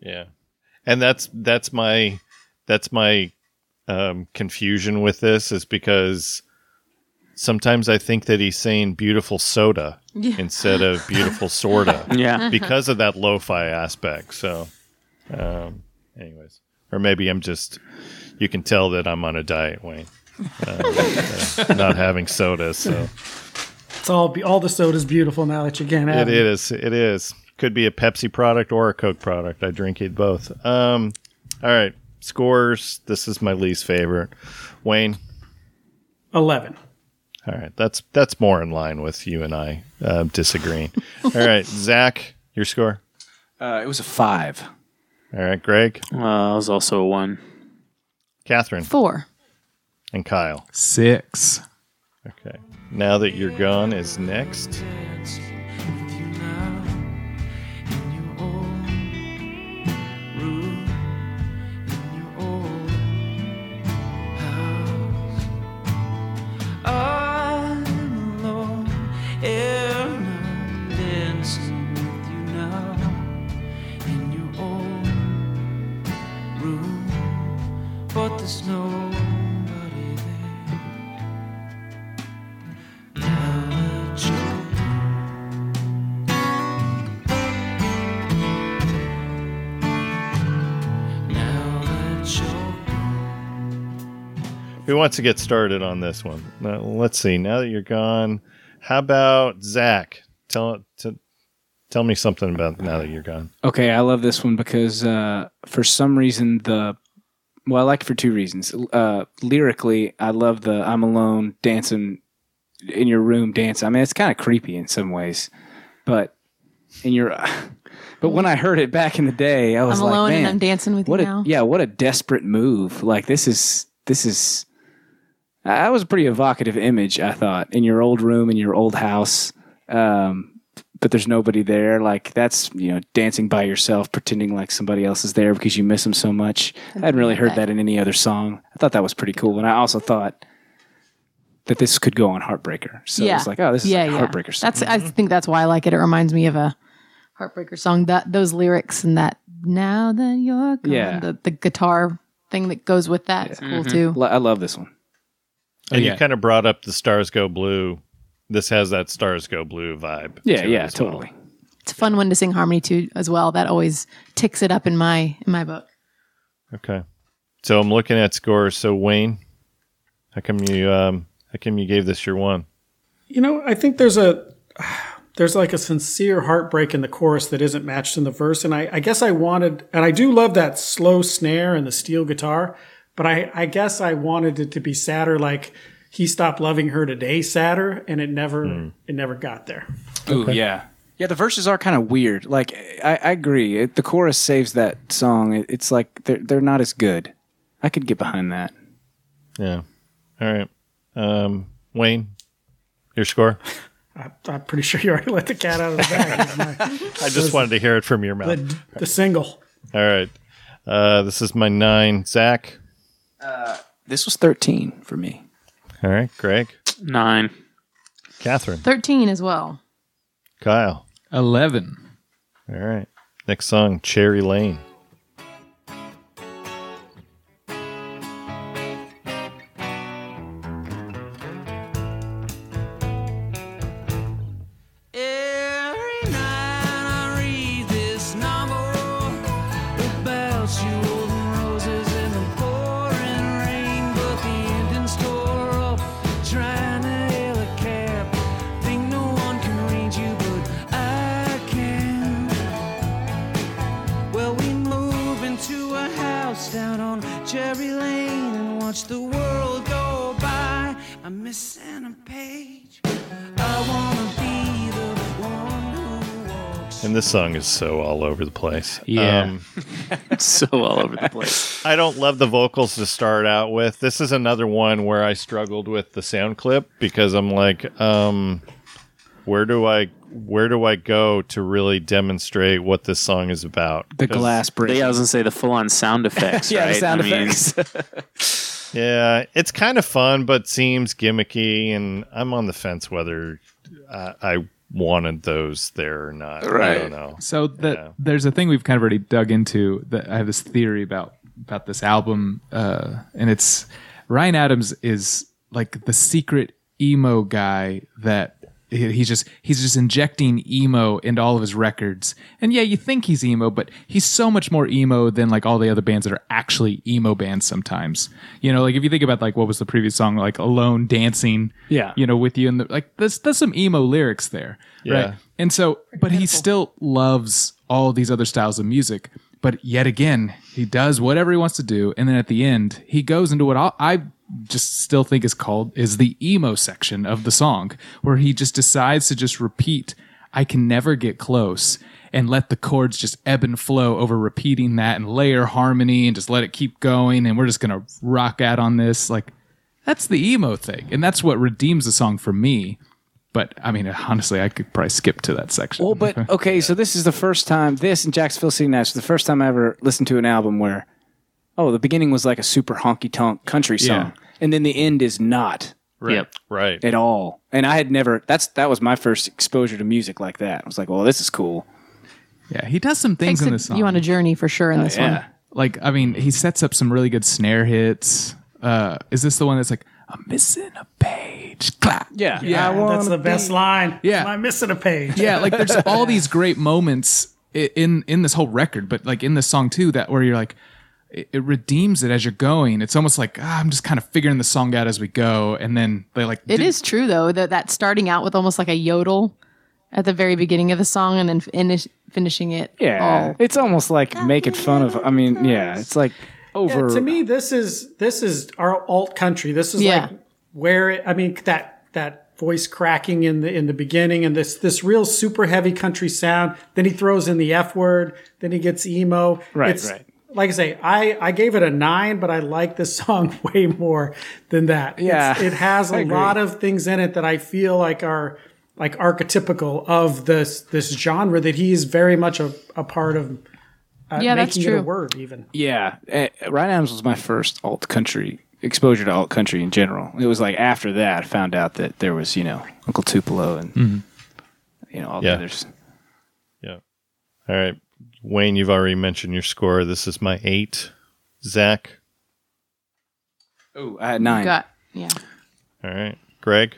Yeah, and that's that's my that's my um, confusion with this is because sometimes I think that he's saying beautiful soda instead of beautiful sorta
Yeah.
because of that lo-fi aspect. So, um, anyways, or maybe I'm just you can tell that I'm on a diet, Wayne. Uh, uh, not having soda, so
It's all, be, all the soda's beautiful now that you can't have
it
it.
is. It is. Could be a Pepsi product or a Coke product. I drink it both. Um, all right, scores. This is my least favorite. Wayne.
11.
All right, that's that's more in line with you and I uh, disagreeing. All right, Zach, your score.
Uh, it was a five.
All right, Greg,
Uh, I was also a one.
Catherine,
Four.
and Kyle.
six.
Okay. Now that you're gone is next. Who wants to get started on this one? Now, let's see. Now that you're gone, how about Zach? Tell t- tell me something about now that you're gone.
Okay, I love this one because uh, for some reason the well, I like it for two reasons. Uh, lyrically, I love the "I'm alone dancing in your room dancing." I mean, it's kind of creepy in some ways, but in your but when I heard it back in the day, I was
I'm
like,
alone
man,
and I'm dancing with
what
you
a
now.
yeah, what a desperate move! Like this is this is that was a pretty evocative image. I thought in your old room in your old house. Um, but there's nobody there. Like that's you know dancing by yourself, pretending like somebody else is there because you miss them so much. I hadn't really heard that in any other song. I thought that was pretty cool, and I also thought that this could go on Heartbreaker. So
yeah.
it's like, oh, this is
yeah,
a
yeah.
Heartbreaker song.
That's I think that's why I like it. It reminds me of a Heartbreaker song. That those lyrics and that now that you're gone,
Yeah.
the, the guitar thing that goes with that is cool too.
Lo- I love this one.
And
yeah.
you kind of brought up the Stars Go Blue. This has that Stars Go Blue vibe.
Yeah,
to it
yeah,
as well.
totally.
It's a fun one to sing harmony to as well. That always ticks it up in my in my book.
Okay. So I'm looking at scores. So Wayne, how come you um how come you gave this your one?
You know, I think there's a there's like a sincere heartbreak in the chorus that isn't matched in the verse, and I, I guess I wanted, and I do love that slow snare and the steel guitar, but I, I guess I wanted it to be sadder, like he stopped loving her today, sadder, and it never it never got there.
Ooh, yeah. Yeah, the verses are kind of weird. Like, I, I agree. It, the chorus saves that song. It, it's like they're, they're not as good. I could get behind that.
Yeah. All right. Um Wayne, Your score?
I, I'm pretty sure you already let the cat out of the bag. My-
I just wanted to hear it from your mouth.
the, the single.
All right. Uh, this is my nine. Zach.
This was 13 for me.
All right. Greg.
Nine.
Catherine.
13 as well.
Kyle.
11.
All right. Next song, Cherry Lane. Song is so all over the place.
Yeah.
Um,
so all over the place.
I don't love the vocals to start out with. This is another one where I struggled with the sound clip because I'm like, um, where do I where do I go to really demonstrate what this song is about?
The glass break.
They, I was gonna say the full-on sound effects,
yeah,
right?
the sound
I mean,
effects.
Yeah, it's kind of fun, but seems gimmicky, and I'm on the fence whether uh, I wanted those there or not. I
Right.
don't know.
So that
Yeah.
there's a thing we've kind of already dug into that I have this theory about about this album, uh, and it's Ryan Adams is like the secret emo guy that he- he's just he's just injecting emo into all of his records. And yeah, you think he's emo, but he's so much more emo than like all the other bands that are actually emo bands sometimes. You know, like if you think about like what was the previous song, like Alone Dancing,
Yeah.
you know, with you and the like there's there's some emo lyrics there.
Yeah.
Right. And so but he still loves all these other styles of music. But yet again, he does whatever he wants to do, and then at the end, he goes into what I, I just still think is called is the emo section of the song, where he just decides to just repeat, "I can never get close," and let the chords just ebb and flow over repeating that, and layer harmony, and just let it keep going, and we're just gonna rock out on this. Like that's the emo thing, and that's what redeems the song for me. But I mean, honestly, I could probably skip to that section.
Well, but okay, so this is the first time this and Jacksonville City Nights the first time I ever listened to an album where, oh, the beginning was like a super honky tonk country song, and then the end is not
Yep.
Right.
at all. And I had never. That's that was my first exposure to music like that. I was like, well, this is cool.
yeah, he does some things
Takes
in this song.
you on a journey for sure in this
yeah.
one.
like I mean, he sets up some really good snare hits. Uh, is this the one that's like I'm missing a page? Clap.
Yeah,
Yeah,
I wanna
That's the best line.
Yeah.
I'm missing a page?
Yeah, like there's all these great moments in in this whole record, but like in this song too, that where you're like, it, it redeems it as you're going. It's almost like ah, I'm just kind of figuring the song out as we go, and then they like
It
did-
is true though that that starting out with almost like a yodel at the very beginning of the song and then finish, finishing it.
Yeah,
all.
it's almost like making fun of. I mean, yeah, it's like
Yeah,
over.
to me, this is this is our alt country. This is
Yeah.
like where it, I mean that that voice cracking in the in the beginning and this this real super heavy country sound. Then he throws in the f word. Then he gets emo.
Right,
It's,
right.
Like I say, I I gave it a nine, but I like this song way more than that. It's-
Yeah,
it has a lot of things in it that I feel like are like archetypical of this this genre that he is very much a, a part of. Uh,
Yeah, that's
making it a
true.
word even.
Yeah, uh, Ryan Adams was my first alt country exposure to alt country in general. It was like after that I found out that there was you know Uncle Tupelo and you know all
Yeah.
the others.
Yeah. All right. Wayne, you've already mentioned your score. This is my eight. Zach.
Oh, I had nine.
Got yeah.
All right. Greg.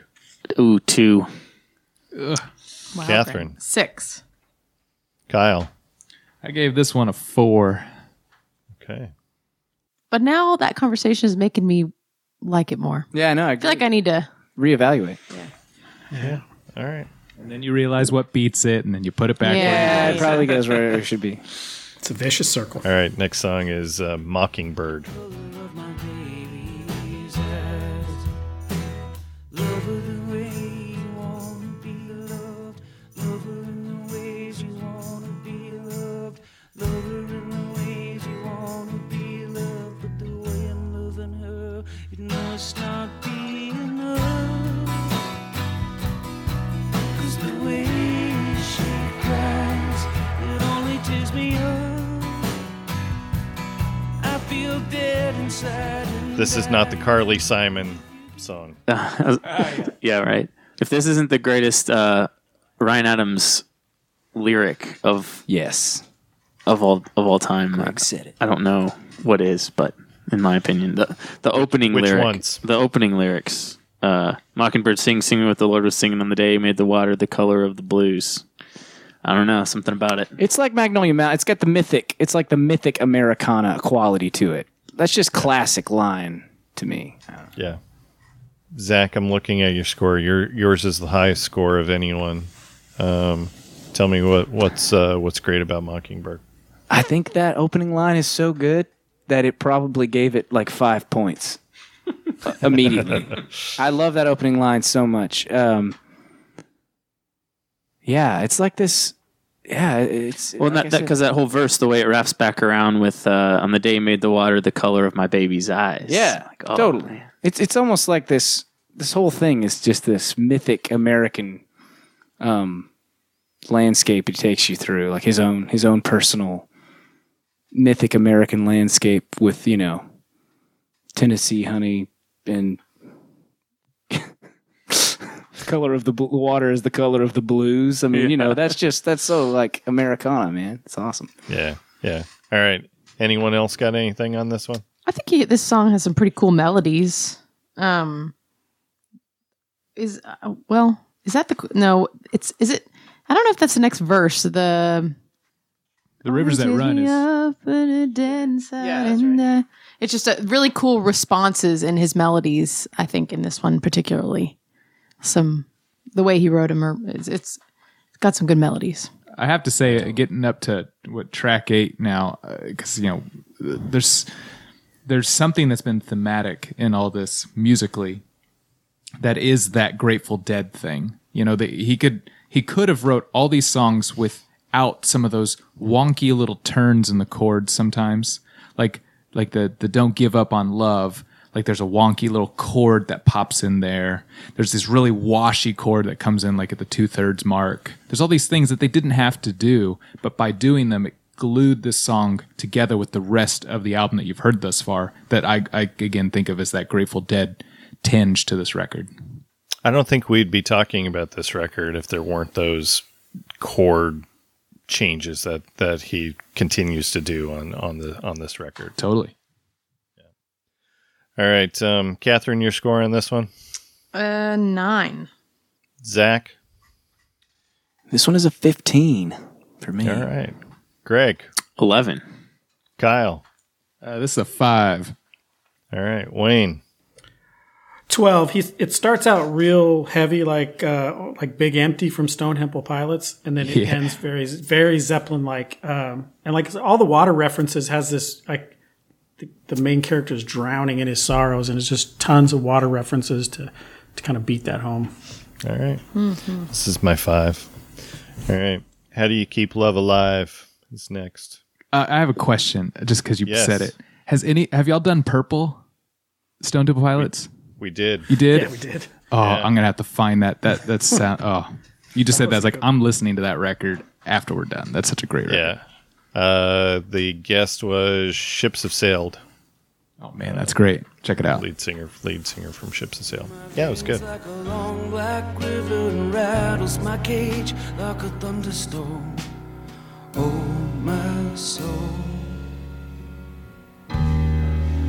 Ooh, two.
Wow,
Catherine.
great. Six.
Kyle.
I gave this one a four.
Okay.
But now that conversation is making me like it more.
Yeah, I know. I
I feel like I need to.
reevaluate. Yeah. Yeah.
All right.
And then you realize what beats it, and then you put it back.
Yeah.
where it
it probably goes where it should be.
It's a vicious circle.
All right. Next song is uh, Mockingbird. This is not the Carly Simon song.
yeah, right. If this isn't the greatest uh, Ryan Adams lyric of
Yes.
of all of all time, I,
said it.
I don't know what is, but in my opinion, the the opening
which
lyric,
ones?
the opening lyrics, uh, Mockingbird sing, singing what the Lord was singing on the day he made the water the color of the blues. I don't know, something about it.
It's like Magnolia Mountain. It's got the mythic. It's like the mythic Americana quality to it. That's just classic line to me.
Yeah. Zach, I'm looking at your score. Your yours is the highest score of anyone. Um, tell me what what's uh, what's great about Mockingbird.
I think that opening line is so good that it probably gave it like five points immediately. I love that opening line so much. Um, yeah, it's like this. Yeah, it's
Well,
like
that because that, whole verse, the way it wraps back around with uh, "On the day made the water the color of my baby's eyes."
Yeah,
Like, oh,
totally.
man.
It's it's almost like this. This whole thing is just this mythic American um, landscape he takes you through, like his own his own personal mythic American landscape with you know Tennessee honey and the color of the bl- water is the color of the blues. I mean, you know, that's just that's so like Americana, man. It's awesome.
Yeah, yeah. All right. Anyone else got anything on this one?
I think he, this song has some pretty cool melodies. Um, is uh, well, is that the no? It's is it? I don't know if that's the next verse. The
The rivers that run is
up and a dead inside
Yeah, that's
and, uh, it's just a really cool responses in his melodies. I think in this one particularly, some the way he wrote them are it's, it's got some good melodies.
I have to say, uh, getting up to what track eight now, because you know, there's there's something that's been thematic in all this musically that is that Grateful Dead thing. You know, that he could he could have wrote all these songs without some of those wonky little turns in the chords sometimes, like like the the Don't Give Up on Love. Like there's a wonky little chord that pops in there. There's this really washy chord that comes in like at the two thirds mark. There's all these things that they didn't have to do, but by doing them, it glued this song together with the rest of the album that you've heard thus far. That I, I again think of as that Grateful Dead tinge to this record.
I don't think we'd be talking about this record if there weren't those chord changes that that he continues to do on on the on this record.
Totally.
All right, um, Catherine, your score on this one.
Uh, nine.
Zach.
This one is a fifteen for me.
All right, Greg,
Eleven.
Kyle.
Uh, this is a five.
All right, Wayne.
12 he's it starts out real heavy like uh like big empty from stone temple pilots and then it
Yeah.
ends very very zeppelin like um and like all the water references has this like the, the main character is drowning in his sorrows and it's just tons of water references to to kind of beat that home
All right. This is my five. All right. How do you keep love alive? Is next.
Uh, I have a question, just because you
Yes.
said it. Has any? Have y'all done Purple? Stone Temple Pilots.
We did.
You did.
yeah we did
Oh, I'm gonna have to find that. That that sound. Oh, you just said that.
was
It's like
good.
I'm listening to that record after we're done. That's such a great record.
Yeah. Uh, the guest was Ships Have Sailed.
Oh man, that's great. Check it out.
Lead singer, lead singer from Ships Have Sailed. Yeah, it was good.
Like a long black river and rattles my cage like a thunderstorm. Oh, my soul.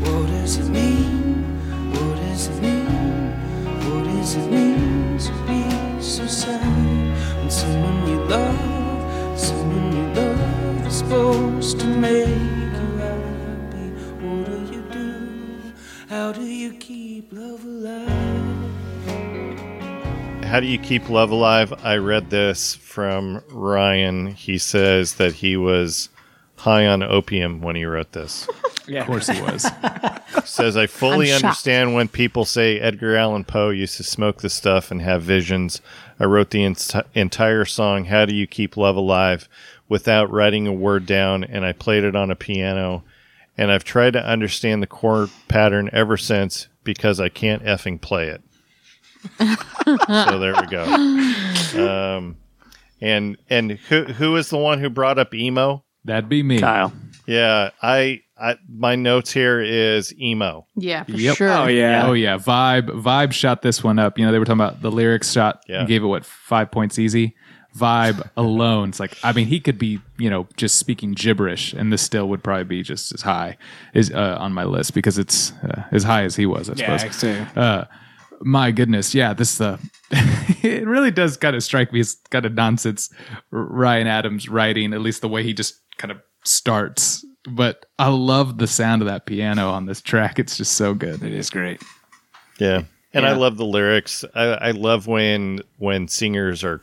What does it mean? What does it mean? What does it mean to be so sad? When someone you love, someone you love is supposed to make you happy. What do you do? How do you keep love alive?
How do you keep love alive? I read this from Ryan. He says that he was high on opium when he wrote this. Yeah.
Of course he was.
says I fully understand when people say Edgar Allan Poe used to smoke this stuff and have visions. I wrote the ent- entire song "How Do You Keep Love Alive" without writing a word down, and I played it on a piano. And I've tried to understand the chord pattern ever since because I can't effing play it. so there we go. Um, and and who who is the one who brought up emo?
That'd be me.
Kyle.
Yeah, I, I my notes here is emo.
Yeah, for
Yep.
sure.
Oh yeah.
Oh yeah, Vibe Vibe shot this one up. You know they were talking about the lyrics shot.
Yeah.
and gave it what five points easy. Vibe alone, it's like I mean he could be you know just speaking gibberish, and this still would probably be just as high is uh, on my list because it's uh, as high as he was. I
Yeah,
suppose.
so-
Uh, my goodness, yeah, this uh, it really does kind of strike me as kind of nonsense. Ryan Adams writing, at least the way he just kind of starts. But I love the sound of that piano on this track. It's just so good.
It is great.
Yeah, and I love the lyrics. I, I love when when singers are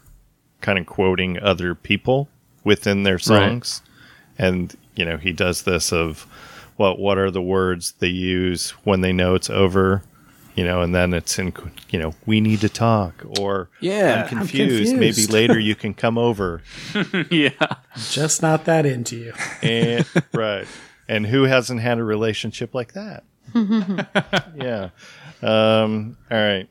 kind of quoting other people within their songs, and you know he does this of what what are the words they use when they know it's over. You know, and then it's in, you know, we need to talk, or
Yeah.
I'm
I'm
confused. Maybe later you can come over.
yeah.
Just not that into you.
And right. And who hasn't had a relationship like that? yeah. Um, all right.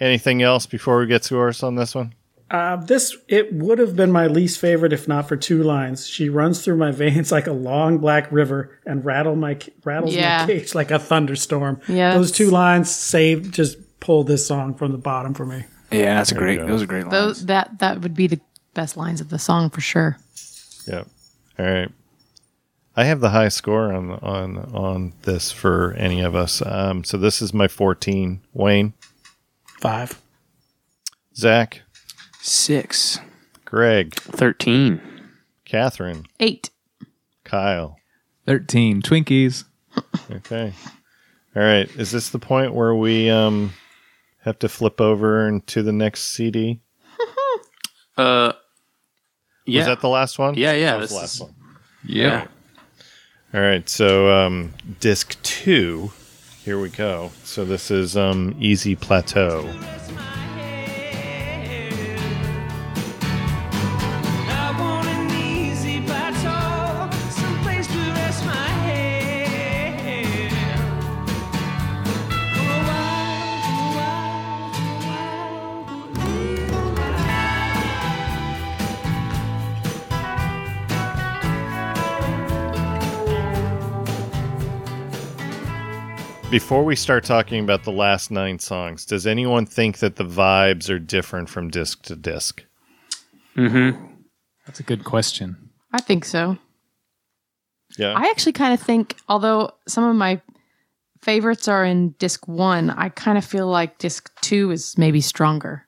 Anything else before we get to ours on this one?
Uh, this it would have been my least favorite if not for two lines. She runs through my veins like a long black river and rattle my rattles
Yeah.
my cage like a thunderstorm.
Yeah,
those two lines saved just pulled this song from the bottom for me.
Yeah, that's a great. Those are great lines.
Those that that would be the best lines of the song for sure.
Yeah. All right. I have the high score on on on this for any of us. Um, so this is my 14. Wayne,
Five.
Zach,
Six.
Greg,
13.
Catherine,
Eight.
Kyle.
Thirteen Twinkies.
Okay. All right. Is this the point where we um have to flip over into the next CD?
Uh, yeah.
Was that the last one?
Yeah, yeah,
That was the last
is-
one.
Yeah.
All right, so um, disc two, here we go. So this is um, Easy Plateau. Before we start talking about the last nine songs, does anyone think that the vibes are different from disc to disc? Mm-hmm.
That's a good question.
I think so.
Yeah.
I actually kind of think, although some of my favorites are in disc one, I kind of feel like disc two is maybe stronger.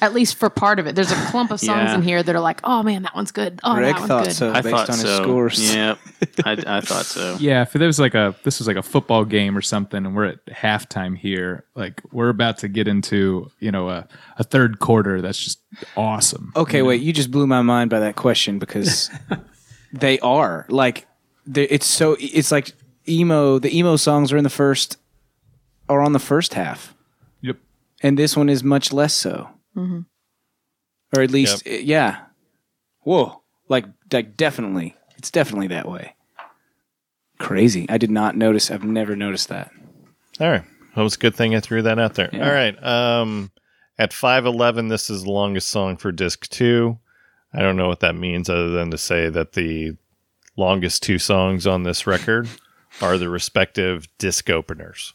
At least for part of it. There's a clump of songs
Yeah.
in here that are like, oh man, that one's good. Oh,
Greg
that one's
thought
good.
so
I
based
thought
on his
so.
scores.
Yep. I, I thought so.
Yeah, if there was like a this was like a football game or something, and we're at halftime here, like we're about to get into you know a, a third quarter that's just awesome.
Okay, wait. You just blew my mind by that question because they are like they- it's so it's like emo. The emo songs are in the first are on the first half,
Yep.
and this one is much less so, or at least uh, yeah. Whoa, like like definitely, it's definitely that way. Crazy. I did not notice. I've never noticed that.
All right. Well, it's a good thing I threw that out there.
Yeah.
All right. Um, at 511, this is the longest song for disc two. I don't know what that means other than to say that the longest two songs on this record are the respective disc openers.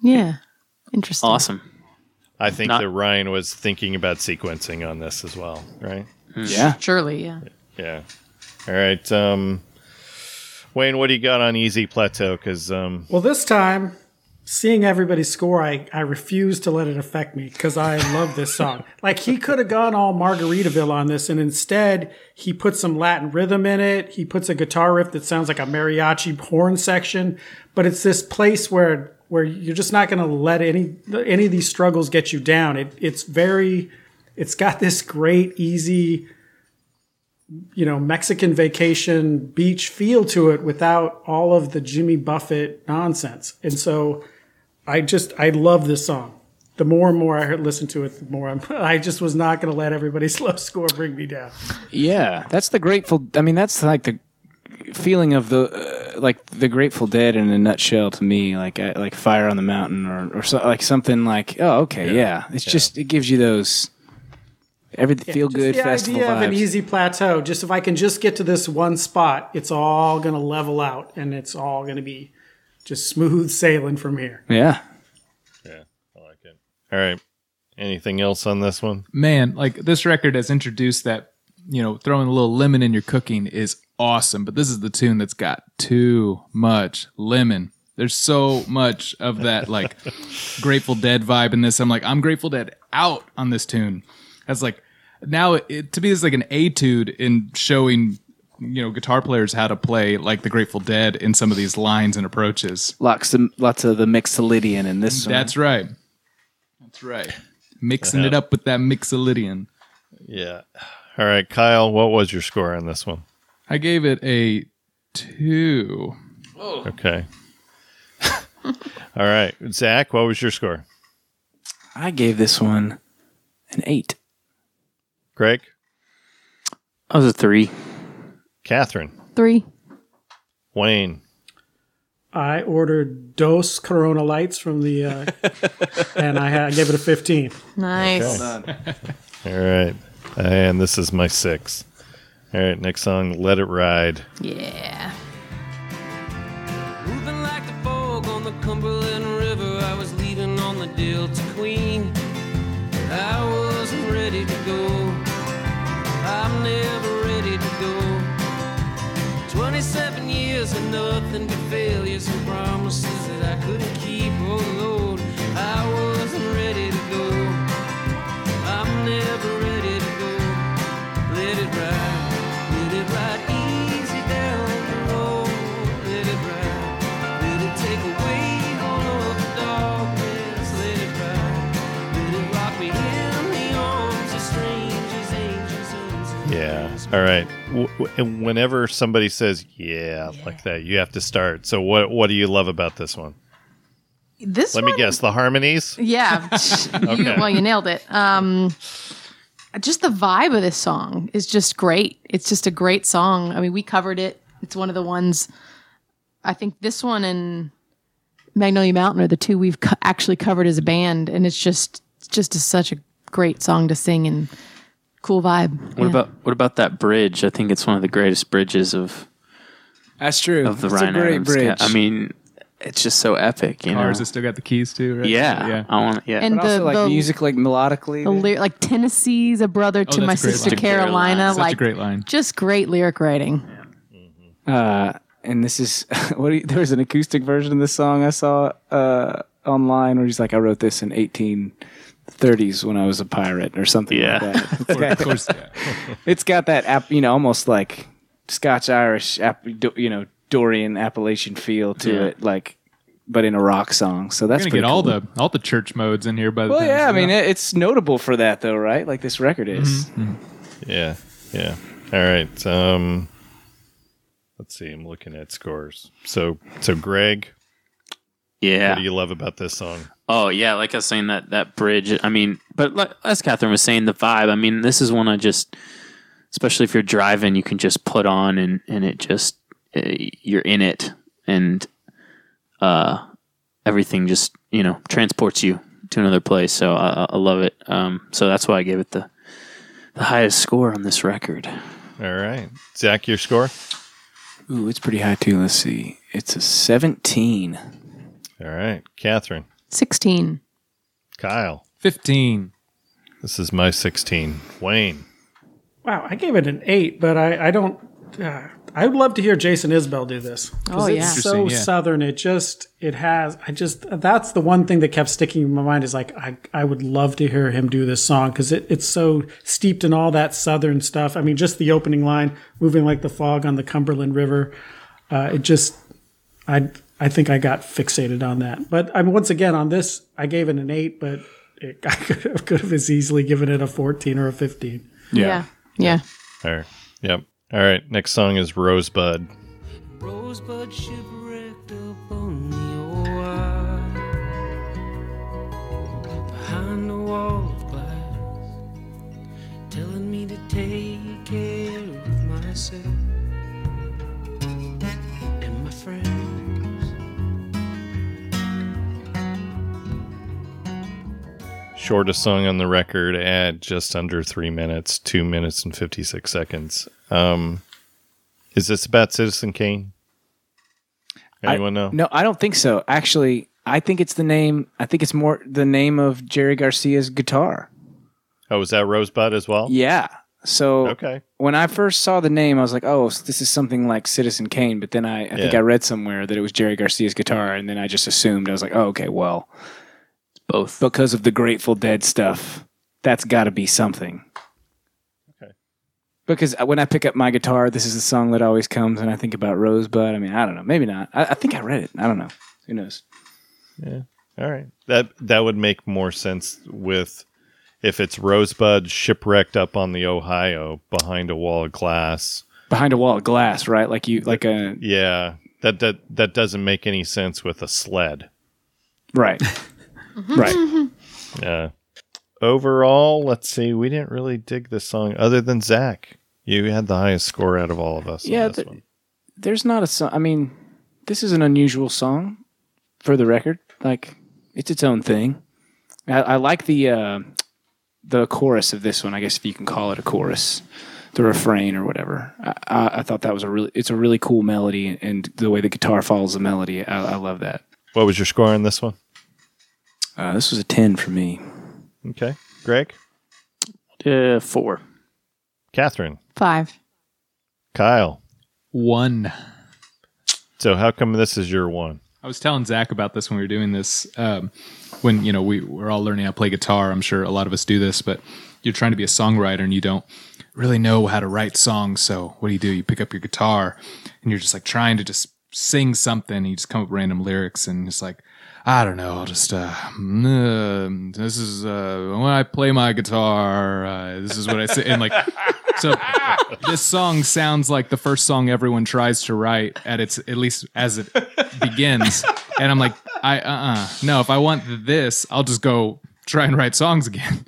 Yeah. Interesting.
Awesome.
I think
Not-
that Ryan was thinking about sequencing on this as well, right?
Yeah.
Surely, yeah.
Yeah. All right. Um, Wayne, what do you got on Easy Plateau? Because um,
Well, this time, seeing everybody score, I, I refuse to let it affect me because I love this song. Like, he could have gone all Margaritaville on this, and instead, he put some Latin rhythm in it. He puts a guitar riff that sounds like a mariachi horn section, but it's this place where where you're just not going to let any any of these struggles get you down. It it's very it's got this great easy you know Mexican vacation beach feel to it without all of the Jimmy Buffett nonsense. And so I just I love this song. The more and more I listen to it, the more I'm, I just was not going to let everybody's low score bring me down.
Yeah, that's the Grateful. I mean, that's like the feeling of the uh, like the Grateful Dead in a nutshell to me. Like uh, like Fire on the Mountain or or so, like something like oh okay yeah. It's just it gives you those. Everything feel
Just
good
the
festival
idea of an easy plateau. Just if I can just get to this one spot, it's all going to level out, and it's all going to be just smooth sailing from here.
Yeah, yeah.
I like it. All right. Anything else on this one?
man, like this record has introduced that, you know, throwing a little lemon in your cooking is awesome, but this is the tune that's got too much lemon. There's so much of that like Grateful Dead vibe in this. I'm like, I'm Grateful Dead out on this tune. That's like now it, to me it's like an etude in showing you know guitar players how to play like the Grateful Dead in some of these lines and approaches.
Lots of lots of the Mixolydian in this one.
That's right. That's right. Mixing it up with that Mixolydian.
Yeah. All right, Kyle, what was your score on this one?
I gave it a two.
Okay. All right. Zach, what was your score?
I gave this one an eight.
Greg?
I was a three.
Catherine?
Three.
Wayne?
I ordered Dos Corona Lights from the, uh, and I, had, I gave it a 15.
Nice.
All right. And this is my six. All right, next song, Let It Ride.
Yeah.
Moving like the fog on the Cumberland River, I was leaving on the Delta Queen. I wasn't ready to go. I'm never ready to go. 27 years and nothing but failures and promises that I couldn't keep. Oh Lord, I wasn't ready to go. I'm never ready
Yeah. All right. W- and whenever somebody says "yeah" like that, you have to start. So what what do you love about this one?
This
Let me guess. The harmonies.
Yeah. you, well, you nailed it. Um, just the vibe of this song is just great. It's just a great song. I mean, we covered it. It's one of the ones. I think this one and Magnolia Mountain are the two we've co- actually covered as a band, and it's just it's just a, such a great song to sing and cool vibe.
What
Yeah.
about what about that bridge? I think it's one of the greatest bridges of
That's true.
of the
it's
Ryan
a great
Adams.
bridge.
I mean, it's just so epic. You know?
Cars that still got the keys too, right?
yeah,
yeah.
I want. Yeah,
and
but also
the,
like
the
music, like melodically.
the lyric, like Tennessee's a brother to
Oh,
my
that's a great
sister
line.
Carolina.
Such a
like
great line.
just great lyric writing.
Uh, and this is what you, there was an acoustic version of this song I saw uh, online where he's like, I wrote this in 1830s when I was a pirate or something
Yeah.
like that. It's
Of
got,
course, yeah.
it's got that, app, you know, almost like Scotch Irish, you know, Dorian Appalachian feel to
Yeah.
it, like, but in a rock song. So that's
We're gonna
pretty
get all the all the church modes in here by the
Well, yeah, I mean, it, it's notable for that though, right? Like this record is.
Yeah. Yeah. All right. Um. Let's see. I'm looking at scores. So so Greg,
yeah.
what do you love about this song?
Oh yeah, like I was saying that that bridge. I mean, but like, as Catherine was saying, the vibe. I mean, this is one I just, especially if you're driving, you can just put on and and it just uh, you're in it and uh everything just you know transports you to another place. So I, I- I love it. Um, so that's why I gave it the the highest score on this record.
All right, Zach, your score.
Ooh, it's pretty high too. Let's see. It's a 17.
All right, Catherine,
Sixteen.
Kyle.
fifteen.
This is my 16. Wayne.
Wow, I gave it an 8, but I, I don't. Uh, I would love to hear Jason Isbell do this.
Oh,
it's
yeah.
so
yeah.
southern. It just, it has, I just, that's the one thing that kept sticking in my mind is like, I, I would love to hear him do this song because it, it's so steeped in all that southern stuff. I mean, just the opening line, moving like the fog on the Cumberland River. Uh, it just, I, I think I got fixated on that. But I mean, once again, on this, I gave it an 8, but it, I could have, could have as easily given it a 14 or a 15.
Yeah. Yeah.
All right. Yep. All right. Next song is Rosebud.
Rosebud shipwrecked up on the Ohio Behind a wall of glass Telling me to take care of myself And my friends
shortest song on the record at just under three minutes, two minutes and 56 seconds. Um, is this about Citizen Kane? Anyone know?
No, I don't think so. Actually, I think it's the name. I think it's more the name of Jerry Garcia's guitar.
Oh, was that Rosebud as well?
Yeah. So
Okay.
when I first saw the name, I was like, "Oh, this is something like Citizen Kane." But then I, I think I read somewhere that it was Jerry Garcia's guitar, and then I just assumed I was like, "Oh, okay, well,
Both.
because of the Grateful Dead stuff, that's got to be something."
Okay.
Because uh, when I pick up my guitar, this is the song that always comes, and I think about Rosebud. I mean, I don't know, maybe not. I, I think I read it. I don't know. Who knows? Yeah.
All right. That that would make more sense with if it's Rosebud shipwrecked up on the Ohio behind a wall of glass.
Behind a wall of glass, right? Like you, like a
Yeah. That that that doesn't make any sense with a sled.
right, Mm-hmm. right.
Yeah. Overall, let's see. We didn't really dig this song other than Zach. You had the highest score out of all of us. on
Yeah,
this
the-
one.
there's not a song. I mean, this is an unusual song for the record. Like, it's its own thing. I, I like the uh, the chorus of this one. I guess if you can call it a chorus, the refrain or whatever. I, I, I thought that was a really. It's a really cool melody, and the way the guitar follows the melody, I, I love that.
What was your score on this one?
Uh, this was a ten for me.
Okay. Greg?
Uh, four.
Catherine?
Five.
Kyle?
One.
So how come this is your one?
I was telling Zach about this when we were doing this. Um, when you know we we're all learning how to play guitar. I'm sure a lot of us do this, but you're trying to be a songwriter and you don't really know how to write songs. So what do you do? You pick up your guitar and you're just like trying to just sing something. And you just come up with random lyrics and it's like I don't know. I'll just uh, mm, this is uh, when I play my guitar. Uh, this is what I say. And like so this song sounds like the first song everyone tries to write at its at least as it begins and i'm like i uh-uh no if i want this i'll just go try and write songs again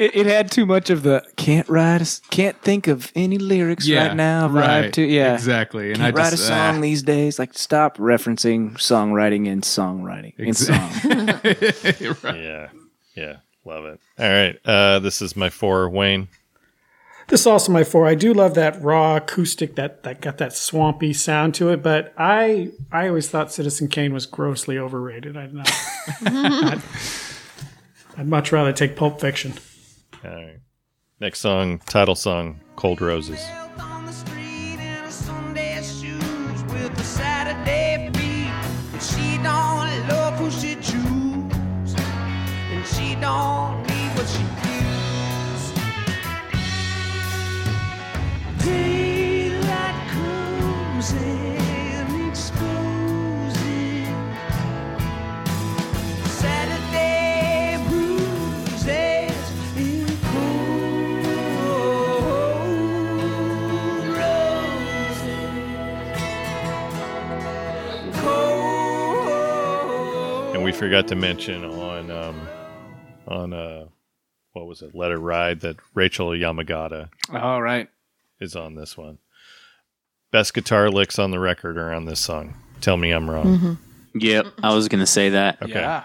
It, it had too much of the can't write, a s can't think of any lyrics right now.
right
To, yeah,
exactly and
Can't
i
write
just
a song
uh,
these days. Like, stop referencing songwriting and songwriting in song.
Yeah. Yeah. Love it. All right. Uh, this is my four, Wayne.
This is also my four. I do love that raw acoustic that that got that swampy sound to it, but I I always thought Citizen Kane was grossly overrated. I'd not. I'd, I'd much rather take Pulp Fiction.
All right. Next song, title song, Cold Roses. Forgot to mention on um, on uh, what was it, Let It Ride, that Rachel Yamagata
All right.
is on this one. Best guitar licks on the record are on this song. Tell me I'm wrong.
Yep. I was gonna say that.
Okay.
Yeah.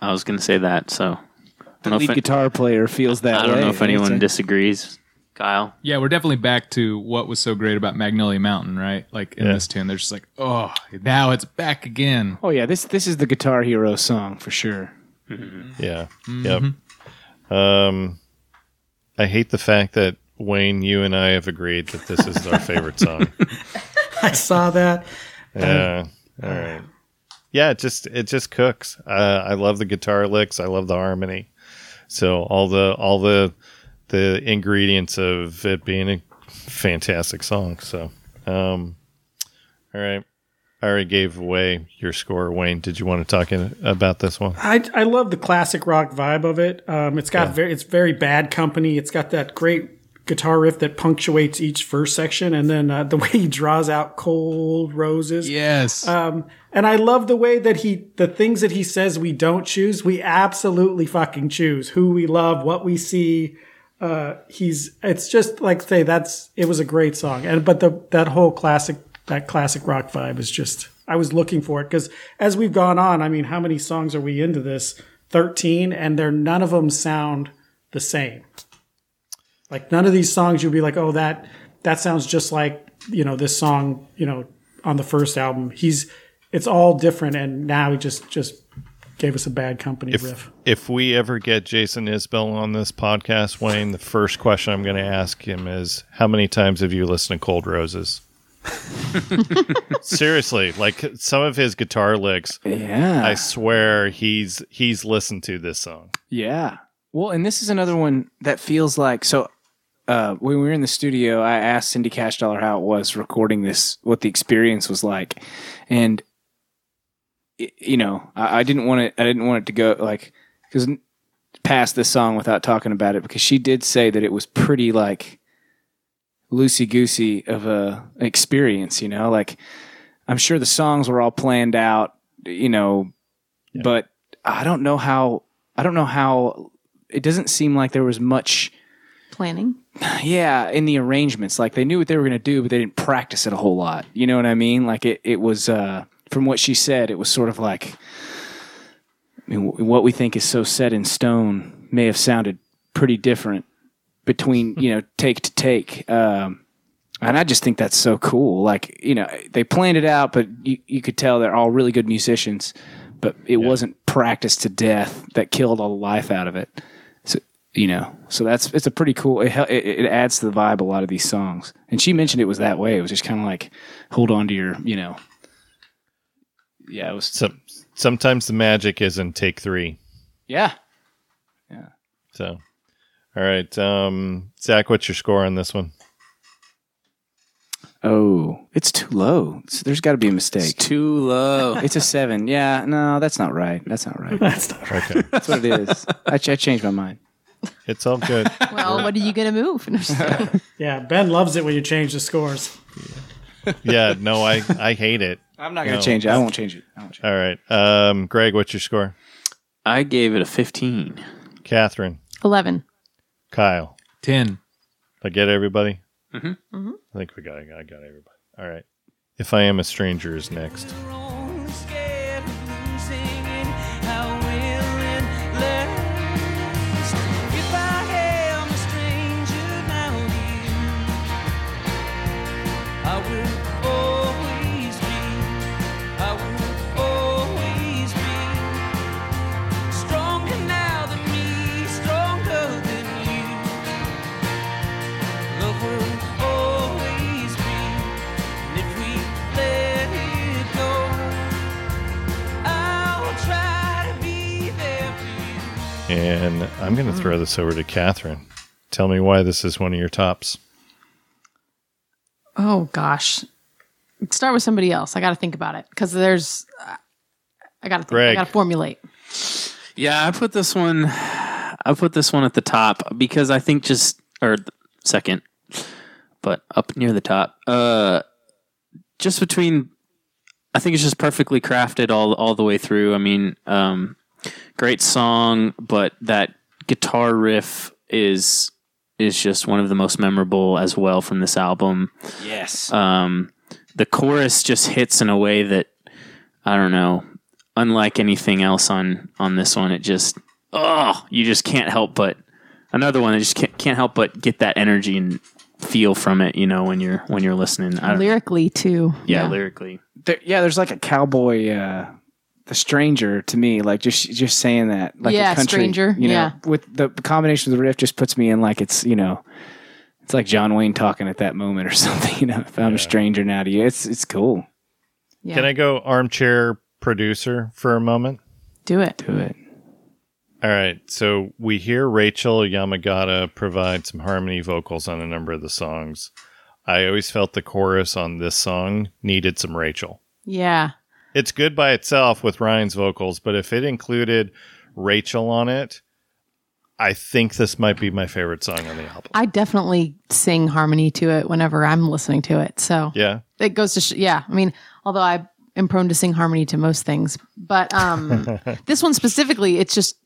I was gonna say that. So I
The
don't know
lead
if, it-
guitar player feels that
I don't
way.
know if anyone
It's a-
disagrees. Kyle.
yeah we're definitely back to what was so great about magnolia mountain right like in
Yeah.
this tune they're just like oh now it's back again
Oh yeah, this this is the Guitar Hero song for sure.
Yeah. Yep. Um, I hate the fact that Wayne, you and I have agreed that this is our favorite song.
I saw that.
Yeah. All right. Yeah, it just it just cooks. Uh, I love the guitar licks. I love the harmony. So all the all the the ingredients of it being a fantastic song. So, um, all right. I already gave away your score, Wayne. Did you want to talk in, about this one?
I, I love the classic rock vibe of it. Um, it's got very it's very bad company. It's got that great guitar riff that punctuates each verse section, and then uh, the way he draws out cold roses.
yes
Um, and I love the way that he the things that he says we don't choose, we absolutely fucking choose. Who we love, what we see. Uh, he's it's just like say that's it was a great song, and but the that whole classic that classic rock vibe is just I was looking for it because as we've gone on, I mean, how many songs are we into this? 13, and they're none of them sound the same. Like none of these songs you'll be like, oh, that that sounds just like you know this song, you know, on the first album. He's it's all different, and now he just just gave us a bad company
If
riff.
if we ever get Jason Isbell on this podcast, Wayne, the first question I'm going to ask him is, "How many times have you listened to Cold Roses?" Seriously, like some of his guitar licks,
Yeah.
I swear he's he's listened to this song.
Yeah. Well, and this is another one that feels like so. Uh, when we were in the studio, I asked Cindy Cashdollar how it was recording this, what the experience was like, and y- you know, I, I didn't want it. I didn't want it to go like because past this song without talking about it because she did say that it was pretty like loosey goosey of a experience. You know, like I'm sure the songs were all planned out. You know, but I don't know how. I don't know how. It doesn't seem like there was much.
Planning.
Yeah, in the arrangements, like they knew what they were going to do, but they didn't practice it a whole lot. You know what I mean? Like it, it was uh, from what she said, it was sort of like. I mean, wh- what we think is so set in stone may have sounded pretty different between you know take to take. Um, and I just think that's so cool. Like you know, they planned it out, but you, you could tell they're all really good musicians, but it wasn't practiced to death that killed all the life out of it. So you know, so that's it's a pretty cool. It, it it adds to the vibe a lot of these songs. And she mentioned it was that way. It was just kind of like hold on to your, you know. Yeah, it was.
So sometimes the magic is in take three.
Yeah, Yeah.
So, all right, um, Zach, what's your score on this one?
Oh, it's too low. It's- there's got to be a
It's
mistake.
too low.
It's a seven. Yeah, no, that's not right. That's not right.
That's not right.
Okay,
That's what it is. I, ch- I changed my mind.
it's all good.
Well, what are you gonna move?
Yeah, Ben loves it when you change the scores.
Yeah, no, I I hate it.
I'm not gonna
No.
change it. I won't change it. I won't change
All right, um, Greg, what's your score?
I gave it a 15.
Catherine,
Eleven.
Kyle,
10.
I get everybody.
Mhm.
Mhm.
I think we got I got everybody. All right. If I am a stranger is next.
And
I'm going to throw this over to Catherine. Tell me why this is one of your tops.
Oh gosh. Start with somebody else. I got to think about it because there's. I got to. I
Greg.
got to formulate.
Yeah, I put this one. I put this one at the top because I think just or th- second, but up near the top. Uh, just between. I think it's just perfectly crafted all all the way through. I mean, um, great song, but that guitar riff is is just one of the most memorable as well from this album.
Yes.
Um, the chorus just hits in a way that I don't know, unlike anything else on on this one. It just oh, you just can't help but another one. that just can't can't help but get that energy and feel from it. You know, when you're when you're listening. I
Lyrically too.
yeah, lyrically.
there, yeah, there's like a cowboy, uh, the stranger to me, like just just saying that, like
Yeah,
a country,
stranger,
you know,
yeah.
with the combination of the riff just puts me in like it's you know, it's like John Wayne talking at that moment or something. You know, if I'm a stranger now to you, it's it's cool.
Yeah.
Can I go armchair producer for a moment?
do it?
Do it.
All right. So we hear Rachel Yamagata provide some harmony vocals on a number of the songs. I always felt the chorus on this song needed some Rachel.
Yeah.
It's good by itself with Ryan's vocals, but if it included Rachel on it, I think this might be my favorite song on the album.
I definitely sing harmony to it whenever I'm listening to it. So
yeah.
it goes to sh- yeah. I mean, although I am prone to sing harmony to most things, but um, this one specifically, it's just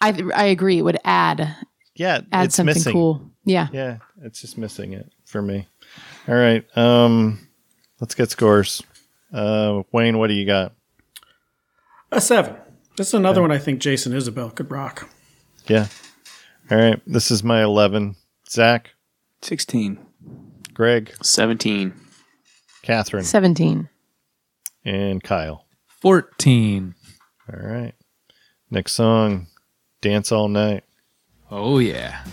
I I agree. It would add
Yeah.
add
it's
something
missing.
cool. Yeah.
Yeah, it's just missing it for me. All right. Um let's get scores. Uh Wayne, what do you got?
A seven. This is another one I think Jason Isbell could rock.
Yeah. All right. This is my 11. Zach,
16.
Greg,
17.
Catherine,
17.
and Kyle.
14.
All right. Next song, Dance All Night.
Oh, yeah.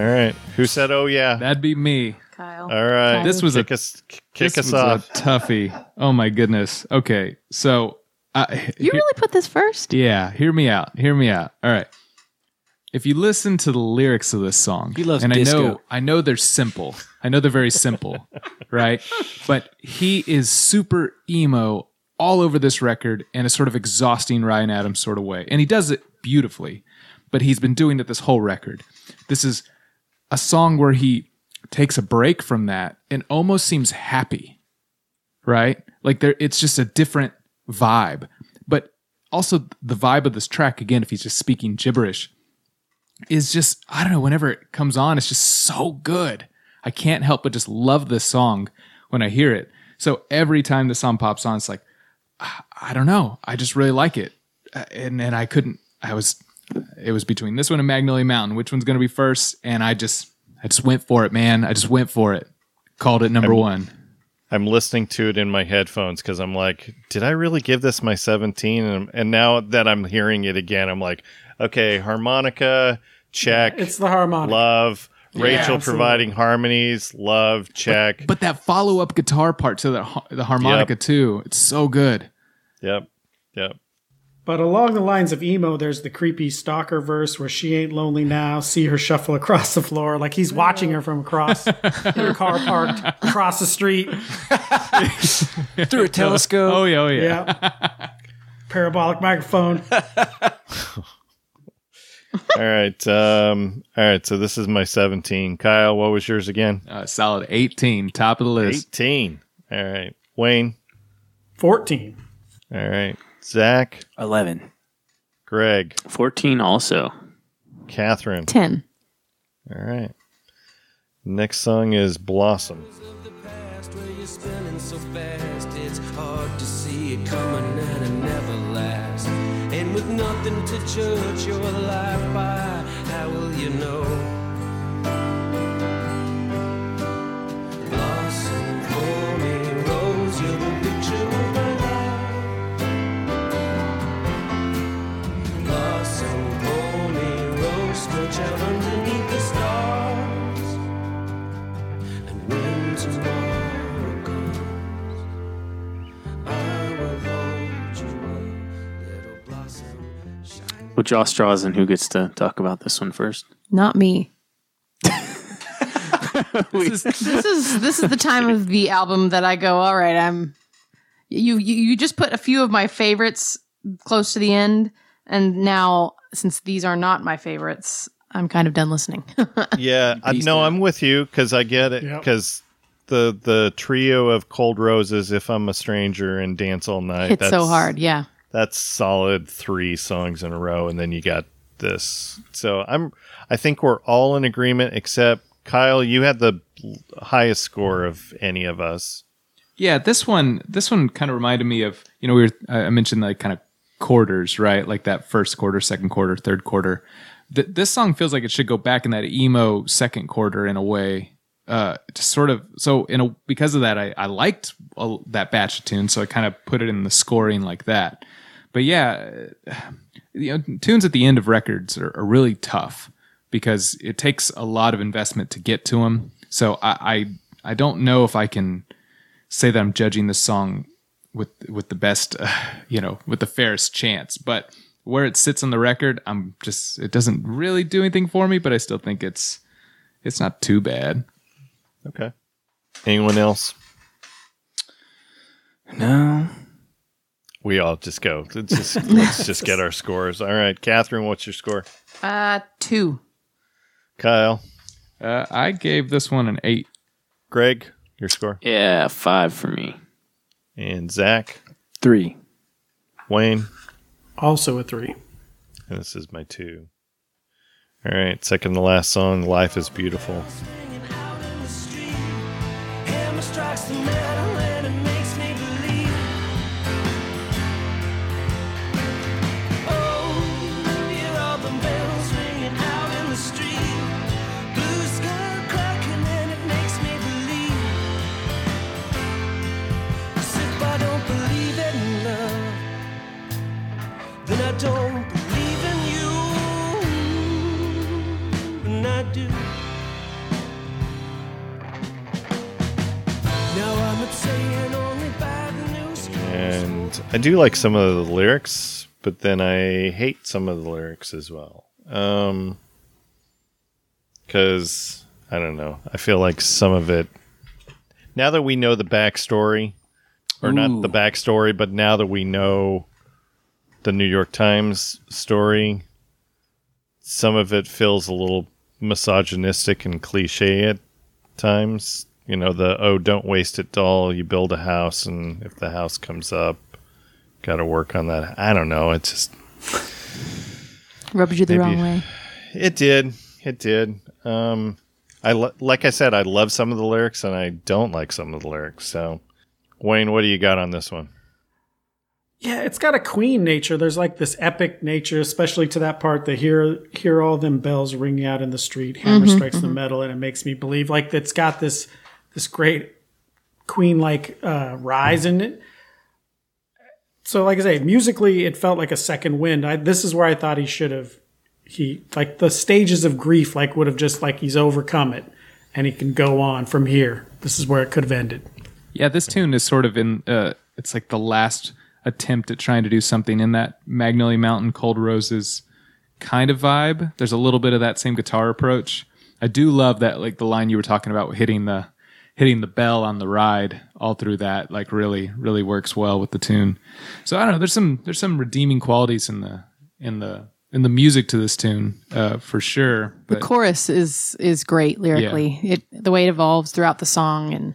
All
right. Who said, oh, yeah?
That'd be me.
Kyle.
All right.
This was a-
kick us, kick
This
us
was
off.
a toughie. Oh, my goodness. Okay. So, uh,
You really put this first?
Yeah, hear me out. Hear me out. All right. If you listen to the lyrics of this song,
He loves
and I
disco.
know, I know they're simple. I know they're very simple, right? But he is super emo all over this record in a sort of exhausting Ryan Adams sort of way, and he does it beautifully. But he's been doing it this whole record. This is a song where he takes a break from that and almost seems happy right? Like there, it's just a different vibe. But also the vibe of this track, again, if he's just speaking gibberish, is just I don't know. Whenever it comes on, it's just so good. I can't help but just love this song when I hear it. So every time the song pops on, it's like I I don't know. I just really like it, Uh, and and I couldn't. I was. It was between this one and Magnolia Mountain. Which one's going to be first? And I just, I just went for it, man. I just went for it. Called it number one.
I'm listening to it in my headphones because I'm like, did I really give this my 17? And, and now that I'm hearing it again, I'm like, okay, harmonica, check.
It's the harmonica.
love. Rachel
absolutely.
providing harmonies, love, check.
But that follow up guitar part to the the harmonica
Yep.
too, it's so good.
yep. Yep.
But along the lines of emo, there's the creepy stalker verse where she ain't lonely now. See her shuffle across the floor like he's watching her from across in her car parked across the street.
Through a telescope.
Oh yeah, oh yeah.
Yeah. Parabolic microphone.
all right. Um, all right. So this is my 17. Kyle, what was yours again?
Uh, solid eighteen, top of the list.
18. All right. Wayne.
14.
All right. Zach.
11.
Greg.
14 also.
Catherine.
10.
All right. Next song is Blossom.
of the past where you're spinning so fast it's hard to see it coming and it never lasts and with nothing to judge your life by how will you know
We'll draw straws and who gets to talk about this one first.
Not me. this is this is the time of the album that I go. All right, I'm. You you, you just put a few of my favorites close to the end, and now since these are not my favorites, I'm kind of done listening.
Yeah, I, no. I'm with you because I get it.
Yep.
Because the the trio of Cold Roses, If I'm a Stranger, and Dance All Night.
it's so hard. Yeah.
That's solid three songs in a row, and then you got this. So I'm. I think we're all in agreement except Kyle. You had the highest score of any of us.
Yeah, this one this one kind of reminded me of you know we were I mentioned like kind of quarters right like that first quarter, second quarter, third quarter. Th- this song feels like it should go back in that emo second quarter in a way. Uh, to sort of so in a because of that I I liked that batch of tunes so I kind of put it in the scoring like that. But yeah, uh, you know, tunes at the end of records are, are really tough because it takes a lot of investment to get to them. So I, I I don't know if I can say that I'm judging this song with with the best, uh, you know, with the fairest chance. But where it sits on the record, I'm just it doesn't really do anything for me, but I still think it's it's not too bad.
Okay. Anyone else?
No.
We all just go. Let's just, let's just get our scores. All right, Catherine, what's your score?
Uh, two.
Kyle,
Uh, I gave this one an eight.
Greg, your score,
Yeah, five for me.
and Zach,
Three.
Wayne,
Also a three.
and this is my two. All right, second to last song, "Life Is Beautiful."
I do
like some of the lyrics, but then I hate some of the lyrics as well. Um, because I don't know. I feel like some of it. Now that we know the backstory, or not the backstory, but now that we know the New York Times story, some of it feels a little misogynistic and cliche at times. You know, the oh, don't waste it doll. You build a house, and if the house comes up, got to work on that. I don't know. It just
Rubbed you the
Maybe-
wrong way.
it did. It did. Um, I lo- like I said, I love some of the lyrics, and I don't like some of the lyrics. So, Wayne, what do you got on this one?
Yeah, it's got a queen nature. There's like this epic nature, especially to that part. The hear hear all them bells ringing out in the street. Hammer strikes the metal, and it makes me believe. Like it's got this this great queen like uh, rise in it. So, like I say, musically, it felt like a second wind. I, this is where I thought he should have. He like the stages of grief, like would have just like he's overcome it, and he can go on from here. This is where it could have ended.
Yeah, this tune is sort of in. Uh, it's like the last attempt at trying to do something in that Magnolia Mountain Cold Roses kind of vibe. There's a little bit of that same guitar approach. I do love that, like the line you were talking about, hitting the hitting the bell on the ride all through that. Like really, really works well with the tune. So I don't know. There's some there's some redeeming qualities in the in the in the music to this tune uh, for sure.
The chorus is is great lyrically. It the way it evolves throughout the song, and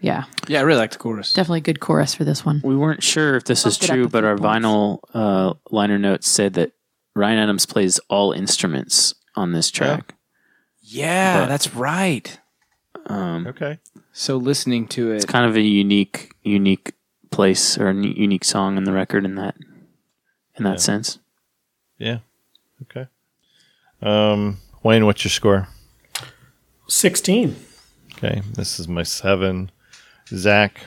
yeah,
Yeah, I really like the chorus.
definitely a good chorus for this one.
We weren't sure if this is
Bumped it
true, but our
points.
vinyl uh, liner notes said that Ryan Adams plays all instruments on this track.
Yeah,
But-
that's right.
Um,
Okay.
So listening to it,
it's kind of a unique, unique place or a unique song in the record in that, in that
Yeah.
sense.
Yeah. Okay. Um, Wayne, what's your score?
Sixteen.
Okay, this is my seven. Zach,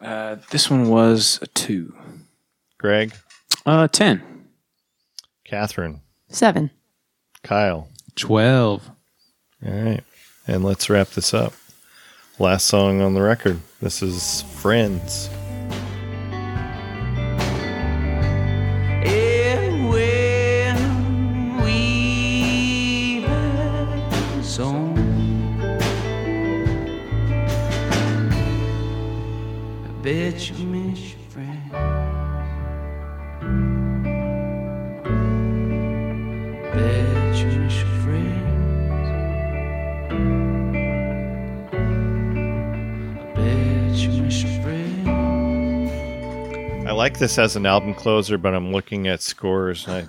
uh, this one was a two.
Greg,
Uh, ten.
Catherine,
Seven.
Kyle.
twelve.
All right, and let's wrap this up. Last song on the record. This is Friends. This as an album closer, but I'm looking at scores and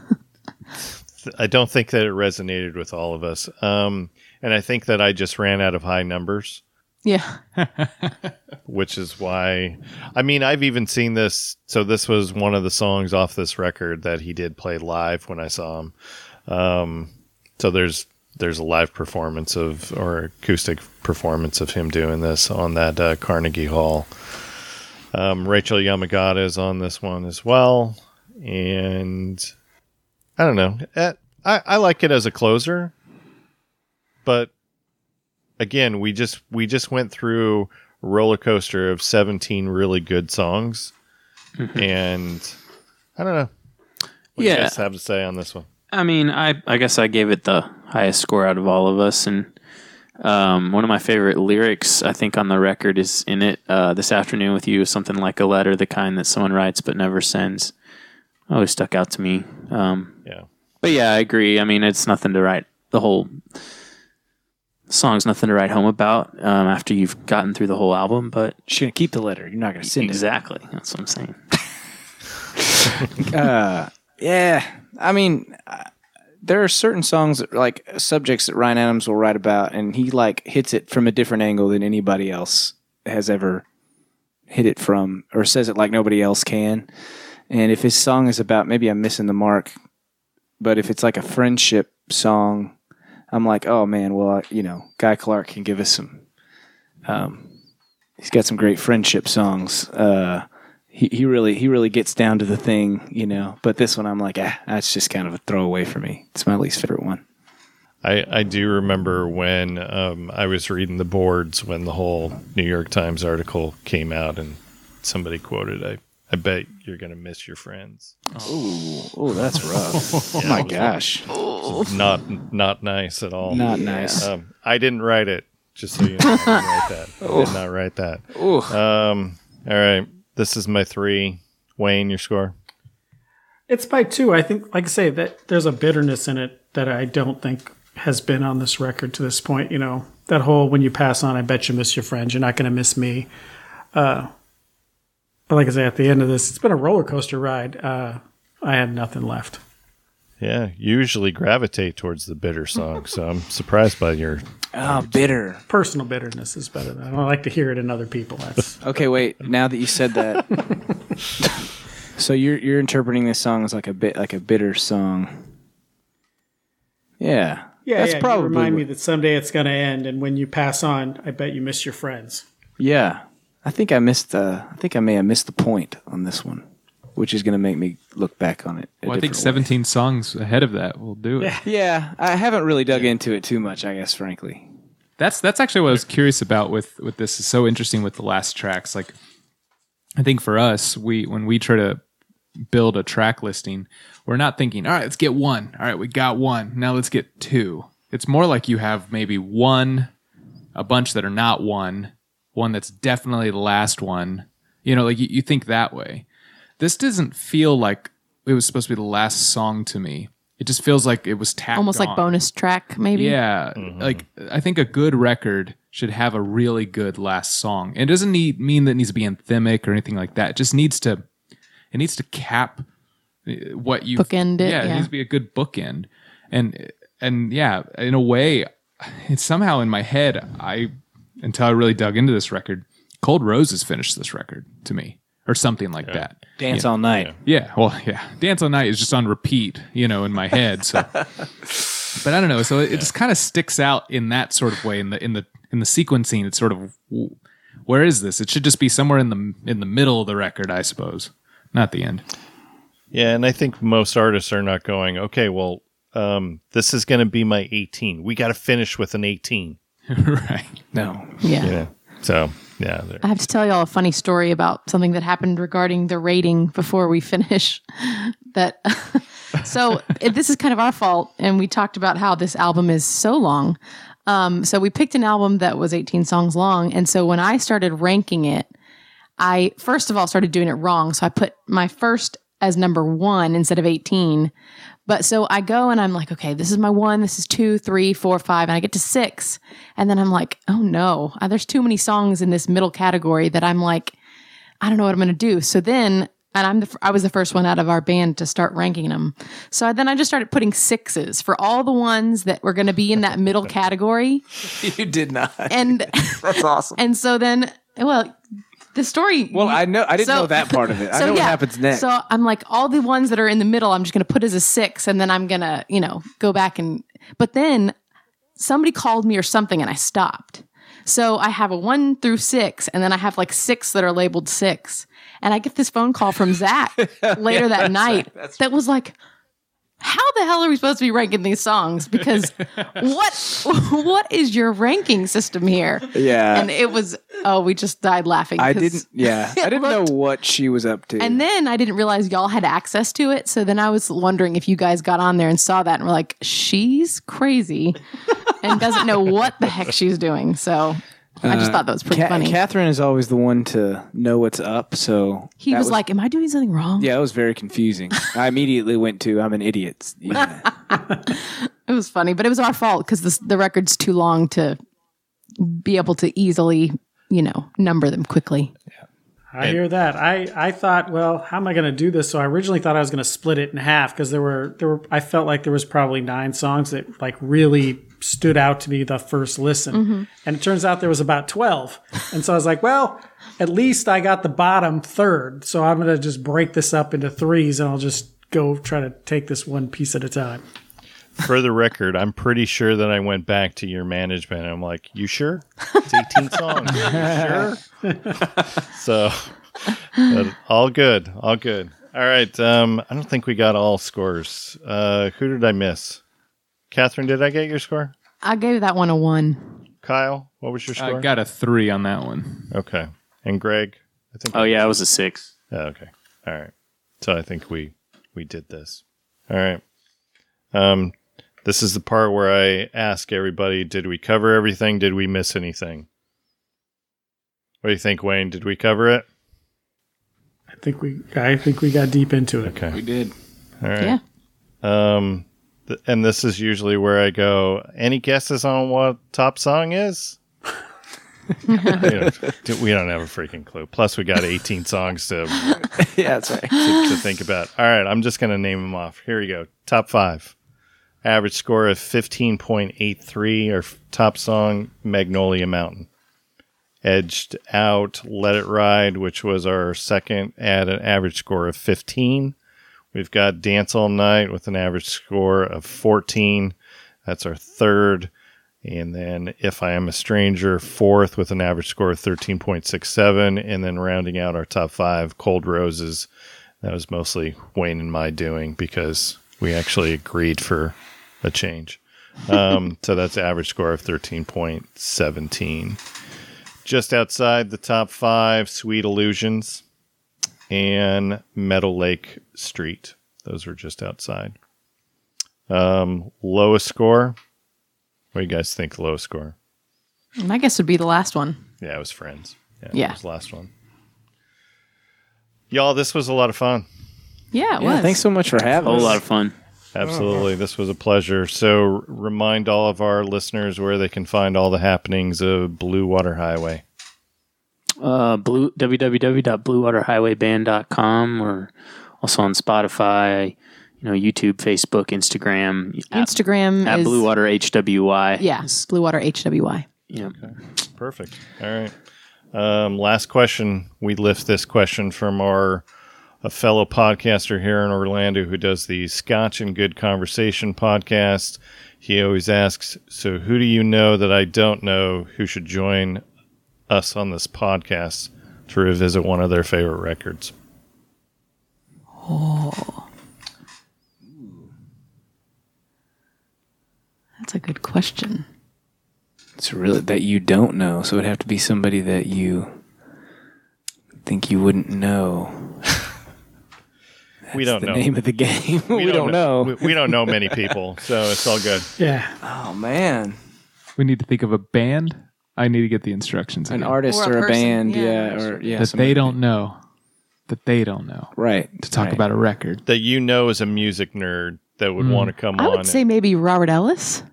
I I don't think that it resonated with all of us. Um, and I think that I just ran out of high numbers,
Yeah.
which is why I mean I've even seen this so this was one of the songs off this record that he did play live when I saw him. Um, so there's there's a live performance of or acoustic performance of him doing this on that uh, Carnegie Hall. Um, Rachel Yamagata is on this one as well, and I don't know. Eh, I I like it as a closer, but again, we just we just went through a roller coaster of seventeen really good songs, and I don't know. What do you
Yeah.
guys have to say on this one?
I mean, I I guess I gave it the highest score out of all of us, and um, one of my favorite lyrics I think on the record is in it. Uh, this afternoon with you is something like a letter, the kind that someone writes but never sends. Always stuck out to me. Um,
Yeah.
but yeah, I agree. I mean, it's nothing to write. The whole song's nothing to write home about um, after you've gotten through the whole album. But
You're gonna keep the letter. You're not gonna send it.
exactly, that's what I'm saying.
Uh, yeah. I mean, there are certain songs that, like subjects that Ryan Adams will write about, and he like hits it from a different angle than anybody else has ever hit it from, or says it like nobody else can. And if his song is about, maybe I'm missing the mark, but if it's like a friendship song, I'm like, oh man, well, I- you know, Guy Clark can give us some. Um, he's got some great friendship songs. Uh, he, he really he really gets down to the thing, you know. But this one, I'm like, ah, that's just kind of a throwaway for me. It's my least favorite one.
I, I do remember when um, I was reading the boards when the whole New York Times article came out and somebody quoted, I, I bet you're going to miss your friends.
Oh, oh that's rough. oh my gosh,
Not not nice at all.
not nice.
Um, I didn't write it, just so you know. I didn't write that. I did not write that. Um, all right. This is my three. Wayne, your score?
It's by two. I think, like I say, that there's a bitterness in it that I don't think has been on this record to this point. You know, that whole when you pass on, I bet you miss your friends. You're not going to miss me. Uh, but like I say, at the end of this, it's been a roller coaster ride. Uh, I had nothing left.
Yeah, you usually gravitate towards the bitter song, so I'm surprised by your.
Oh, bitter.
Personal bitterness is better. Than, I don't like to hear it in other people. That's
Okay, wait. Now that you said that, so you're you're interpreting this song as like a bit like a bitter song. Yeah,
yeah.
That's
yeah, you
probably
remind me that someday it's going to end, and when you pass on, I bet you miss your friends.
yeah. I think I missed. Uh, I think I may have missed the point on this one, which is going to make me look back on it.
Well, I think
different way.
17 songs ahead of that will do it.
Yeah, I haven't really dug into it too much. I guess, frankly.
That's that's actually what I was curious about with with this. Is so interesting with the last tracks. Like, I think for us, we when we try to build a track listing, we're not thinking, all right, let's get one. All right, we got one. Now let's get two. It's more like you have maybe one, a bunch that are not one, one that's definitely the last one. You know, like you, you think that way. This doesn't feel like it was supposed to be the last song to me. It just feels like it was tacked
Almost like bonus track, maybe.
Yeah, like I think a good record should have a really good last song. And It doesn't need mean that it needs to be anthemic or anything like that. It just needs to it needs to cap uh, what you
Bookend it,
Yeah, it
yeah.
needs to be a good bookend. And and yeah, in a way, it's somehow in my head. I until I really dug into this record, Cold Roses finished this record to me, or something like that.
Dance all night.
Yeah, well, yeah. Dance all night is just on repeat, you know, in my head. So, but I don't know. So it, it just kind of sticks out in that sort of way in the in the in the sequencing. It's sort of where is this? It should just be somewhere in the in the middle of the record, I suppose, not the end.
Yeah, and I think most artists are not going, okay, well, um, this is going to be my 18. We got to finish with an 18.
right.
No.
Yeah.
Yeah. So, yeah.
I have to tell y'all a funny story about something that happened regarding the rating before we finish. that so this is kind of our fault, and we talked about how this album is so long. Um, so we picked an album that was 18 songs long, and so when I started ranking it, I first of all started doing it wrong. So I put my first as number one instead of 18. But so I go and I'm like, okay, this is my one, this is two, three, four, five, and I get to six. And then I'm like, oh no, uh, there's too many songs in this middle category that I'm like, I don't know what I'm going to do. So then, and I'm the, I was the first one out of our band to start ranking them. So then I just started putting sixes for all the ones that were going to be in that middle category.
You did not.
And,
That's awesome.
and so then, well, the story.
Well, I know I didn't
So-
know that part of it. I
so
know what happens next.
So I'm like, all the ones that are in the middle, I'm just going to put as a six, and then I'm going to, you know, go back and. But then somebody called me or something, and I stopped. So I have a one through six, and then I have like six that are labeled six. And I get this phone call from Zach later that night that was like, how the hell are we supposed to be ranking these songs? Because what what is your ranking system here?
Yeah.
And it was oh, we just died laughing.
I didn't. Yeah, I didn't
looked-
know what she was up to.
And then I didn't realize y'all had access to it. So then I was wondering if you guys got on there and saw that and were like, she's crazy and doesn't know what the heck she's doing. So I just thought that was pretty
Ca-
funny.
Catherine is always the one to know what's up. So
he
that
was, like, Am I doing something wrong?
"Yeah, it was very confusing." I immediately went to, "I'm an idiot." Yeah.
It was funny, but it was our fault because the record's too long to be able to easily, you know, number them quickly.
I hear that. I, I thought, well, how am I going to do this? So I originally thought I was going to split it in half because there were there were I felt like there was probably nine songs that like really stood out to me the first listen, and it turns out there was about twelve. And so I was like, well, at least I got the bottom third. So I'm going to just break this up into threes, and I'll just go try to take this one piece at a time.
For the record, I'm pretty sure that I went back to your management. And I'm like, you sure? It's 18 songs. Sure? so, but all good. All good. All right. Um, I don't think we got all scores. Uh, who did I miss? Catherine, did I get your score?
I gave that one a one.
Kyle, what was your score?
I got a three on that one.
okay. And Greg, I think.
Oh yeah, it was a six.
Oh, okay. All right. So I think we we did this. All right. Um, this is the part where I ask everybody: Did we cover everything? Did we miss anything? What do you think, Wayne? Did we cover it?
I think we I think we got deep into it.
Okay.
we did.
All right.
Yeah.
Um, th- and this is usually where I go. Any guesses on what top song is? we, don't, we don't have a freaking clue. Plus, we got 18 songs to
yeah, that's right.
to, to think about. All right, I'm just going to name them off. Here we go. Top five. Average score of 15.83 or top song Magnolia Mountain. Edged Out, Let It Ride, which was our second at an average score of 15. We've got Dance All Night with an average score of 14. That's our third. And then If I Am a Stranger, fourth with an average score of 13.67. And then rounding out our top five, Cold Roses. That was mostly Wayne and my doing because we actually agreed for a change. Um, so that's average score of 13.17. Just outside the top five, Sweet Illusions and Meadowlake Street. Those were just outside. Um, lowest score. What do you guys think? Lowest score?
My guess would be the last one.
Yeah, it was Friends. Yeah,
Yeah.
it was the last one. Y'all, this was a lot of fun.
Yeah, it
Yeah,
was.
thanks so much for
A
having
whole
us.
lot of fun.
Absolutely. This was a pleasure. So, r- remind all of our listeners where they can find all the happenings of Blue Water Highway.
Uh, blue www.bluewaterhighwayband.com or also on Spotify, you know, YouTube, Facebook, Instagram,
Instagram
at
is
Blue Water HWY.
Yeah, Blue Water HWY.
Yeah.
Perfect. All right. Um, last question. We lift this question from our a fellow podcaster here in Orlando who does the Scotch and Good Conversation podcast. He always asks, "So who do you know that I don't know who should join us on this podcast to revisit one of their favorite records?" Oh.
That's a good question.
It's really that you don't know, so it'd have to be somebody that you think you wouldn't know.
we don't know
the
know.
name of the game. we, don't, know.
We, we don't know many people, so it's all good.
Yeah.
oh man,
We need to think of a band. I need to get the instructions.
an
again.
artist
Or a
or a,
person,
band,
yeah.
yeah, or yeah,
that
somebody-
they don't know. That they don't know
right
to talk
right.
about a record.
That you know as a music nerd that would
Mm.
want to come
I
on.
would say maybe Robert Ellis.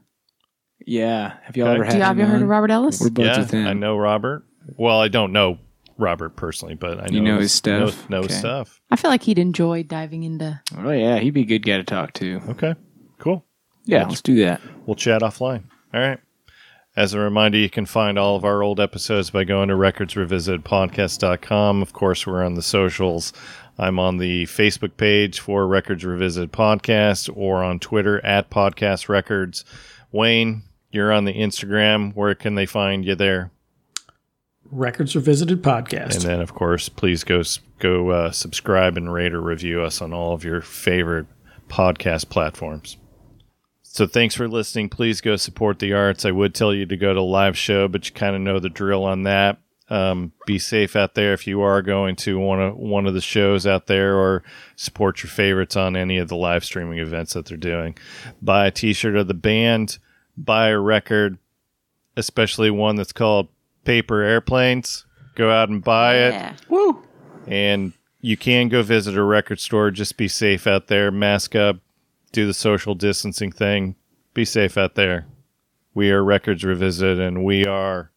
Yeah, have y'all
Okay.
ever had?
Do you have
him
you heard
on?
of Robert Ellis?
We're both
yeah,
with him.
I know Robert. Well, I don't know Robert personally, but I know
You know his stuff?
Know, know his
Okay.
stuff.
I feel like he'd enjoy diving into.
Oh yeah, he'd be a good guy to talk to.
Okay, cool.
Yeah, let's do that.
We'll chat offline. All right. As a reminder, you can find all of our old episodes by going to recordsrevisitedpodcast.com. Of course, we're on the socials. I'm on the Facebook page for Records Revisited Podcast or on Twitter at Podcast Records. Wayne, you're on the Instagram. Where can they find you there?
Records Revisited podcast.
And then, of course, please go go uh, subscribe and rate or review us on all of your favorite podcast platforms. So thanks for listening. Please go support the arts. I would tell you to go to live show, but you kind of know the drill on that. Um, be safe out there if you are going to one of one of the shows out there, or support your favorites on any of the live streaming events that they're doing. Buy a T-shirt of the band. Buy a record, especially one that's called Paper Airplanes. Go out and buy it
Yeah.
and you can go visit a record store. Just be safe out there. Mask up. Do the social distancing thing. Be safe out there. We are Records Revisited, and we are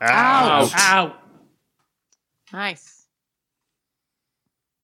Out.
Out.
Nice.